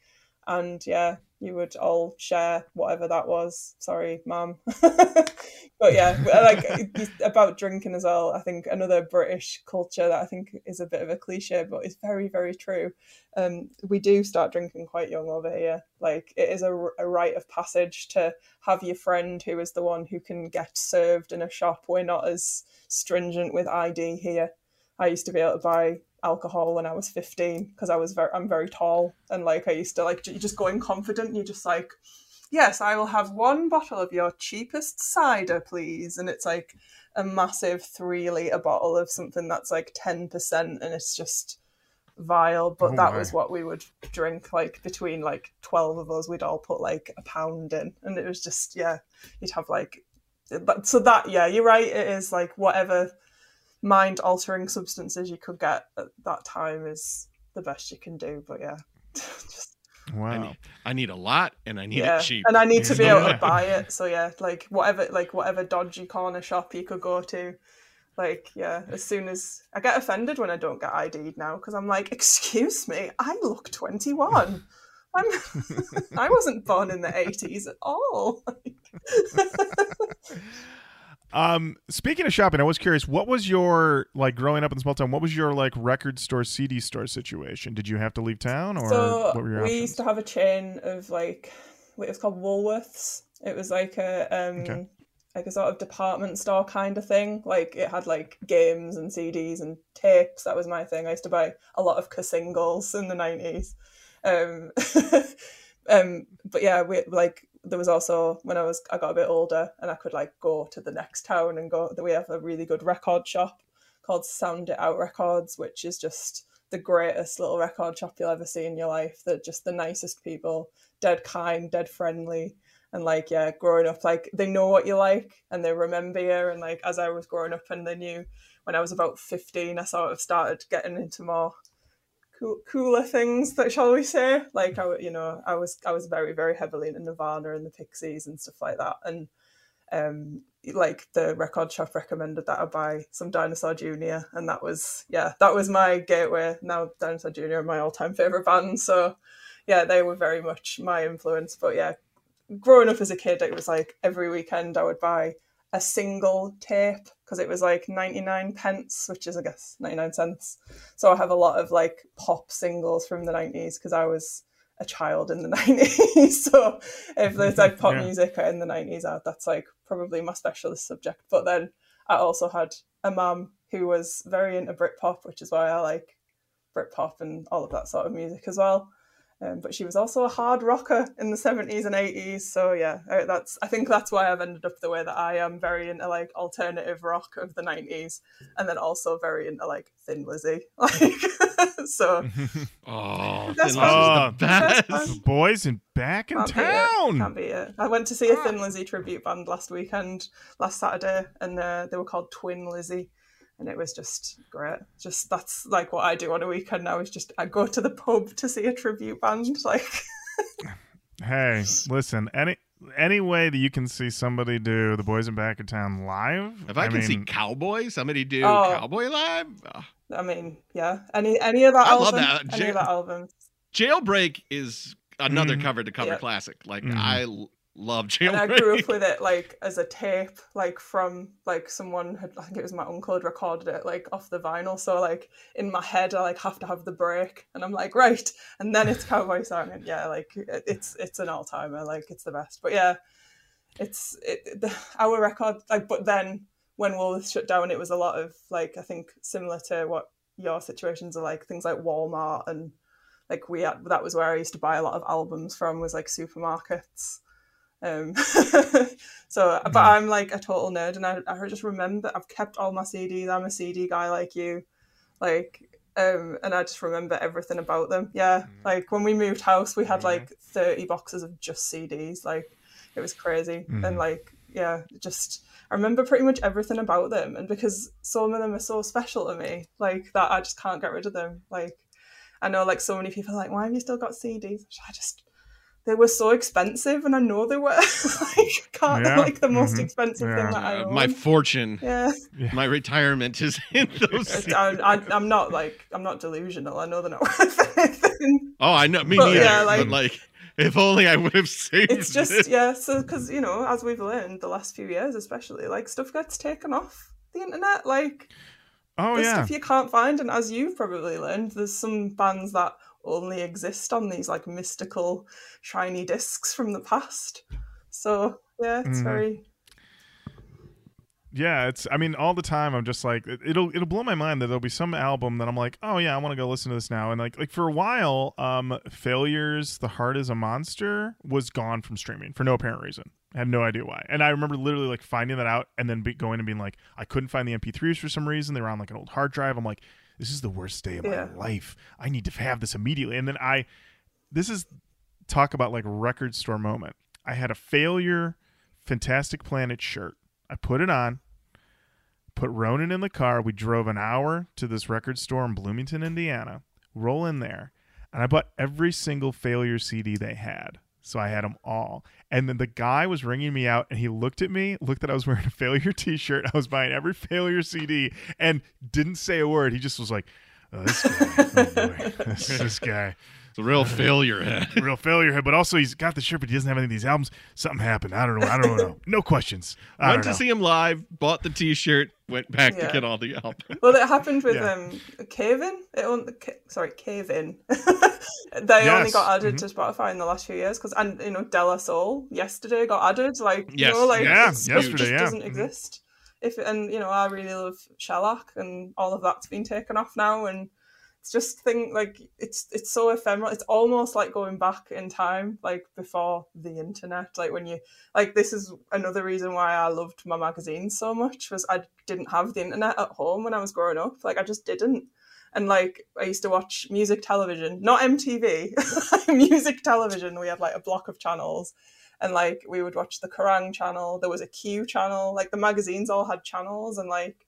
Speaker 3: and yeah you would all share whatever that was. Sorry ma'am. But yeah like about drinking as well i think another british culture that i think is a bit of a cliche but it's very very true. Um we do start drinking quite young over here. Like it is a, a rite of passage to have your friend who is the one who can get served in a shop. We're not as stringent with id here i used to be able to buy alcohol when I was 15 because I was very I'm very tall and like I used to like you just go in confident and you just like yes I will have one bottle of your cheapest cider please. And it's like a massive 3 liter bottle of something that's like 10% and it's just vile. But
Speaker 1: Oh
Speaker 3: that
Speaker 1: my.
Speaker 3: was what we would drink like between like 12 of us we'd all put like a pound in. And it was just yeah you'd have like but so that yeah you're right it is like whatever mind altering substances you could get at that time is the best you can do. But yeah, just
Speaker 2: I
Speaker 1: Wow.
Speaker 2: need, I need a lot and I need
Speaker 3: yeah,
Speaker 2: it cheap.
Speaker 3: and I need to be able to buy it. So yeah, like whatever, like whatever dodgy corner shop you could go to. Like yeah, as soon as I get offended when I don't get ID'd now because I'm like, excuse me, I look 21. I'm I wasn't born in the 80s at all.
Speaker 1: Um, speaking of shopping, I was curious. What was your like growing up in the small town? What was your like record store, CD store situation? Did you have to leave town, or
Speaker 3: so
Speaker 1: what were your
Speaker 3: we
Speaker 1: options?
Speaker 3: used to have a chain of like it was called Woolworths. It was like a um
Speaker 1: Okay.
Speaker 3: like a sort of department store kind of thing. Like it had like games and CDs and tapes. That was my thing. I used to buy a lot of singles in the nineties. Um, um, but yeah, we like there was also when I was I got a bit older and I could like go to the next town and go. We have a really good record shop called Sound It Out Records, which is just the greatest little record shop you'll ever see in your life. They're just the nicest people, dead kind, dead friendly. And like, yeah, growing up, like they know what you like and they remember you. And like, as I was growing up and they knew when I was about 15, I sort of started getting into more cool, cooler things that shall we say? Like i you know i was i was very very heavily into nirvana and the pixies and stuff like that. And um like the record shop recommended that i buy some dinosaur junior and that was yeah that was my gateway. Now dinosaur junior are my all-time favorite band so yeah they were very much my influence. But yeah growing up as a kid it was like every weekend i would buy a single tape because it was like 99 pence which is i guess 99 cents so I have a lot of like pop singles from the 90s because I was a child in the 90s. so if there's like pop
Speaker 1: Yeah.
Speaker 3: music in the 90s, uh, that's like probably my specialist subject. But then I also had a mum who was very into Britpop, which is why I like Britpop and all of that sort of music as well. Um, but she was also a hard rocker in the 70s and 80s. So yeah, uh, that's I think that's why I've ended up the way that I am, very into like alternative rock of the 90s, and then also very into like Thin Lizzy. Like so
Speaker 2: Oh,
Speaker 3: That's
Speaker 2: Thin
Speaker 3: fun.
Speaker 2: Lizzy's the
Speaker 3: That's
Speaker 2: best.
Speaker 1: boys and back in
Speaker 3: Can't beat it.
Speaker 1: town.
Speaker 3: Can't beat it. I went to see a Thin Lizzy tribute band last weekend, last Saturday, and uh, they were called Twin Lizzy, and it was just great. Just that's like what I do on a weekend now. Is just I go to the pub to see a tribute band. Like
Speaker 1: Hey, listen, any any way that you can see somebody do the boys in back in town live,
Speaker 2: If I, can see
Speaker 1: mean,
Speaker 2: Cowboy, somebody do
Speaker 3: Oh.
Speaker 2: Cowboy live. Oh.
Speaker 3: I mean, yeah, any any of that
Speaker 2: I
Speaker 3: album,
Speaker 2: love that.
Speaker 3: any of that album.
Speaker 2: Jailbreak is another
Speaker 1: Mhm.
Speaker 2: cover to cover
Speaker 3: Yeah.
Speaker 2: classic. Like
Speaker 1: Mhm.
Speaker 2: I love
Speaker 3: and I grew up with it like as a tape, like from like someone had I think it was my uncle had recorded it like off the vinyl. So like in my head I like have to have the break and I'm like, right, and then it's cowboy song and yeah, like it's it's an all timer, like it's the best. But yeah, it's it, the, our record like but then when Woolworths shut down it was a lot of like I think similar to what your situations are like things like Walmart and like we had that was where I used to buy a lot of albums from was like supermarkets. Um, so, but
Speaker 1: Mhm.
Speaker 3: I'm like a total nerd, and I, I just remember I've kept all my CDs. I'm a CD guy like you, like, um, and I just remember everything about them. Yeah,
Speaker 1: Mhm.
Speaker 3: like when we moved house, we had
Speaker 1: Mhm.
Speaker 3: like 30 boxes of just CDs. Like, it was crazy,
Speaker 1: Mhm.
Speaker 3: and like, yeah, just I remember pretty much everything about them, and because some of them are so special to me, like that, I just can't get rid of them. Like, I know like so many people are like, why have you still got CDs? I just they were so expensive, and I know they were like can't
Speaker 1: Yeah,
Speaker 3: like the most
Speaker 1: mhm,
Speaker 3: expensive
Speaker 1: yeah.
Speaker 3: thing that I
Speaker 2: Uh,
Speaker 3: own.
Speaker 2: my fortune,
Speaker 3: yeah,
Speaker 2: my retirement is in those.
Speaker 3: I, I, I'm not like I'm not delusional. I know they're not worth anything.
Speaker 2: Oh, I know. Me
Speaker 3: But,
Speaker 2: neither.
Speaker 3: yeah, like-
Speaker 2: but like, if only I would have saved.
Speaker 3: It's just
Speaker 2: it.
Speaker 3: yeah. So because you know, as we've learned the last few years, especially like stuff gets taken off the internet. Like
Speaker 1: Oh
Speaker 3: there's
Speaker 1: yeah.
Speaker 3: stuff you can't find, and as you've probably learned, there's some bands that only exist on these like mystical shiny discs from the past. So yeah, it's
Speaker 1: Mhm.
Speaker 3: very
Speaker 1: Yeah, it's. I mean, all the time I'm just like, it- it'll it'll blow my mind that there'll be some album that I'm like, oh yeah, I want to go listen to this now. And like like for a while, um, Failures, The Heart Is a Monster was gone from streaming for no apparent reason. I had no idea why. And I remember literally like finding that out and then be, going and being like, I couldn't find the MP3s for some reason. They were on like an old hard drive. I'm like, this is the worst day of
Speaker 3: Yeah.
Speaker 1: my life. I need to have this immediately. And then I, this is talk about like record store moment. I had a failure Fantastic Planet shirt. I put it on, put Ronan in the car. We drove an hour to this record store in Bloomington, Indiana. Roll in there, and I bought every single failure CD they had. So I had them all. And then the guy was ringing me out and he looked at me, looked that I was wearing a failure t shirt. I was buying every failure CD and didn't say a word. He just was like, oh, this guy. Oh, boy. this, this guy
Speaker 2: It's a real failure head.
Speaker 1: real failure here, but also he's got the shirt, but he doesn't have any of these albums. Something happened. I don't know. I don't know. No questions. I
Speaker 2: Went
Speaker 1: don't
Speaker 2: to
Speaker 1: know.
Speaker 2: see him live, bought the T-shirt, went back
Speaker 3: Yeah.
Speaker 2: to get all the albums.
Speaker 3: well. It happened with
Speaker 1: Yeah.
Speaker 3: um Cave In. It only, Ca- sorry, Cave In. they only got added
Speaker 1: mhm.
Speaker 3: to Spotify in the last few years because and you know De La Soul yesterday got added. Like
Speaker 2: Yes,
Speaker 3: you know, like
Speaker 1: yeah,
Speaker 3: it's- stuff
Speaker 1: yesterday,
Speaker 3: just
Speaker 1: yeah.
Speaker 3: doesn't
Speaker 1: Mhm.
Speaker 3: exist. If and you know I really love Shellac and all of that's been taken off now and it's just think like it's it's so ephemeral. It's almost like going back in time, like before the internet. Like when you like this is another reason why I loved my magazines so much was I didn't have the internet at home when I was growing up. Like I just didn't. And like I used to watch music television, not MTV, music television. We had like a block of channels, and like we would watch the Kerrang channel. There was a Q channel. Like the magazines all had channels, and like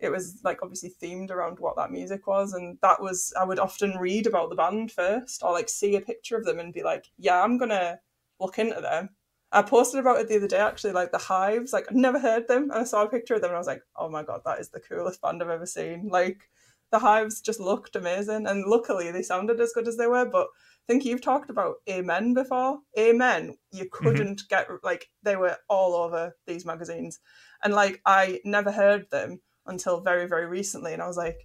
Speaker 3: it was like obviously themed around what that music was, and that was I would often read about the band first, or like see a picture of them and be like, yeah, I'm gonna look into them. I posted about it the other day actually, like the Hives. Like I'd never heard them, and I saw a picture of them, and I was like, oh my god, that is the coolest band I've ever seen. Like the Hives just looked amazing, and luckily they sounded as good as they were. But I think you've talked about Amen before. Amen, you mm-hmm. couldn't get like they were all over these magazines, and like I never heard them until very very recently, and I was like.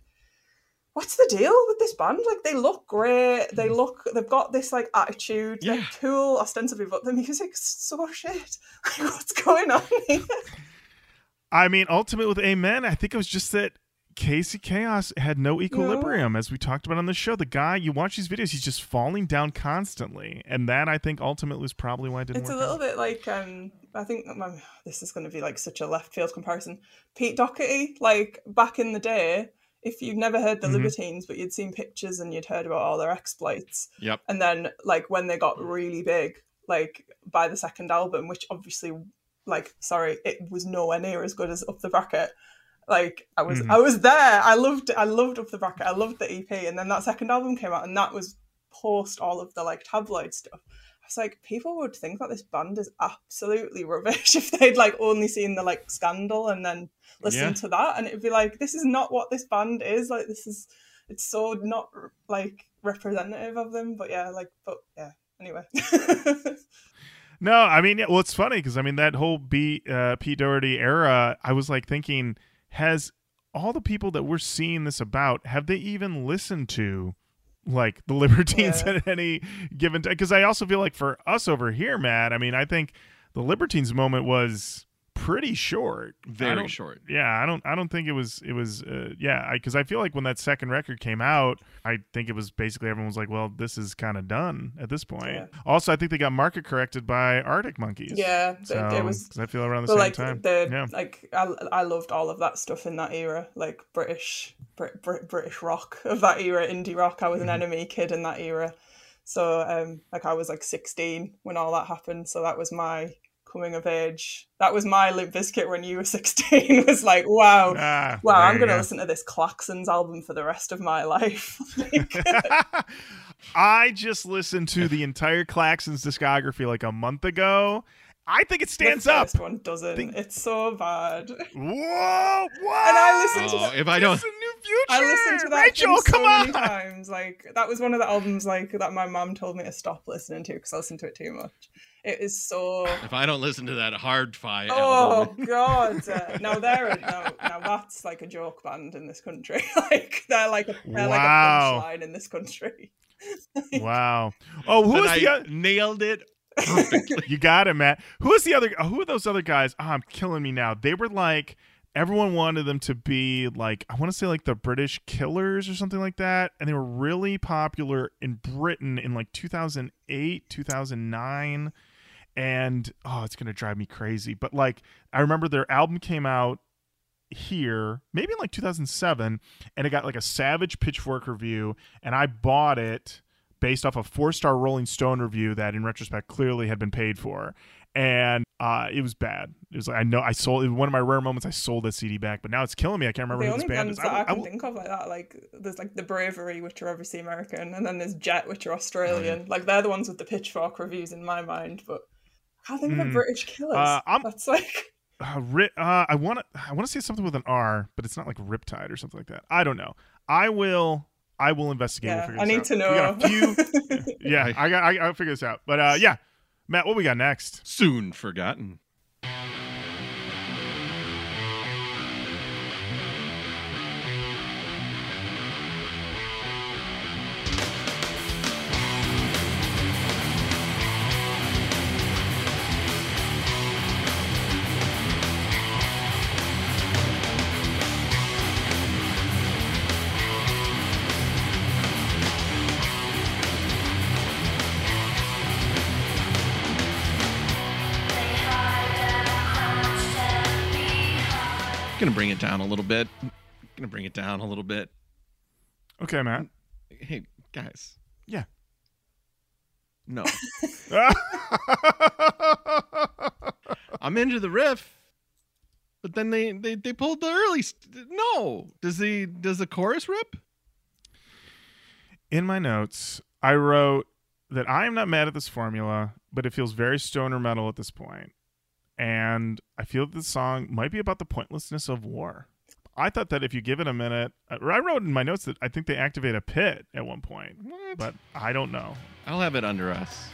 Speaker 3: What's the deal with this band? Like they look great. They mm. look. They've got this like attitude. They're cool, ostensibly, but the music's so shit. Like, what's going on here?
Speaker 1: I mean, ultimately with Amen, I think it was just that Casey Chaos had no equilibrium, as we talked about on the show. The guy, you watch these videos, he's just falling down constantly, and that I think ultimately was probably why it didn't
Speaker 3: It's a little
Speaker 1: out.
Speaker 3: bit like um, I think um, this is going to be like such a left field comparison. Pete Doherty, like back in the day, if you'd never heard the
Speaker 1: Mhm.
Speaker 3: Libertines, but you'd seen pictures and you'd heard about all their exploits,
Speaker 2: Yep.
Speaker 3: and then like when they got really big, like by the second album, which obviously, like sorry, it was nowhere near as good as Up the Bracket. Like I was,
Speaker 1: Mhm.
Speaker 3: I was there. I loved, I loved Up the Bracket. I loved the EP, and then that second album came out, and that was post all of the like tabloid stuff. I was like, people would think that this band is absolutely rubbish if they'd like only seen the like scandal and then listened
Speaker 2: Yeah.
Speaker 3: to that, and it'd be like, this is not what this band is. Like, this is, it's so not like representative of them. But yeah, like, but yeah. Anyway,
Speaker 1: No, I mean, yeah, well, it's funny because I mean that whole B uh, Pete Doherty era. I was like thinking, has all the people that we're seeing this about have they even listened to like the Libertines
Speaker 3: Yeah.
Speaker 1: at any given time? Because I also feel like for us over here, Matt. I mean, I think the Libertines moment was pretty short.
Speaker 2: Very short.
Speaker 1: Yeah, I don't. I don't think it was. It was. Uh, yeah, because I, feel like when that second record came out, I think it was basically everyone was like, "Well, this is kind of done at this point."
Speaker 3: Yeah.
Speaker 1: Also, I think they got market corrected by Arctic Monkeys.
Speaker 3: Yeah, it-
Speaker 1: so,
Speaker 3: it was
Speaker 1: 'cause I feel around the same
Speaker 3: like
Speaker 1: time.
Speaker 3: the
Speaker 1: yeah.
Speaker 3: like I, I loved all of that stuff in that era, like British Brit, Brit, British rock of that era, indie rock. I was an
Speaker 1: Mm-hmm.
Speaker 3: NME kid in that era, so um like I was like sixteen when all that happened. So that was my coming of age. That was my Limp Bizkit when you were sixteen. was like wow.
Speaker 1: Ah,
Speaker 3: Wow, I'm gonna listen to this Klaxons album for the rest of my life.
Speaker 1: I just listened to the entire Klaxons discography like a month ago. I think it stands
Speaker 3: the
Speaker 1: up.
Speaker 3: first one doesn't.
Speaker 1: Think-
Speaker 3: It's so bad.
Speaker 1: Whoa, whoa!
Speaker 3: And I listened to
Speaker 2: Oh,
Speaker 3: that-
Speaker 2: if I don't,
Speaker 1: new future.
Speaker 3: I listened to that
Speaker 1: Rachel,
Speaker 3: so
Speaker 1: come
Speaker 3: many
Speaker 1: on.
Speaker 3: times. Like that was one of the albums like that my mom told me to stop listening to because I listened to it too much. It is so.
Speaker 2: if I don't listen to that Hard-Fi
Speaker 3: Oh
Speaker 2: album,
Speaker 3: God! Uh, now they're now, now that's like a joke band in this country. like they're like a, they're
Speaker 1: Wow.
Speaker 3: like a punchline in this country.
Speaker 1: Wow. Oh, who
Speaker 2: then
Speaker 1: was
Speaker 2: I
Speaker 1: the other?
Speaker 2: nailed it perfectly.
Speaker 1: You got it, Matt. Who was the other? Who are those other guys? Oh, I'm killing me now. They were like everyone wanted them to be like I want to say like the British Killers or something like that, and they were really popular in Britain in like 2008, 2009, and oh, it's gonna drive me crazy. But like I remember their album came out here maybe in like 2007 and it got like a savage pitchfork review and i bought it based off a four star rolling stone review that in retrospect clearly had been paid for and uh it was bad it was like i know i sold it one of my rare moments i sold that cd back but now it's killing me i can't remember
Speaker 3: the
Speaker 1: who this
Speaker 3: only
Speaker 1: band
Speaker 3: bands
Speaker 1: is
Speaker 3: that
Speaker 1: I
Speaker 3: I, can
Speaker 1: will-
Speaker 3: think of like that, like there's like the Bravery, which are obviously American, and then there's Jet, which are Australian. Like they're the ones with the pitchfork reviews in my mind, but. I can't think of
Speaker 1: Hmm.
Speaker 3: the British Killers.
Speaker 1: Uh, I'm-
Speaker 3: That's like
Speaker 1: uh, ri- uh, I want to I want to say something with an R, but it's not like Riptide or something like that. I don't know. I will I will investigate. We'll
Speaker 3: yeah.
Speaker 1: figure
Speaker 3: I
Speaker 1: this
Speaker 3: need
Speaker 1: out.
Speaker 3: to
Speaker 1: We
Speaker 3: know.
Speaker 1: got a few. yeah, I got. I, I'll figure this out. But uh, yeah, Matt, what we got next?
Speaker 2: Soon forgotten. Bring it down a little bit. Gonna bring it down a little bit.
Speaker 1: Okay, Matt.
Speaker 2: Hey guys.
Speaker 1: Yeah.
Speaker 2: No. I'm into the riff, but then they they, they pulled the early. St- no, does the does the chorus rip?
Speaker 1: In my notes, I wrote that I am not mad at this formula, but it feels very stoner metal at this point. And I feel that the song might be about the pointlessness of war. I thought that if you give it a minute, or I wrote in my notes that I think they activate a pit at one point,
Speaker 2: What?
Speaker 1: but I don't know.
Speaker 2: I'll have it under us.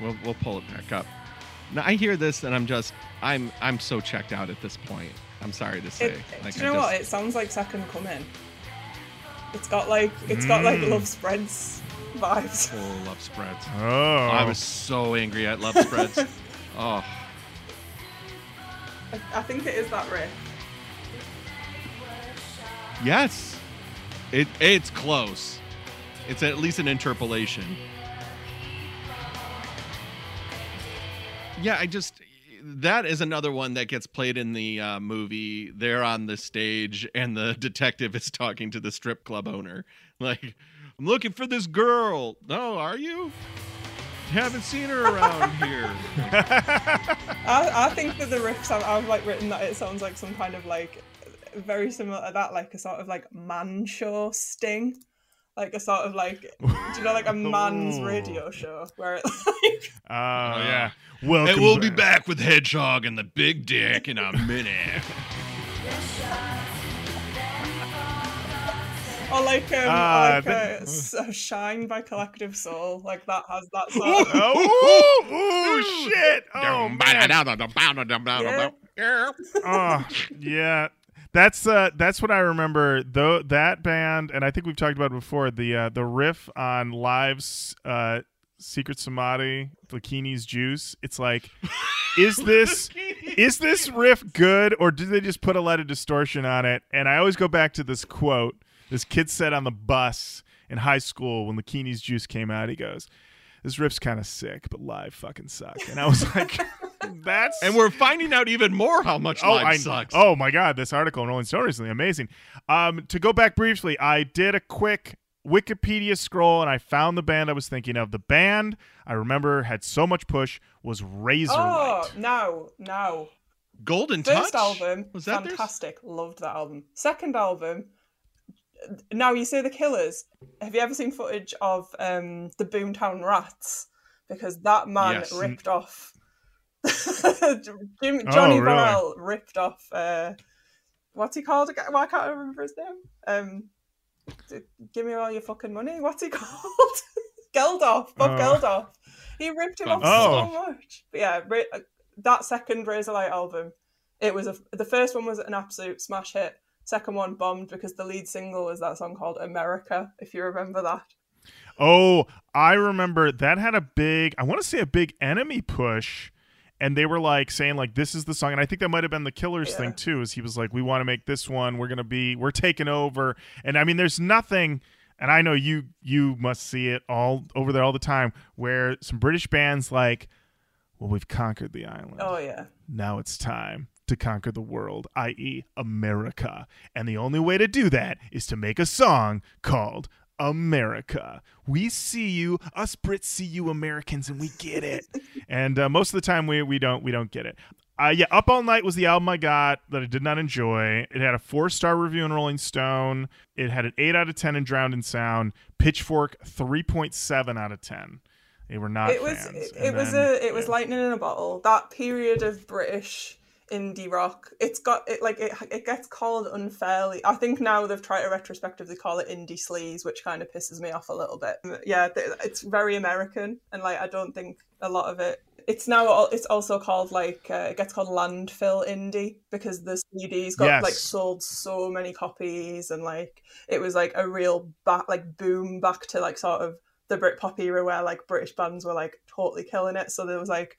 Speaker 2: We'll we'll pull it back up. Now I hear this and I'm just I'm I'm so checked out at this point. I'm sorry to say.
Speaker 3: It,
Speaker 2: Like,
Speaker 3: do you
Speaker 2: I
Speaker 3: know what? It sounds like Second Coming. It's got like it's got like
Speaker 1: Mm.
Speaker 3: love spreads vibes.
Speaker 2: Oh, love spreads.
Speaker 1: Oh,
Speaker 2: I was so angry at love spreads. oh,
Speaker 3: I, think it is that riff.
Speaker 2: yes. It it's close. It's at least an interpolation. Yeah, I just that is another one that gets played in the uh, movie. They're on the stage, and the detective is talking to the strip club owner. Like, I'm looking for this girl. No, are you? Haven't seen her around here.
Speaker 3: I, I think that the riffs I've, I've like written that it sounds like some kind of like very similar to that, like a sort of like man show sting. Like a sort of like do you know like a man's
Speaker 1: Ooh.
Speaker 3: radio show where it like
Speaker 1: Oh yeah. Uh, well
Speaker 2: And we'll be back with Hedgehog and the Big Dick in a minute.
Speaker 3: Or like um,
Speaker 1: Ah,
Speaker 3: or like
Speaker 1: that-
Speaker 3: uh, S- uh, Shine by Collective Soul, like that has that song.
Speaker 1: oh, ooh, ooh, shit! Oh man!
Speaker 2: Yeah.
Speaker 1: oh yeah that's uh that's what i remember though that band and i think we've talked about it before the uh the riff on live's uh secret samadhi Lakini's juice it's like is this is this riff good or did they just put a lot of distortion on it and i always go back to this quote this kid said on the bus in high school when Lakini's juice came out he goes this riff's kind of sick but live fucking sucked and i was like that's
Speaker 2: And we're finding out even more how much live
Speaker 1: I,
Speaker 2: sucks.
Speaker 1: Oh my god, this article in Rolling Stone recently, amazing. Um, to go back briefly, I did a quick Wikipedia scroll and I found the band I was thinking of. The band I remember had so much push was Razorlight.
Speaker 3: Oh, no, no.
Speaker 2: Golden
Speaker 3: First
Speaker 2: Touch.
Speaker 3: album,
Speaker 2: Was that theirs?
Speaker 3: fantastic. Loved that album. Second album, now you say the Killers. Have you ever seen footage of um, the Boomtown Rats? Because that man
Speaker 2: Yes.
Speaker 3: ripped off. Jim, Johnny
Speaker 1: really?
Speaker 3: Borrell ripped off. Uh, what's he called again? Why can't I remember his name? Um, give me all your fucking money. What's he called? Geldof. Bob
Speaker 1: Oh.
Speaker 3: Geldof. He ripped him off
Speaker 1: Oh.
Speaker 3: so much. But yeah, uh, that second Razorlight album, it was a. The first one was an absolute smash hit. Second one bombed because the lead single was that song called America. If you remember that.
Speaker 1: Oh, I remember that had a big, I want to say a big NME push. And they were like saying like this is the song, and I think that might have been the Killers
Speaker 3: Yeah.
Speaker 1: thing too. Is he was like, we want to make this one, we're gonna be, we're taking over, and I mean, there's nothing, and I know you you must see it all over there all the time, where some British bands like, well, we've conquered the island,
Speaker 3: Oh yeah.
Speaker 1: now it's time to conquer the world, i.e., America. And the only way to do that is to make a song called America. We see you, us Brits see you Americans, and we get it. and uh, most of the time, we we don't we don't get it. Uh, yeah, Up All Night was the album I got that I did not enjoy. It had a four star review in Rolling Stone. It had an eight out of ten in Drowned in Sound. Pitchfork three point seven out of ten. They were not.
Speaker 3: it was
Speaker 1: fans.
Speaker 3: it, it was a it was lightning in a bottle that period of british indie rock it's got it like it, it gets called unfairly i think now they've tried to retrospectively call it indie sleaze which kind of pisses me off a little bit yeah it's very american and like i don't think a lot of it it's now it's also called like uh, it gets called landfill indie because the CDs got
Speaker 1: Yes.
Speaker 3: like sold so many copies and like it was like a real back like boom back to like sort of the Britpop era where like British bands were like totally killing it. So there was like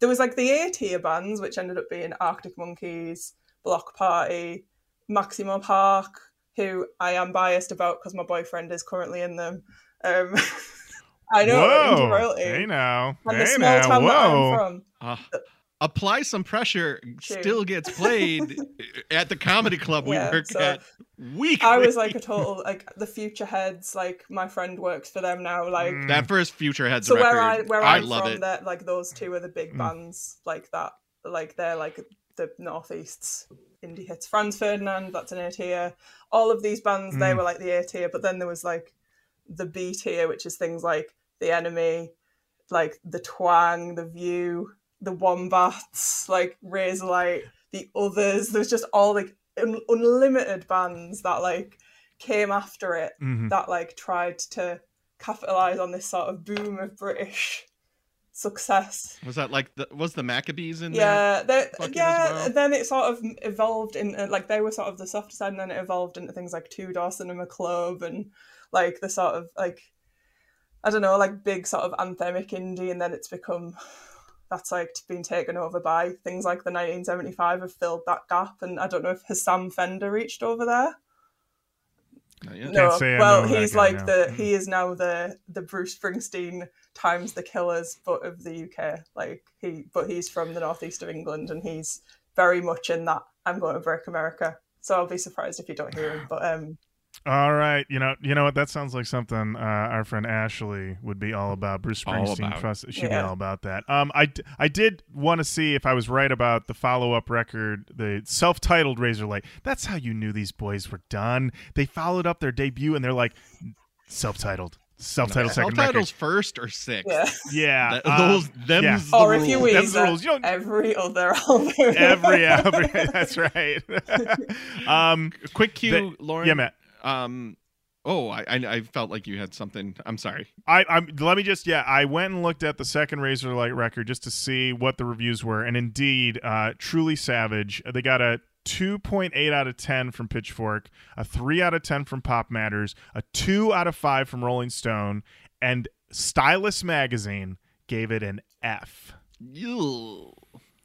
Speaker 3: there was like the A tier bands which ended up being Arctic Monkeys, Bloc Party, Maximo Park, who I am biased about because my boyfriend is currently in them. Um, I know
Speaker 1: Whoa.
Speaker 3: indie royalty.
Speaker 1: Hey now.
Speaker 3: and
Speaker 1: hey
Speaker 3: the small
Speaker 1: now.
Speaker 3: town that
Speaker 1: Whoa.
Speaker 3: I'm from.
Speaker 2: Uh, apply some pressure
Speaker 3: True.
Speaker 2: still gets played at the comedy club we
Speaker 3: Yeah,
Speaker 2: work
Speaker 3: so
Speaker 2: at weekly.
Speaker 3: I was like a total like the Futureheads. Like my friend works for them now. Like
Speaker 1: Mm.
Speaker 2: that first Futureheads
Speaker 3: so
Speaker 2: record.
Speaker 3: where I where
Speaker 2: I
Speaker 3: I'm
Speaker 2: love
Speaker 3: from,
Speaker 2: it.
Speaker 3: that like those two are the big
Speaker 1: Mm.
Speaker 3: bands like that. Like they're like the northeast's indie hits. Franz Ferdinand, that's an A tier. All of these bands they
Speaker 1: Mm.
Speaker 3: were like the A tier, but then there was like the B tier, which is things like the Enemy, like the Twang, the View, the Wombats, like Razorlight, the others. There's just all like un- unlimited bands that like came after it
Speaker 1: Mhm.
Speaker 3: that like tried to capitalize on this sort of boom of British success.
Speaker 2: Was that like the was the Maccabees in there?
Speaker 3: Yeah, they- yeah.
Speaker 2: well?
Speaker 3: Then it sort of evolved into like they were sort of the softer side, and then it evolved into things like Two Door Cinema Club and like the sort of like I don't know, like big sort of anthemic indie, and then it's become that's like been taken over by things like the 1975 have filled that gap, and I don't know if has Sam Fender reached over there.
Speaker 2: there? Not.
Speaker 3: No,
Speaker 1: say
Speaker 3: well, he's
Speaker 1: guy
Speaker 3: like
Speaker 1: now.
Speaker 3: the
Speaker 1: Mm.
Speaker 3: he is now the the Bruce Springsteen times the Killers, but of the UK. Like he, but he's from the northeast of England, and he's very much in that I'm going to break America. So I'll be surprised if you don't hear him. But um,
Speaker 1: All right, you know, you know what? That sounds like something uh, our friend Ashley would be all about. Bruce
Speaker 2: All
Speaker 1: Springsteen,
Speaker 2: about.
Speaker 1: trust, she'd be all about that. Um, I, d- I did want to see if I was right about the follow-up record, the self-titled Razorlight. That's how you knew these boys were done. They followed up their debut, and they're like, self-titled, self-titled second
Speaker 2: Self-titles first or sixth.
Speaker 3: yeah. Oh.
Speaker 1: Yeah,
Speaker 2: Th-
Speaker 1: um,
Speaker 2: those them's
Speaker 1: yeah.
Speaker 2: the
Speaker 3: or if you
Speaker 2: rules.
Speaker 1: Them's the rules. You don't-
Speaker 3: every other album.
Speaker 1: every album. That's right. um,
Speaker 2: Quick cue,
Speaker 1: The-
Speaker 2: Lorin.
Speaker 1: yeah, Matt.
Speaker 2: Um, Oh, I, I I felt like you had something. I'm sorry.
Speaker 1: I, I'm. Let me just. Yeah, I went and looked at the second Razorlight record just to see what the reviews were, and indeed, uh, truly savage. They got a 2.8 out of 10 from Pitchfork, a 3 out of 10 from PopMatters, a 2 out of 5 from Rolling Stone, and Stylus Magazine gave it an F.
Speaker 2: Ew.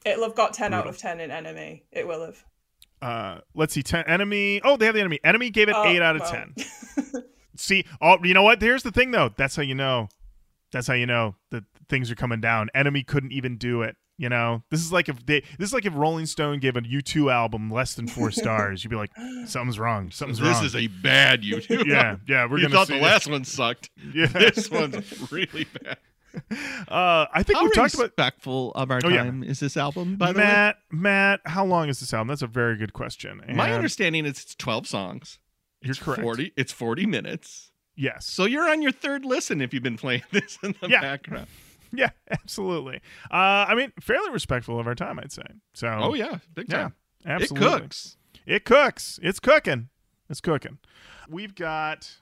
Speaker 3: It'll have got 10 out of 10 in NME. It will have.
Speaker 1: Uh, let's see, 10 NME. Oh, they have the NME. NME gave it
Speaker 3: Oh,
Speaker 1: 8 out of
Speaker 3: well.
Speaker 1: 10. See, oh, you know what? Here's the thing, though. That's how you know. That's how you know that things are coming down. NME couldn't even do it. You know, this is like if they, this is like if Rolling Stone gave a U2 album less than four stars, you'd be like, something's wrong. Something's
Speaker 2: This
Speaker 1: wrong.
Speaker 2: This is a bad YouTube.
Speaker 1: yeah, yeah. We're
Speaker 2: you
Speaker 1: gonna
Speaker 2: thought
Speaker 1: see
Speaker 2: the
Speaker 1: it.
Speaker 2: last one sucked.
Speaker 1: Yeah.
Speaker 2: This one's really bad.
Speaker 1: Uh, I think
Speaker 2: How
Speaker 1: we've talked about
Speaker 2: respectful of our
Speaker 1: Oh, yeah.
Speaker 2: time is this album? By
Speaker 1: Matt. Matt, how long is this album? That's a very good question.
Speaker 2: my understanding is it's 12 songs.
Speaker 1: You're
Speaker 2: It's
Speaker 1: correct.
Speaker 2: 40. It's 40 minutes.
Speaker 1: Yes.
Speaker 2: So you're on your third listen if you've been playing this in the
Speaker 1: Yeah.
Speaker 2: background.
Speaker 1: Yeah, absolutely. Uh, I mean, fairly respectful of our time, I'd say. So.
Speaker 2: Oh yeah, big
Speaker 1: Yeah,
Speaker 2: time.
Speaker 1: absolutely.
Speaker 2: It cooks.
Speaker 1: It cooks. It's cooking. It's cooking. We've got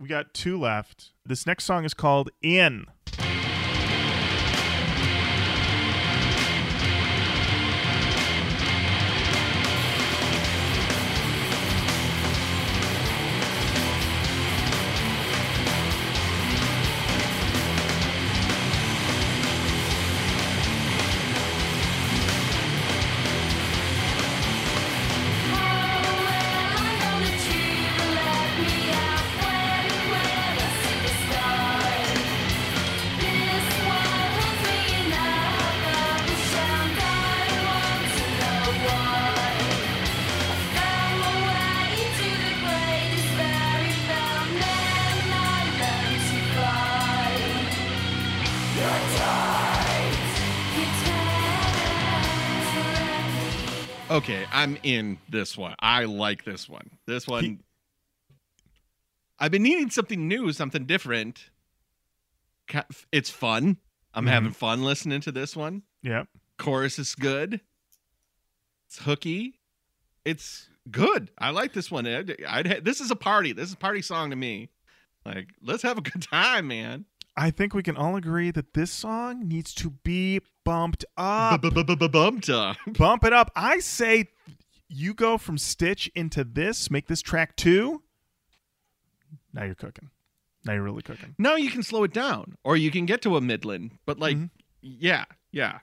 Speaker 1: we got two left. This next song is called In.
Speaker 2: I'm in this one. I like this one. This one. I've been needing something new, something different. It's fun. I'm
Speaker 1: Mhm.
Speaker 2: having fun listening to this one.
Speaker 1: Yeah.
Speaker 2: Chorus is good. It's hooky. It's good. I like this one. I'd, I'd this is a party. This is a party song to me. Like, let's have a good time, man.
Speaker 1: I think we can all agree that this song needs to be bumped up.
Speaker 2: Bumped up.
Speaker 1: Bump it up. I say you go from Stitch into this, make this track two. Now you're cooking. Now you're really cooking.
Speaker 2: No, you can slow it down, or you can get to a Midland. But like,
Speaker 1: Mhm.
Speaker 2: yeah, yeah.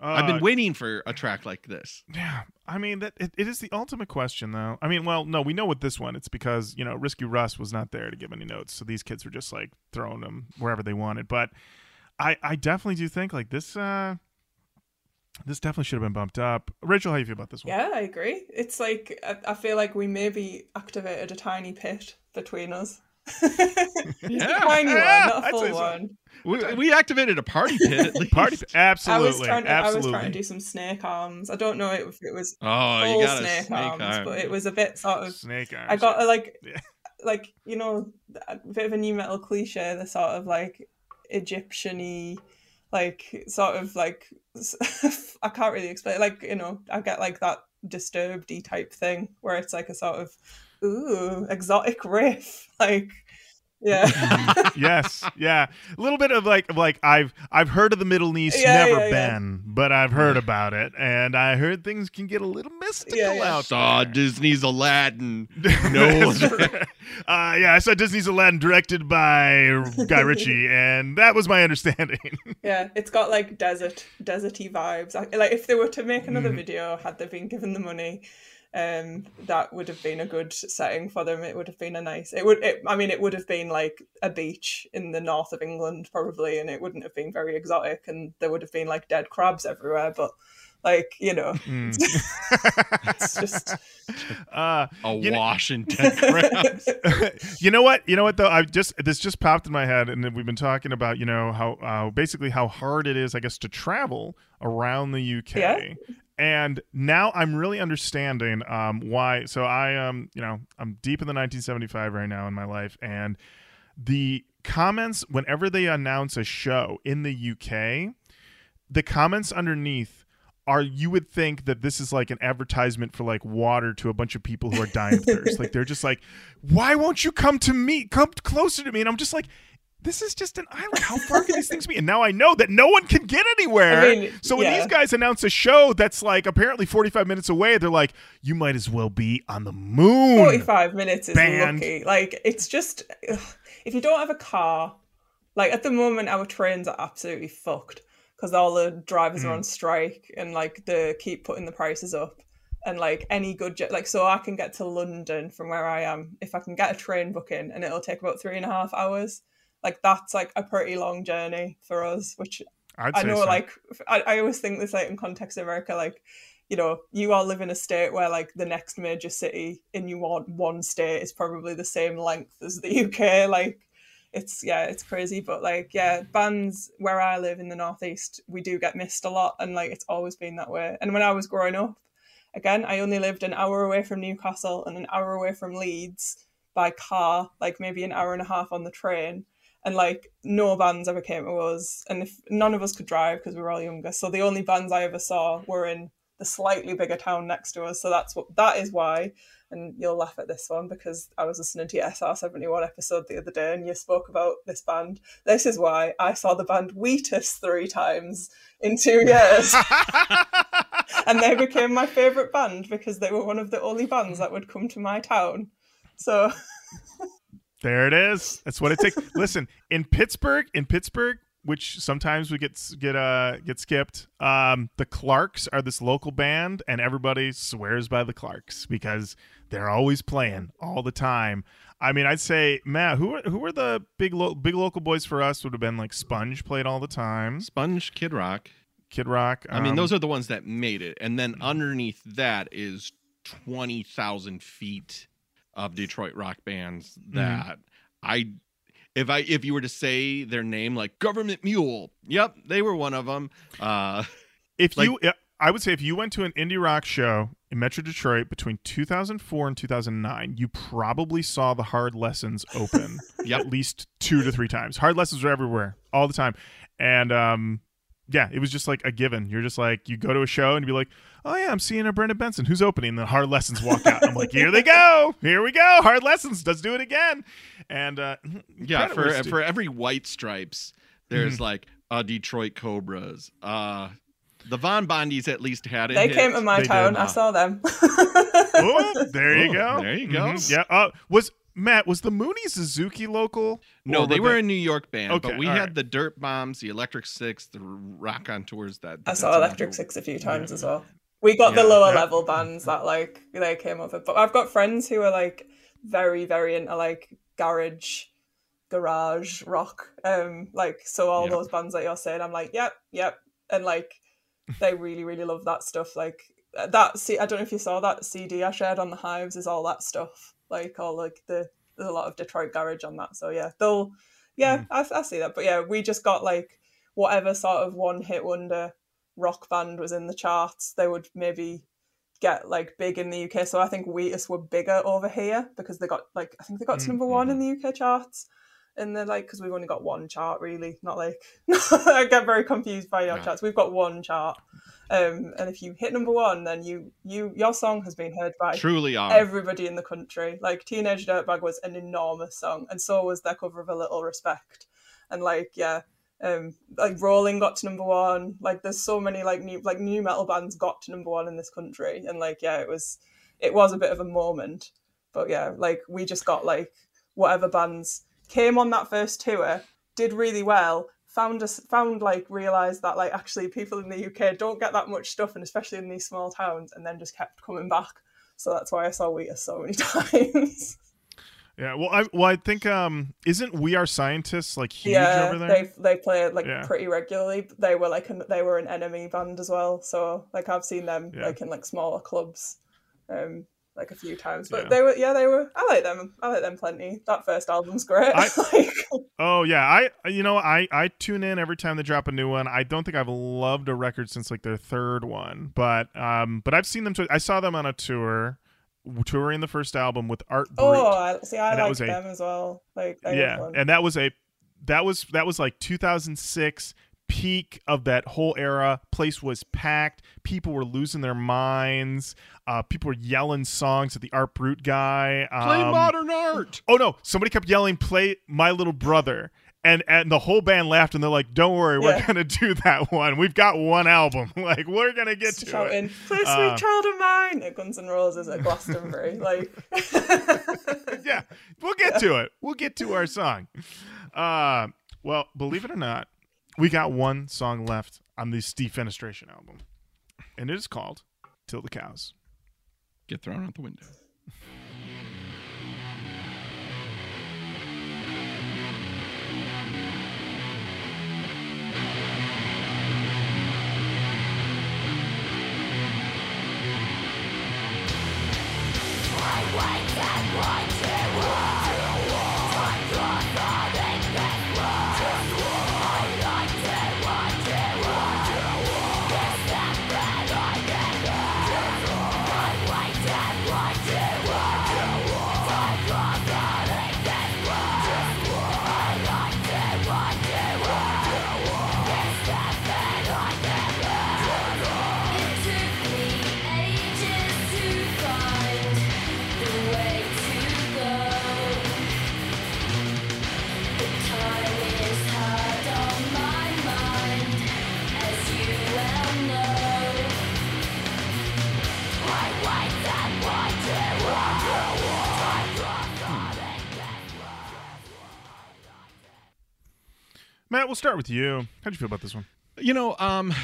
Speaker 1: Uh,
Speaker 2: I've been waiting for a track like this.
Speaker 1: Yeah, I mean that it, it is the ultimate question, though. I mean, well, no, we know with this one, it's because you know Risky Russ was not there to give any notes, so these kids were just like throwing them wherever they wanted. But I, I definitely do think like this, uh this definitely should have been bumped up. Rachel, how do you feel about this one?
Speaker 3: Yeah, I agree. It's like I, I feel like we maybe activated a tiny pit between us.
Speaker 2: Yeah.
Speaker 3: tiny
Speaker 1: Yeah,
Speaker 3: one, not a full
Speaker 1: so.
Speaker 3: one.
Speaker 2: We, we activated a party pit at least.
Speaker 1: Party, absolutely,
Speaker 3: I was trying to, I was trying to do some snake arms. I don't know if it was
Speaker 2: Oh,
Speaker 3: full
Speaker 2: you got a
Speaker 3: snake,
Speaker 2: snake,
Speaker 3: arms,
Speaker 2: arm.
Speaker 3: but it was a bit sort of.
Speaker 1: Snake arms.
Speaker 3: I got a, like,
Speaker 1: Yeah.
Speaker 3: like you know, a bit of a nu metal cliche, the sort of like Egyptian-y, like sort of like I can't really explain. Like you know, I get like that disturbed E type thing where it's like a sort of ooh exotic riff, like yeah.
Speaker 1: yes, yeah, a little bit of like of like I've I've heard of the Middle East,
Speaker 3: Yeah,
Speaker 1: never
Speaker 3: yeah, yeah.
Speaker 1: been, but I've heard about it, and I heard things can get a little mystical
Speaker 3: Yeah, yeah.
Speaker 1: out
Speaker 2: Saw
Speaker 1: there.
Speaker 2: Disney's Aladdin. No.
Speaker 1: That's uh, yeah, I saw Disney's Aladdin directed by Guy Ritchie, and that was my understanding.
Speaker 3: Yeah, it's got like desert, deserty vibes. Like if they were to make another
Speaker 1: Mhm.
Speaker 3: video, had they been given the money, um, that would have been a good setting for them. It would have been a nice. It would. It, I mean, it would have been like a beach in the north of England, probably, and it wouldn't have been very exotic, and there would have been like dead crabs everywhere. But like you know,
Speaker 1: Mm.
Speaker 3: it's just
Speaker 1: uh,
Speaker 2: A
Speaker 1: You know-
Speaker 2: Washington crabs.
Speaker 1: you know what? You know what though? I just this just popped in my head, and we've been talking about you know how uh, basically how hard it is, I guess, to travel around the UK.
Speaker 3: Yeah.
Speaker 1: And now I'm really understanding um, why. So I um you know I'm deep in the 1975 right now in my life, and the comments whenever they announce a show in the UK, the comments underneath are you would think that this is like an advertisement for like water to a bunch of people who are dying of thirst. Like they're just like, why won't you come to me? Come closer to me. And I'm just like, this is just an island. How far can these things be? And now I know that no one can get anywhere.
Speaker 3: I mean,
Speaker 1: so when
Speaker 3: yeah.
Speaker 1: these guys announce a show that's like apparently 45 minutes away, they're like, you might as well be on the moon.
Speaker 3: 45 minutes is
Speaker 1: Banned.
Speaker 3: lucky. Like, it's just, ugh, if you don't have a car, like at the moment, our trains are absolutely fucked because all the drivers
Speaker 1: Mm.
Speaker 3: are on strike and like they keep putting the prices up. And like any good jet, like, so I can get to London from where I am if I can get a train booking and it'll take about three and a half hours. Like, that's like a pretty long journey for us, which
Speaker 1: I'd
Speaker 3: I know,
Speaker 1: so.
Speaker 3: like, I, I always think this, like, in context of America, like, you know, you all live in a state where, like, the next major city in you want one state is probably the same length as the UK. Like, it's, yeah, it's crazy. But, like, yeah, bands where I live in the Northeast, we do get missed a lot. And, like, it's always been that way. And when I was growing up, again, I only lived an hour away from Newcastle and an hour away from Leeds by car, like, maybe an hour and a half on the train and like no bands ever came to us and if none of us could drive because we were all younger. So the only bands i ever saw were in the slightly bigger town next to us. So that's what that is why and you'll laugh at this one because i was listening to your sr71 episode the other day and you spoke about this band. This is why i saw the band wheatus three times in two years. And they became my favorite band because they were one of the only bands that would come to my town. So
Speaker 1: There it is. That's what it takes. Listen, in Pittsburgh, in Pittsburgh, which sometimes we get get uh get skipped. Um, the Clarks are this local band, and everybody swears by the Clarks because they're always playing all the time. I mean, I'd say Matt, who are who are the big lo- big local boys for us? Would have been like Sponge played all the time,
Speaker 2: Sponge, Kid Rock.
Speaker 1: Kid Rock.
Speaker 2: I mean,
Speaker 1: um,
Speaker 2: those are the ones that made it, and then underneath that is twenty thousand feet of Detroit rock bands that I, if I if you were to say their name like Government Mule, yep, they were one of them. Uh,
Speaker 1: If
Speaker 2: Like-
Speaker 1: you, I would say, if you went to an indie rock show in Metro Detroit between 2004 and 2009, you probably saw the Hard Lessons open
Speaker 2: Yep.
Speaker 1: at least two to three times. Hard Lessons were everywhere all the time, and um, yeah, it was just like a given. You're just like you go to a show and you'd be like, oh yeah, I'm seeing a Brendan Benson. Who's opening? And the Hard Lessons walk out. I'm like, here they go, here we go. Hard Lessons. Let's do it again. And uh,
Speaker 2: yeah,
Speaker 1: credit
Speaker 2: for
Speaker 1: where
Speaker 2: for every White Stripes, there's
Speaker 1: Mm-hmm.
Speaker 2: like a Detroit Cobras. Uh, the Von Bondies at least had it.
Speaker 3: they
Speaker 2: hit.
Speaker 3: came to my
Speaker 1: They
Speaker 3: town
Speaker 1: did.
Speaker 3: i saw them
Speaker 1: oh, there you go.
Speaker 2: there you go.
Speaker 1: Mhm. Yeah. Uh, was Matt was the Mooney Suzuki local?
Speaker 2: No, they
Speaker 1: were
Speaker 2: were
Speaker 1: they-
Speaker 2: a New York band,
Speaker 1: Okay,
Speaker 2: but we had
Speaker 1: right.
Speaker 2: the Dirtbombs, the Electric Six, the Raconteurs. That
Speaker 3: I saw Electric
Speaker 2: another-
Speaker 3: Six a few times as well. We got the lower
Speaker 1: yeah.
Speaker 3: level bands that like they came over, but I've got friends who are like very, very into like garage, garage rock. Um, like so all
Speaker 2: Yep.
Speaker 3: those bands that you're saying, I'm like, yep, yep, and like they really, really love that stuff. Like that. See, I don't know if you saw that CD I shared on the Hives is all that stuff. Like all like the there's a lot of Detroit garage on that. So yeah, they'll yeah, hmm. I, I see that. But yeah, we just got like whatever sort of one hit wonder rock band was in the charts, they would maybe get like big in the UK. So I think Wheatus were bigger over here because they got like I think they got to number hmm, one in the UK charts. And they're like, because we've only got one chart, really, not like I get very confused by your
Speaker 2: Yeah.
Speaker 3: charts. We've got one chart, um, and if you hit number one, then you you your song has been heard by
Speaker 2: Truly are.
Speaker 3: everybody in the country. Like Teenage Dirtbag was an enormous song, and so was their cover of A Little Respect. And like, yeah, um, like Rolling got to number one. Like, there's so many like new like nu metal bands got to number one in this country, and like, yeah, it was it was a bit of a moment. But yeah, like we just got like whatever bands came on that first tour, did really well. Found us, found like realized that like actually people in the UK don't get that much stuff, and especially in these small towns, and then just kept coming back. So that's why I saw Wheatus so many times.
Speaker 1: Yeah. Well, I well I think um isn't We Are Scientists like huge
Speaker 3: yeah,
Speaker 1: over there?
Speaker 3: they they play it like
Speaker 1: Yeah.
Speaker 3: pretty regularly. They were like an, they were an NME band as well. So like I've seen them
Speaker 1: Yeah.
Speaker 3: like in like smaller clubs, um, like a few times. But
Speaker 1: Yeah.
Speaker 3: they were yeah they were. I like them. I like them plenty. That first album's great.
Speaker 1: I-
Speaker 3: like,
Speaker 1: Oh yeah, I you know I I tune in every time they drop a new one. I don't think I've loved a record since like their third one, but um but I've seen them. T- I saw them on a tour, touring the first album with Art Brut.
Speaker 3: oh, I, see, I like
Speaker 1: was a-
Speaker 3: them as well. Like
Speaker 1: yeah, and that was a that was that was like 2006 peak of that whole era. Place was packed. People were losing their minds. Uh, people were yelling songs at the Art Brut guy.
Speaker 2: Play
Speaker 1: Um,
Speaker 2: modern art.
Speaker 1: Oh no! Somebody kept yelling, "Play My Little Brother," and and the whole band laughed, and they're like, "Don't worry, we're gonna do that one. We've got one album. like we're gonna get to
Speaker 3: shouting,
Speaker 1: it."
Speaker 3: "Play Sweet
Speaker 1: Uh,
Speaker 3: Child of Mine" at Guns N' Roses at Glastonbury. like,
Speaker 1: yeah, we'll get to it. We'll get to our song. Uh, well, believe it or not, we got one song left on the Defenestration album, and it is called "Till the Cows."
Speaker 2: Get thrown out the window.
Speaker 1: Matt, we'll start with you. How'd you feel about this one?
Speaker 2: You know, um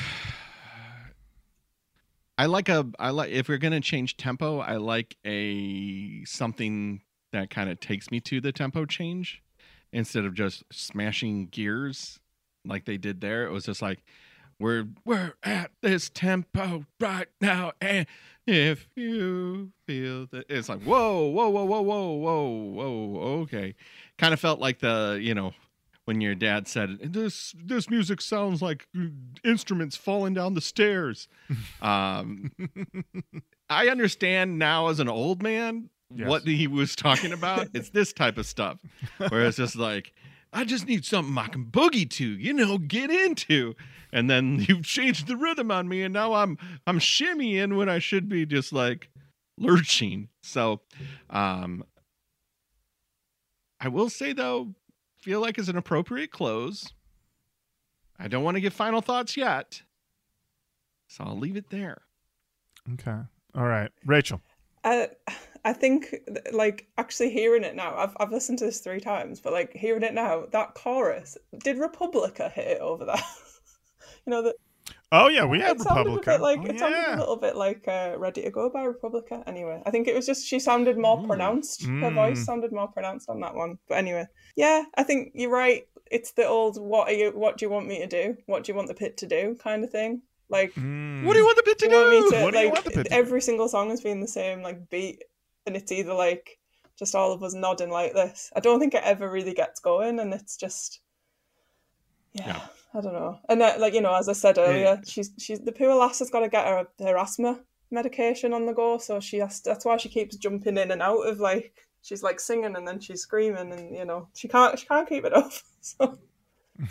Speaker 2: I like a I like if we're gonna change tempo, I like a something that kind of takes me to the tempo change instead of just smashing gears like they did there. It was just like we're we're at this tempo right now, and if you feel that it's like whoa, whoa, whoa, whoa, whoa, whoa, whoa, okay. Kind of felt like the you know when your dad said this this music sounds like instruments falling down the stairs. Um i understand now as an old man
Speaker 1: Yes.
Speaker 2: what he was talking about. It's this type of stuff where it's just like i just need something i can boogie to you know get into. And then you've changed the rhythm on me and now i'm i'm shimmying when i should be just like lurching. So um i will say though feel like is an appropriate close. I don't want to give final thoughts yet. So I'll leave it there.
Speaker 1: Okay. All right, Rachel.
Speaker 3: I, I think like actually hearing it now, I've I've listened to this three times, but like hearing it now, that chorus did Republica hit it over that? you know that
Speaker 1: Oh yeah, we had
Speaker 3: it sounded
Speaker 1: Republica.
Speaker 3: a bit like
Speaker 1: Oh,
Speaker 3: it sounded
Speaker 1: yeah.
Speaker 3: a little bit like uh, "Ready to Go" by Republica. Anyway, I think it was just she sounded more
Speaker 2: Ooh.
Speaker 3: pronounced. Her
Speaker 1: Mm.
Speaker 3: voice sounded more pronounced on that one. But anyway, yeah, I think you're right. It's the old "What are you? What do you want me to do? What do you want the pit to do?" kind of thing. Like,
Speaker 1: Mm.
Speaker 2: What do you want the bit to
Speaker 3: you
Speaker 2: do?
Speaker 3: to
Speaker 1: What do
Speaker 3: like
Speaker 1: want the pit to do?
Speaker 3: every single song has been the same like beat, and it's either like just all of us nodding like this. I don't think it ever really gets going, and it's just yeah.
Speaker 2: Yeah.
Speaker 3: I don't know. And uh, like you know, as I said earlier, she's she's the poor lass has got to get her her asthma medication on the go, so she has. That's why she keeps jumping in and out of like she's like singing and then she's screaming, and you know she can't she can't keep it up. So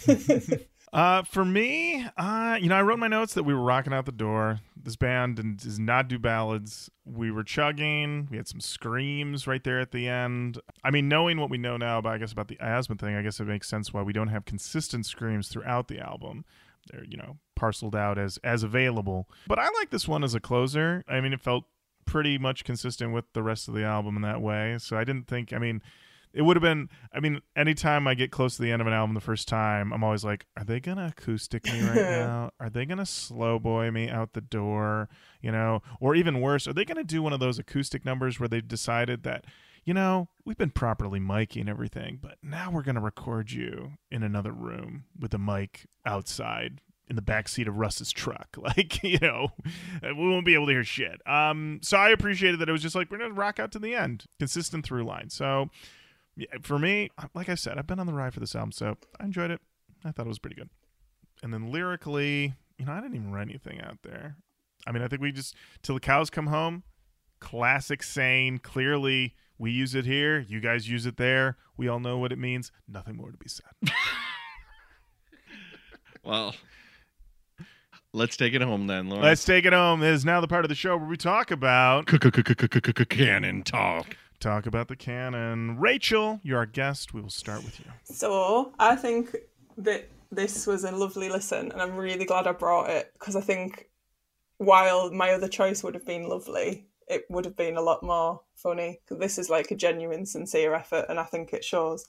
Speaker 1: Uh, for me, uh, you know, I wrote my notes that we were rocking out the door. This band does not do ballads. We were chugging. We had some screams right there at the end. I mean, knowing what we know now about, I guess, about the asthma thing, I guess it makes sense why we don't have consistent screams throughout the album. They're, you know, parceled out as as available. But I like this one as a closer. I mean, it felt pretty much consistent with the rest of the album in that way. So I didn't think. I mean, it would have been i mean anytime i get close to the end of an album the first time i'm always like are they gonna acoustic me right now are they gonna slow boy me out the door you know or even worse are they gonna do one of those acoustic numbers where they've decided that you know we've been properly miking everything but now we're gonna record you in another room with a mic outside in the back seat of Russ's truck. Like, you know, we won't be able to hear shit. Um, so I appreciated that it was just like we're gonna rock out to the end, consistent through line. So yeah, for me, like I said, I've been on the ride for this album, so I enjoyed it. I thought it was pretty good. And then lyrically, you know, I didn't even write anything out there. I mean, I think we just till the cows come home. Classic saying. Clearly, we use it here. You guys use it there. We all know what it means. Nothing more to be said.
Speaker 2: Well, let's take it home then, Lorin.
Speaker 1: Let's take it home. This is now the part of the show where we talk about
Speaker 2: canon talk.
Speaker 1: Talk about the canon. Rachel, you're our guest. We will start with you.
Speaker 3: So I think that this was a lovely listen, and I'm really glad I brought it because I think while my other choice would have been lovely, it would have been a lot more funny. This is like a genuine, sincere effort, and I think it shows.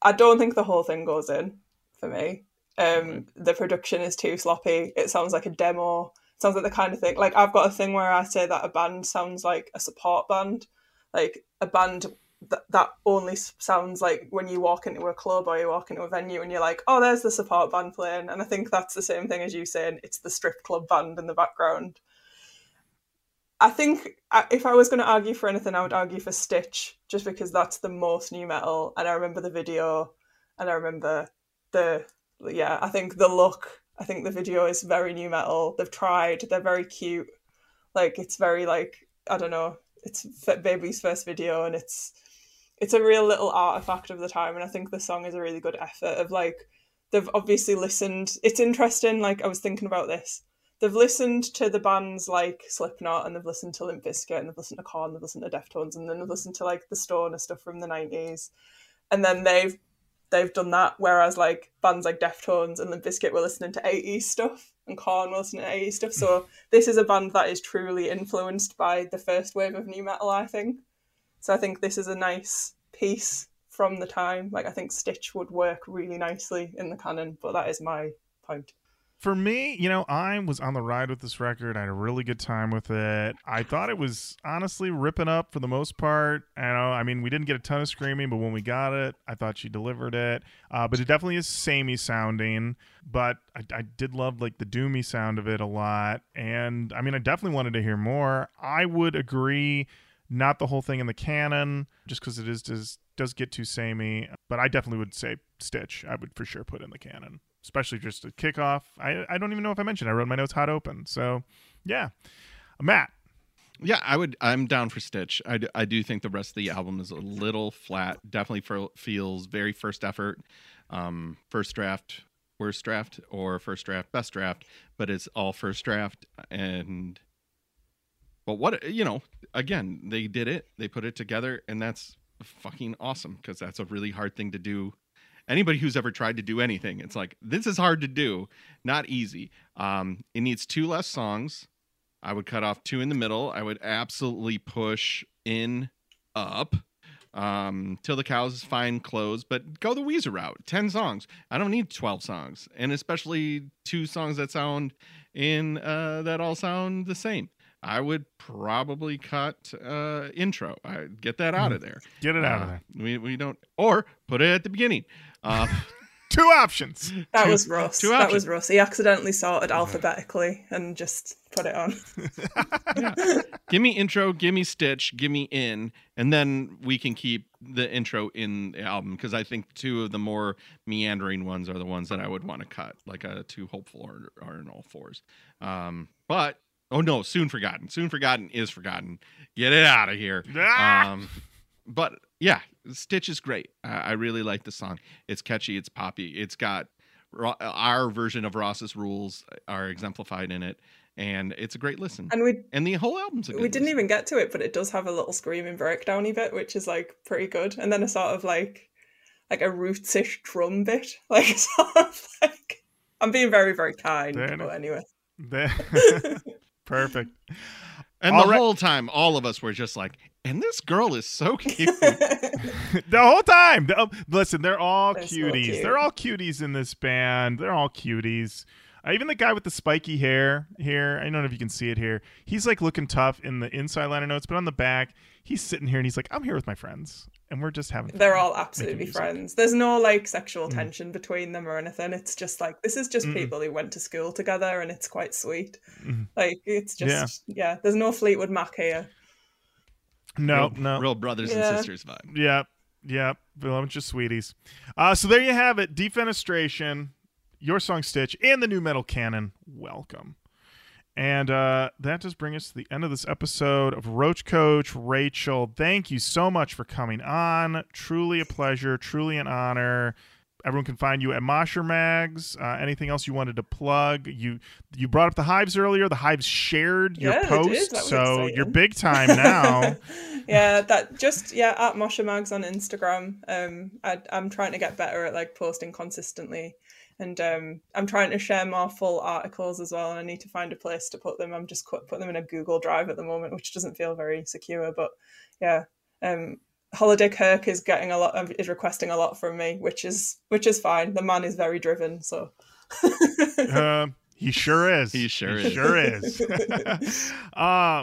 Speaker 3: I don't think the whole thing goes in for me. Um, the production is too sloppy. It sounds like a demo. It sounds like the kind of thing. Like I've got a thing where I say that a band sounds like a support band, like a band that that only sounds like when you walk into a club or you walk into a venue and you're like, oh, there's the support band playing. And I think that's the same thing as you saying it's the strip club band in the background. I think if I was going to argue for anything, I would argue for Stitch, just because that's the most nu metal. And I remember the video, and I remember the yeah. I think the look. I think the video is very new metal. They've tried. They're very cute. Like it's very like I don't know. It's baby's first video, and it's it's a real little artifact of the time. And I think the song is a really good effort of like they've obviously listened. It's interesting. Like I was thinking about this they've listened to the bands like Slipknot and they've listened to Limp Bizkit and they've listened to Korn, they've listened to Deftones, and then they've listened to like the Stoner stuff from the nineties, and then they've they've done that. Whereas like bands like Deftones and Limp Bizkit were listening to eighties stuff, and listening to eighties stuff. So this is a band that is truly influenced by the first wave of nu metal, I think. So I think this is a nice piece from the time. Like I think Stitch would work really nicely in the canon, but that is my point.
Speaker 1: For me, you know, I was on the ride with this record. I had a really good time with it. I thought it was honestly ripping up for the most part. I know, I mean, we didn't get a ton of screaming, but when we got it, I thought she delivered it. Uh, but it definitely is samey sounding. But I, I did love like the doomy sound of it a lot. And I mean, I definitely wanted to hear more. I would agree, not the whole thing in the canon, just because it is does does get too samey. But I definitely would say Stitch. I would for sure put in the canon especially just a kickoff. I I don't even know if I mentioned I wrote my notes hot open. So yeah, Matt.
Speaker 2: Yeah, I would. I'm down for Stitch. I, I do think the rest of the album is a little flat. Definitely for, feels very first effort, um, first draft, worst draft, or first draft, best draft. But it's all first draft. And but what you know, again, they did it. They put it together, and that's fucking awesome because that's a really hard thing to do. Anybody who's ever tried to do anything, it's like this is hard to do, not easy. Um, it needs two less songs. I would cut off two in the middle. I would absolutely push in up um, till the cows find clothes, but go the Weezer route. 10 songs. I don't need 12 songs. And especially two songs that sound in uh, that all sound the same. I would probably cut uh, intro. I get that out of there.
Speaker 1: Get it out of
Speaker 2: Uh,
Speaker 1: there.
Speaker 2: We, we don't, or put it at the beginning. Uh,
Speaker 1: Two options.
Speaker 3: That
Speaker 2: Two-
Speaker 3: was Russ.
Speaker 2: two
Speaker 3: That
Speaker 2: options.
Speaker 3: was Russ. He accidentally sorted alphabetically and just put it on.
Speaker 2: yeah. give me intro, give me stitch, give me in, and then we can keep the intro in the album because I think two of the more meandering ones are the ones that I would want to cut, like a two hopeful or, or an all fours. Um, but oh no, soon forgotten. Soon forgotten is forgotten. Get it out of here.
Speaker 1: Ah!
Speaker 2: Um, but yeah, Stitch is great. I, I really like the song. It's catchy. It's poppy. It's got Ro- our version of Ross's rules are exemplified in it, and it's a great listen.
Speaker 3: And we
Speaker 2: And the whole album's a good
Speaker 3: we didn't
Speaker 2: listen.
Speaker 3: even get to it, but it does have a little screaming breakdowny bit, which is like pretty good. And then a sort of like like a rootsish drum bit. Like sort of like I'm being very, very kind.
Speaker 1: There
Speaker 3: But anyway.
Speaker 1: There- Perfect.
Speaker 2: And
Speaker 1: All
Speaker 2: the
Speaker 1: right.
Speaker 2: whole time, all of us were just like, and this girl is so cute.
Speaker 1: the whole time. The- oh, listen, they're all
Speaker 3: They're
Speaker 1: cuties.
Speaker 3: cute.
Speaker 1: They're all cuties in this band. They're all cuties. Uh, even the guy with the spiky hair here, I don't know if you can see it here. He's like looking tough in the inside liner notes, but on the back, he's sitting here and he's like, "I'm here with my friends, and we're just having."
Speaker 3: They're all absolutely friends. There's no like sexual
Speaker 1: Mm.
Speaker 3: tension between them or anything. It's just like this is just
Speaker 1: Mm-mm.
Speaker 3: people who went to school together and it's quite sweet.
Speaker 1: Mhm.
Speaker 3: Like it's
Speaker 1: Yeah.
Speaker 3: just yeah, there's no Fleetwood Mac here.
Speaker 1: No,
Speaker 2: real,
Speaker 1: no,
Speaker 2: real brothers
Speaker 3: Yeah.
Speaker 2: and sisters vibe.
Speaker 1: Yep. Yep. A bunch of sweeties. Uh, so there you have it. Defenestration, your song Stitch, and the nu metal canon. Welcome. And uh, that does bring us to the end of this episode of Roach Koach. Rachel, thank you so much for coming on. Truly a pleasure, truly an honor. Everyone can find you at Mosher Mags. Uh, anything else you wanted to plug? You you brought up the Hives earlier. The Hives shared your
Speaker 3: Yeah,
Speaker 1: post,
Speaker 3: did. That was
Speaker 1: so
Speaker 3: exciting.
Speaker 1: you're big time now.
Speaker 3: yeah, that just yeah at Mosher Mags on Instagram. Um, I, I'm trying to get better at like posting consistently, and um, I'm trying to share more full articles as well. And I need to find a place to put them. I'm just put putting them in a Google Drive at the moment, which doesn't feel very secure. But yeah, um, Holiday Kirk is getting a lot of, is requesting a lot from me, which is which is fine. The man is very driven, so
Speaker 1: uh, he sure is.
Speaker 2: He sure
Speaker 1: He
Speaker 2: is.
Speaker 1: sure is. uh,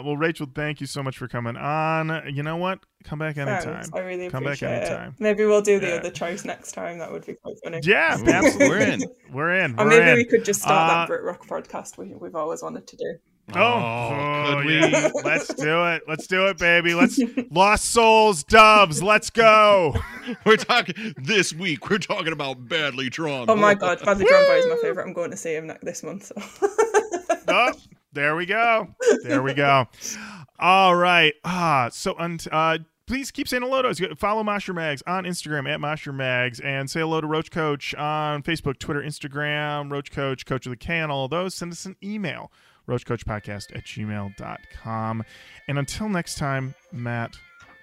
Speaker 1: well, Rachel, thank you so much for coming on. You know what? Come back anytime.
Speaker 3: thanks. I really
Speaker 1: Come back
Speaker 3: appreciate it.
Speaker 1: anytime.
Speaker 3: Maybe we'll do the
Speaker 1: Yeah.
Speaker 3: other choice next time. That would be quite funny.
Speaker 1: Yeah, absolutely.
Speaker 2: We're in.
Speaker 1: We're in.
Speaker 3: Or
Speaker 1: We're
Speaker 3: maybe
Speaker 1: in.
Speaker 3: we could just start
Speaker 1: Uh,
Speaker 3: that Brit Rock podcast we, we've always wanted to do.
Speaker 1: Oh,
Speaker 2: Oh, could we?
Speaker 1: Let's do it. Let's do it, baby. Let's Lost Souls, Doves. Let's go.
Speaker 2: We're talking this week. We're talking about badly drawn.
Speaker 3: Oh my god, Badly Drawn Boy is my favourite. I'm going to see him ne- this month. So.
Speaker 1: oh, there we go. There we go. All right. Ah, so unt uh please keep saying hello to us. Follow Mosher Mags on Instagram at Mosher Mags and say hello to Roach Koach on Facebook, Twitter, Instagram, Roach Koach, Coach of the Can, all of those. Send us an email, roachkoachpodcast at gmail.com. And until next time, Matt,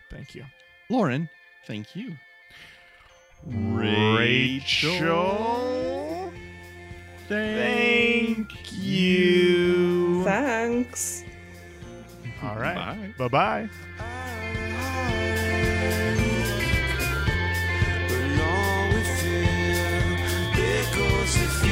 Speaker 1: thank you.
Speaker 2: Lorin, thank you.
Speaker 1: Rachel, thank, thank you.
Speaker 3: Thanks.
Speaker 1: All right.
Speaker 2: Bye
Speaker 1: bye. if